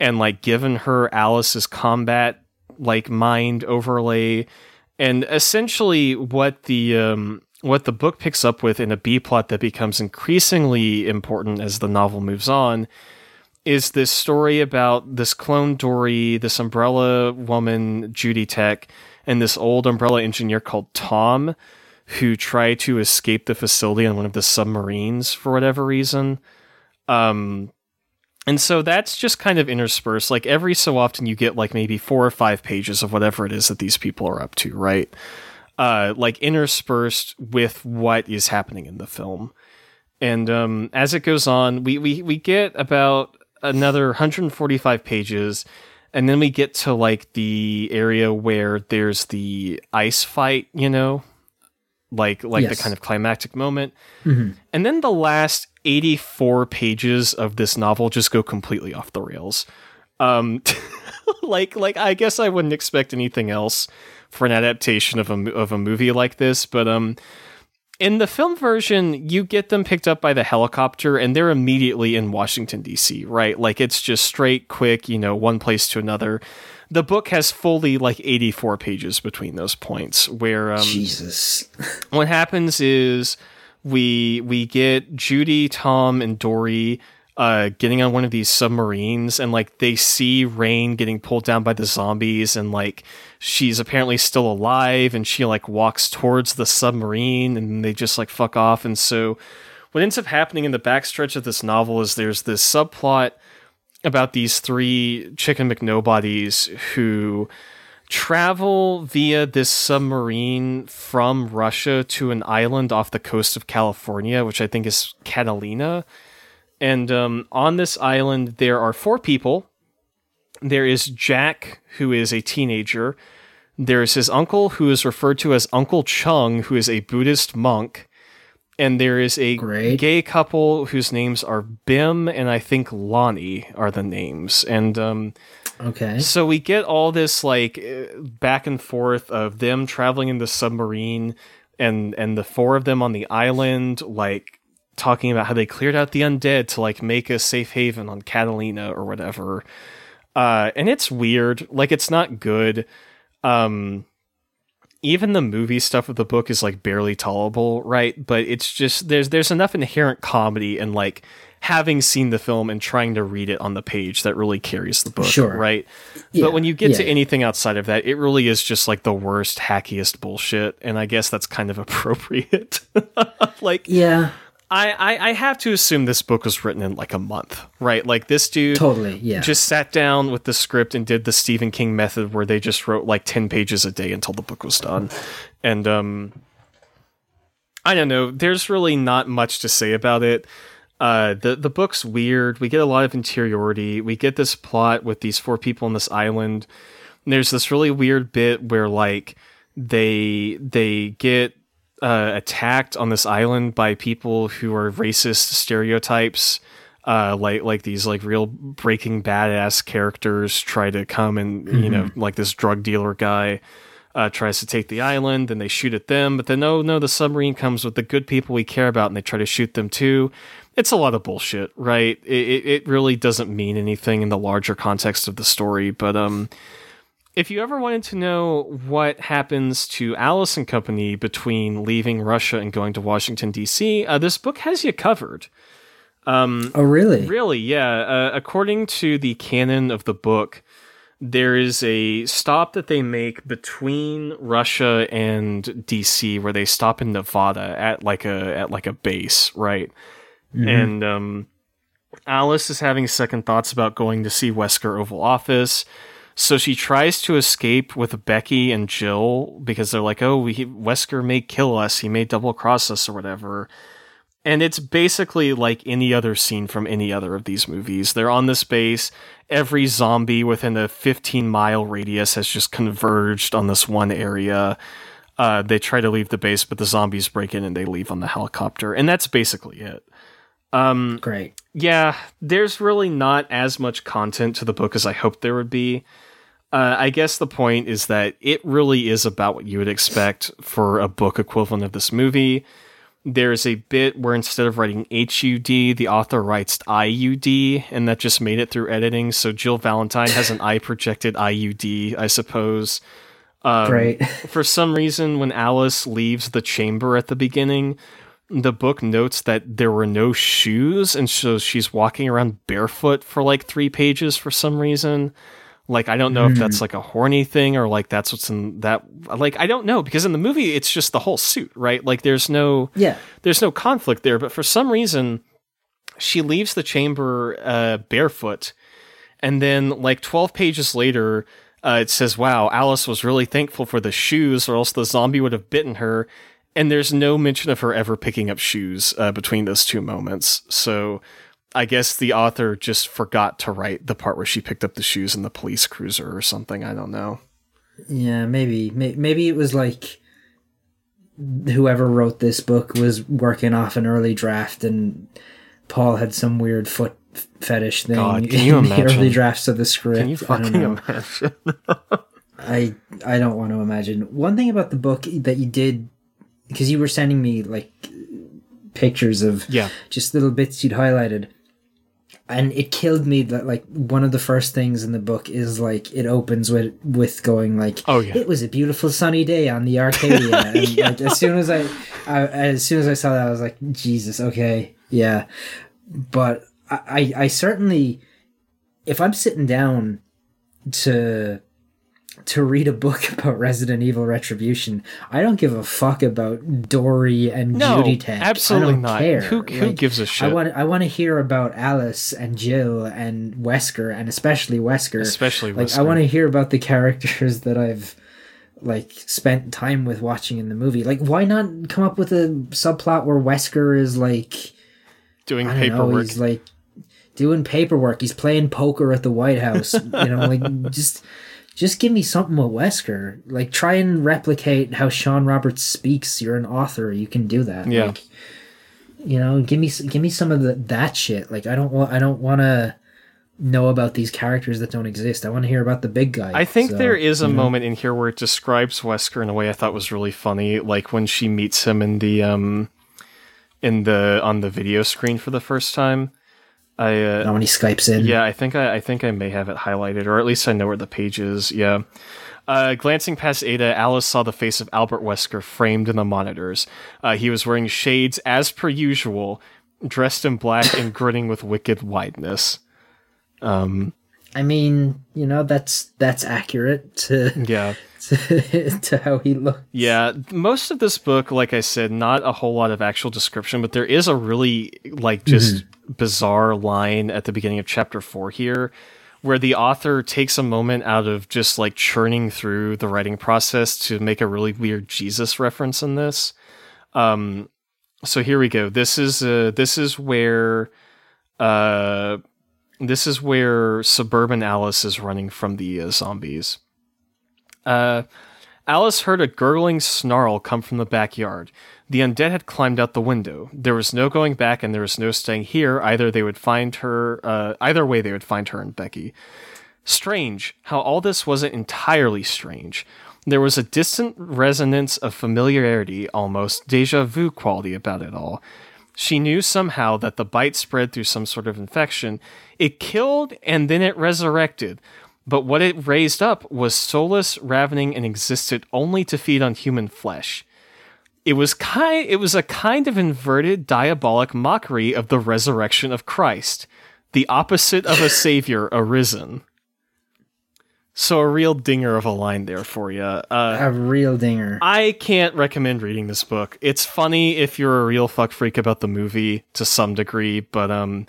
and like given her Alice's combat like mind overlay. And essentially what the um what the book picks up with in a B plot that becomes increasingly important as the novel moves on is this story about this clone Dory, this umbrella woman, Judy Tech, and this old umbrella engineer called Tom, who try to escape the facility on one of the submarines for whatever reason. Um, and so that's just kind of interspersed. Like every so often, you get like maybe four or five pages of whatever it is that these people are up to, right? Uh, like interspersed with what is happening in the film. And um, as it goes on, we, we, we get about another 145 pages, and then we get to like the area where there's the ice fight, you know, like like the kind of climactic moment. Mhm. And then the last 84 pages of this novel just go completely off the rails. Um, like like I guess I wouldn't expect anything else for an adaptation of a of a movie like this, but um in the film version, you get them picked up by the helicopter and they're immediately in Washington D.C., right? Like it's just straight quick, you know, one place to another. The book has fully like 84 pages between those points where um Jesus. what happens is we we get Judy, Tom, and Dory uh, getting on one of these submarines, and like they see Rain getting pulled down by the zombies, and like she's apparently still alive, and she like walks towards the submarine, and they just like fuck off, and so what ends up happening in the backstretch of this novel is there's this subplot about these three chicken McNobodies who travel via this submarine from Russia to an island off the coast of California, which I think is Catalina. And um, on this island, there are four people. There is Jack, who is a teenager. There is his uncle, who is referred to as Uncle Chung, who is a Buddhist monk. And there is a Great. gay couple whose names are Bim and I think Lonnie are the names. And um, Okay. so we get all this like uh, back and forth of them traveling in the submarine and and the four of them on the island like talking about how they cleared out the undead to like make a safe haven on Catalina or whatever. Uh and it's weird. Like it's not good. Um even the movie stuff of the book is like barely tolerable, right? But it's just there's there's enough inherent comedy and like having seen the film and trying to read it on the page that really carries the book, Sure. right? Yeah, But when you get to yeah. anything outside of that, it really is just like the worst, hackiest bullshit, and I guess that's kind of appropriate. like, Yeah. I, I I have to assume this book was written in like a month, right? Like this dude Totally. Yeah. just sat down with the script and did the Stephen King method where they just wrote like 10 pages a day until the book was done. And um I don't know, there's really not much to say about it. Uh the the book's weird. We get a lot of interiority. We get this plot with these four people on this island. And there's this really weird bit where like they they get uh, attacked on this island by people who are racist stereotypes uh, like like these like real breaking badass characters try to come and you know like this drug dealer guy uh, tries to take the island and they shoot at them but then no no the submarine comes with the good people we care about and they try to shoot them too it's a lot of bullshit right it, it, really doesn't mean anything in the larger context of the story but um if you ever wanted to know what happens to Alice and Company between leaving Russia and going to Washington D.C., uh, this book has you covered. Um, oh, really? Really, yeah. Uh, according to the canon of the book, there is a stop that they make between Russia and DC, where they stop in Nevada at like a at like a base, right? And um, Alice is having second thoughts about going to see Wesker Oval Office. So she tries to escape with Becky and Jill because they're like, "Oh, we, Wesker may kill us. He may double cross us or whatever." And it's basically like any other scene from any other of these movies. They're on this base. Every zombie within a 15 mile radius has just converged on this one area. Uh, they try to leave the base, but the zombies break in and they leave on the helicopter. And that's basically it. Um, Great. yeah, there's really not as much content to the book as I hoped there would be. Uh, I guess the point is that it really is about what you would expect for a book equivalent of this movie. There's a bit where instead of writing HUD, the author writes IUD, and that just made it through editing. So Jill Valentine has an eye projected IUD, I suppose. Um, Great. for some reason, when Alice leaves the chamber at the beginning, the book notes that there were no shoes, and so she's walking around barefoot for like three pages for some reason. Like, I don't know if that's like a horny thing or like that's what's in that. Like, I don't know because in the movie it's just the whole suit, right? Like, there's no Yeah. there's no conflict there, but for some reason, she leaves the chamber uh, barefoot, and then like twelve pages later, uh, it says, "Wow, Alice was really thankful for the shoes, or else the zombie would have bitten her." And there's no mention of her ever picking up shoes uh, between those two moments. So I guess the author just forgot to write the part where she picked up the shoes in the police cruiser or something. I don't know. Yeah, maybe. Maybe it was like whoever wrote this book was working off an early draft and Paul had some weird foot fetish thing God, can you in the early drafts of the script. Can you I don't fucking know. imagine? I I don't want to imagine. One thing about the book that you did because you were sending me like pictures of Yeah. just little bits you'd highlighted. And it killed me that like one of the first things in the book is like it opens with with going like Oh, yeah. it was a beautiful sunny day on the Arcadia and like as soon as I, I as soon as I saw that I was like Jesus okay yeah but I I, I certainly if I'm sitting down to to read a book about Resident Evil Retribution, I don't give a fuck about Dory and No, Judy Tech. absolutely not. Care. Who- who gives a shit? I want I want to hear about Alice and Jill and Wesker and especially Wesker. Especially like I want to hear about the characters that I've like spent time with watching in the movie. Like why not come up with a subplot where Wesker is like doing don't know, paperwork. he's like doing paperwork. He's playing poker at the White House. you know, like just just give me something with Wesker. Like try and replicate how Shawn Roberts speaks. You're an author. You can do that. Yeah. Like, you know, give me give me some of the that shit. Like I don't want I don't want to know about these characters that don't exist. I want to hear about the big guy. I think So, there is a know. moment in here where it describes Wesker in a way I thought was really funny, like when she meets him in the um in the on the video screen for the first time. I uh, Oh, when he skypes in. yeah, I think I, I think I may have it highlighted, or at least I know where the page is. Yeah. Uh, glancing past Ada, Alice saw the face of Albert Wesker framed in the monitors. Uh, he was wearing shades as per usual, dressed in black and grinning with wicked wideness. Um, I mean, you know, that's that's accurate to yeah. to, to how he looks. Yeah, most of this book, like I said, not a whole lot of actual description, but there is a really like just bizarre line at the beginning of chapter 4 here where the author takes a moment out of just like churning through the writing process to make a really weird Jesus reference in this. Um so here we go. This is uh this is where uh this is where suburban Alice is running from the uh, zombies. Uh Alice heard a gurgling snarl come from the backyard. The undead had climbed out the window. There was no going back, and there was no staying here. Either they would find her. Uh, either way, they would find her and Becky. Strange how all this wasn't entirely strange. There was a distant resonance of familiarity, almost deja vu quality about it all. She knew somehow that the bite spread through some sort of infection. It killed and then it resurrected. But what it raised up was soulless, ravening, and existed only to feed on human flesh. It was kind it was a kind of inverted diabolic mockery of the resurrection of Christ, the opposite of a savior arisen. So a real dinger of a line there for you. Uh, A real dinger. I can't recommend reading this book. It's funny if you're a real fuck freak about the movie to some degree, but um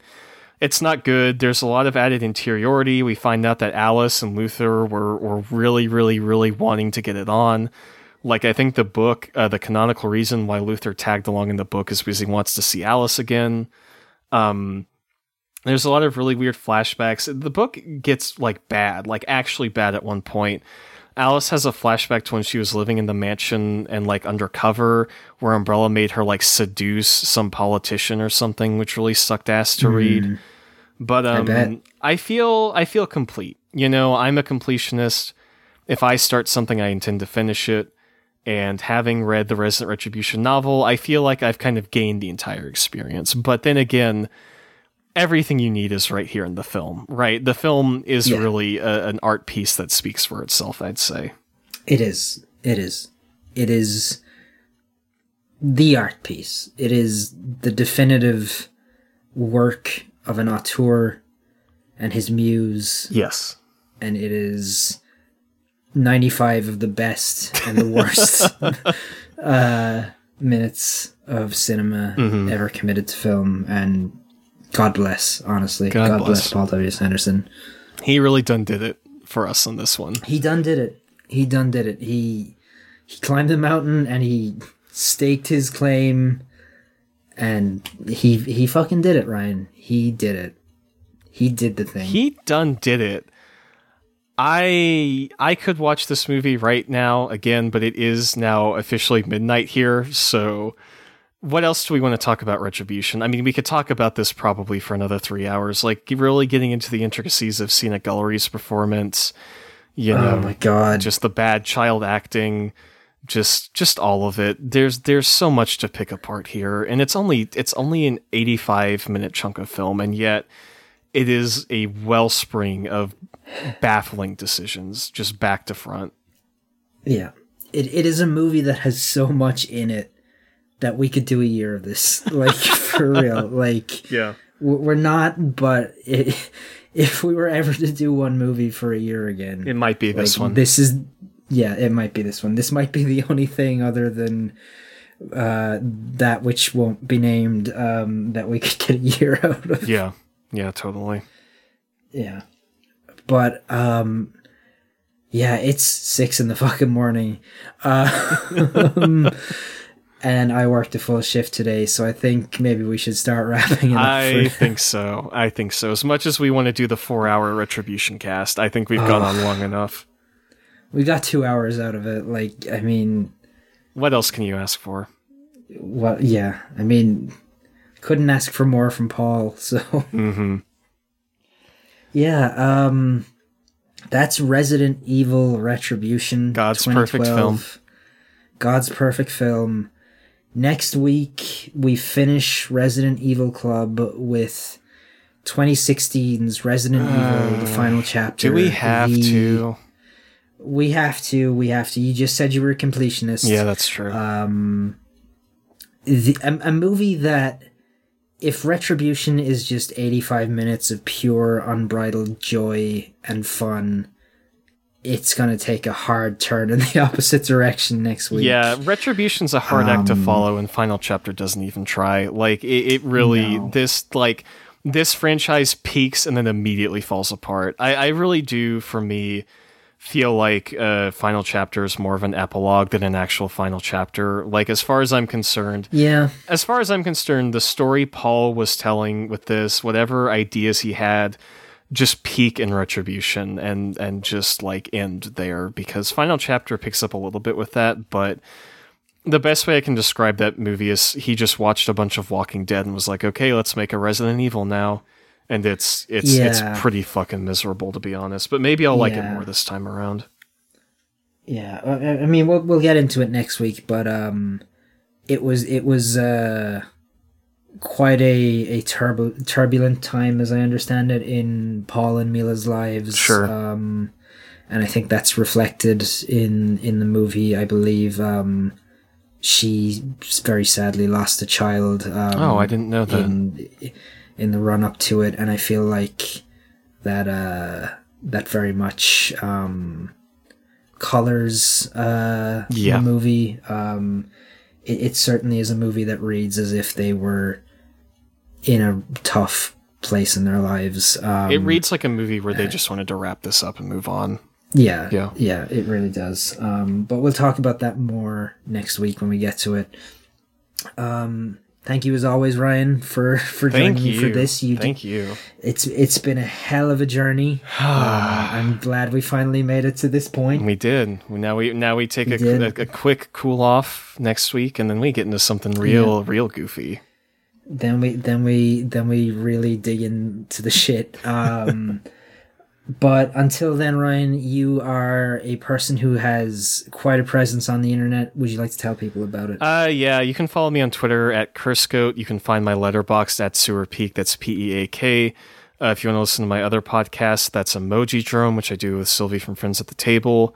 it's not good. There's a lot of added interiority. We find out that Alice and Luther were were really really really wanting to get it on. Like I think the book uh, the canonical reason why Luther tagged along in the book is because he wants to see Alice again. Um there's a lot of really weird flashbacks. The book gets like bad, like actually bad at one point. Alice has a flashback to when she was living in the mansion and like undercover, where Umbrella made her like seduce some politician or something, which really sucked ass to read. But um, bet. I feel I feel complete. You know, I'm a completionist. If I start something, I intend to finish it. And having read the Resident Retribution novel, I feel like I've kind of gained the entire experience. But then again, everything you need is right here in the film, right? The film is Yeah. really a, an art piece that speaks for itself, I'd say. It is. It is. It is the art piece. It is the definitive work of an auteur and his muse, Yes. and it is 95 of the best and the worst uh, minutes of cinema Mm-hmm. ever committed to film. And God bless, honestly. God God, bless. bless Paul W. S. Anderson. He really done did it for us on this one. He done did it. He done did it. He he climbed the mountain and he staked his claim and he he fucking did it, Ryan. He did it. He did the thing. He done did it. I I could watch this movie right now again, but it is now officially midnight here, so what else do we want to talk about retribution? I mean, we could talk about this probably for another three hours. Like really getting into the intricacies of Sienna Guillory's performance, you oh know, oh my god. just the bad child acting just just all of it there's there's so much to pick apart here and it's only it's only an 85 minute chunk of film and yet it is a wellspring of baffling decisions just back to front yeah. It it is a movie that has so much in it that we could do a year of this. Like for real. Like yeah we're not but it, if we were ever to do one movie for a year again. it might be this Like, one This is yeah, it might be this one. This might be the only thing other than uh that which won't be named um that we could get a year out of. yeah yeah totally Yeah. But um yeah, it's six in the fucking morning. Uh, and I worked a full shift today, so I think maybe we should start wrapping it up. I think so. I think so. As much as we want to do the four-hour retribution cast, I think we've gone on long enough. we got two hours out of it. Like, I mean, What else can you ask for? what? Yeah, I mean, couldn't ask for more from Paul. So hmm yeah, um, that's Resident Evil Retribution. God's perfect 2012. God's perfect film. Next week we finish Resident Evil Club with 2016's Resident Evil: The Final Chapter. Uh, Do we have The- to? We have to. We have to. You just said you were a completionist. Yeah, that's true. Um, the, a, a movie that, if Retribution is just 85 minutes of pure, unbridled joy and fun, it's going to take a hard turn in the opposite direction next week. Yeah, Retribution's a hard act to Um, follow, and Final Chapter doesn't even try. Like it, it really No. this like this franchise peaks and then immediately falls apart. I, I really do, for me, feel like uh, Final Chapter is more of an epilogue than an actual final chapter. Like as far as I'm concerned, Yeah. as far as I'm concerned, the story Paul was telling with this, whatever ideas he had, just peak in retribution and and just like end there because final chapter picks up a little bit with that, but the best way I can describe that movie is he just watched a bunch of Walking Dead and was like, "Okay, let's make a Resident Evil now." And it's it's Yeah. it's pretty fucking miserable to be honest, but maybe I'll like it more this time around. Yeah. I, I mean, we'll, we'll get into it next week, but, um, it was, it was, uh, quite a, a turbu- turbulent time, as I understand it, in Paul and Milla's lives. Sure. Um, and I think that's reflected in in the movie. I believe um, she very sadly lost a child. Um, Oh, I didn't know that. in in the run up to it, and I feel like that uh, that very much um, colors uh, Yeah. the movie. Um, it, it certainly is a movie that reads as if they were in a tough place in their lives. Um, it reads like a movie where they just wanted to wrap this up and move on. yeah, Yeah. yeah, it really does. Um, but we'll talk about that more next week when we get to it. Um, thank you as always, Ryan, for for joining Thank me you. for this. You, Thank you. it's it's been a hell of a journey. um, I'm glad we finally made it to this point. We did. Now we now we take a, a, a quick cool off next week, and then we get into something real, real goofy. Then we then we then we really dig into the shit. Um, but until then, Ryan, you are a person who has quite a presence on the internet. Would you like to tell people about it? Uh, yeah, you can follow me on Twitter at Kurscoat. You can find my Letterboxd at Sewer Peak. That's P E A K. Uh, if you want to listen to my other podcast, that's Emoji Drone, which I do with Sylvie from Friends at the Table.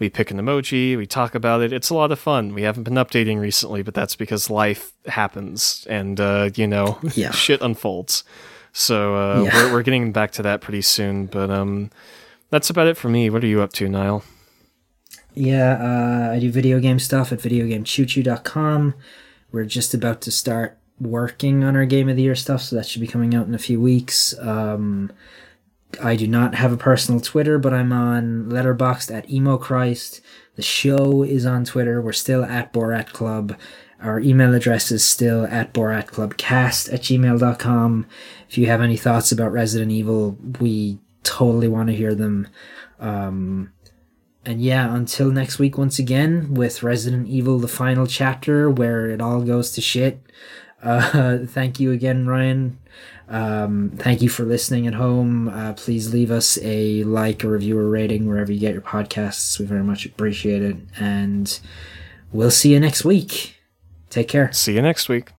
We pick an emoji, we talk about it. It's a lot of fun. We haven't been updating recently, but that's because life happens and, uh, you know, Yeah. shit unfolds. So uh, Yeah. we're, we're getting back to that pretty soon. But um, that's about it for me. What are you up to, Niall? Yeah, uh, I do video game stuff at videogamechoochoo.com. We're just about to start working on our Game of the Year stuff, so that should be coming out in a few weeks. Um, I do not have a personal Twitter, but I'm on Letterboxd at Emo Christ. The show is on Twitter. We're still at Borat Club. Our email address is still at boratclubcast at gmail.com. If you have any thoughts about Resident Evil, we totally want to hear them. Um, and yeah, until next week, once again, with Resident Evil, the final chapter where it all goes to shit. Uh, thank you again, Ryan. Um, thank you for listening at home. Uh, please leave us a like, a review, or rating wherever you get your podcasts. We very much appreciate it. And we'll see you next week. Take care. See you next week.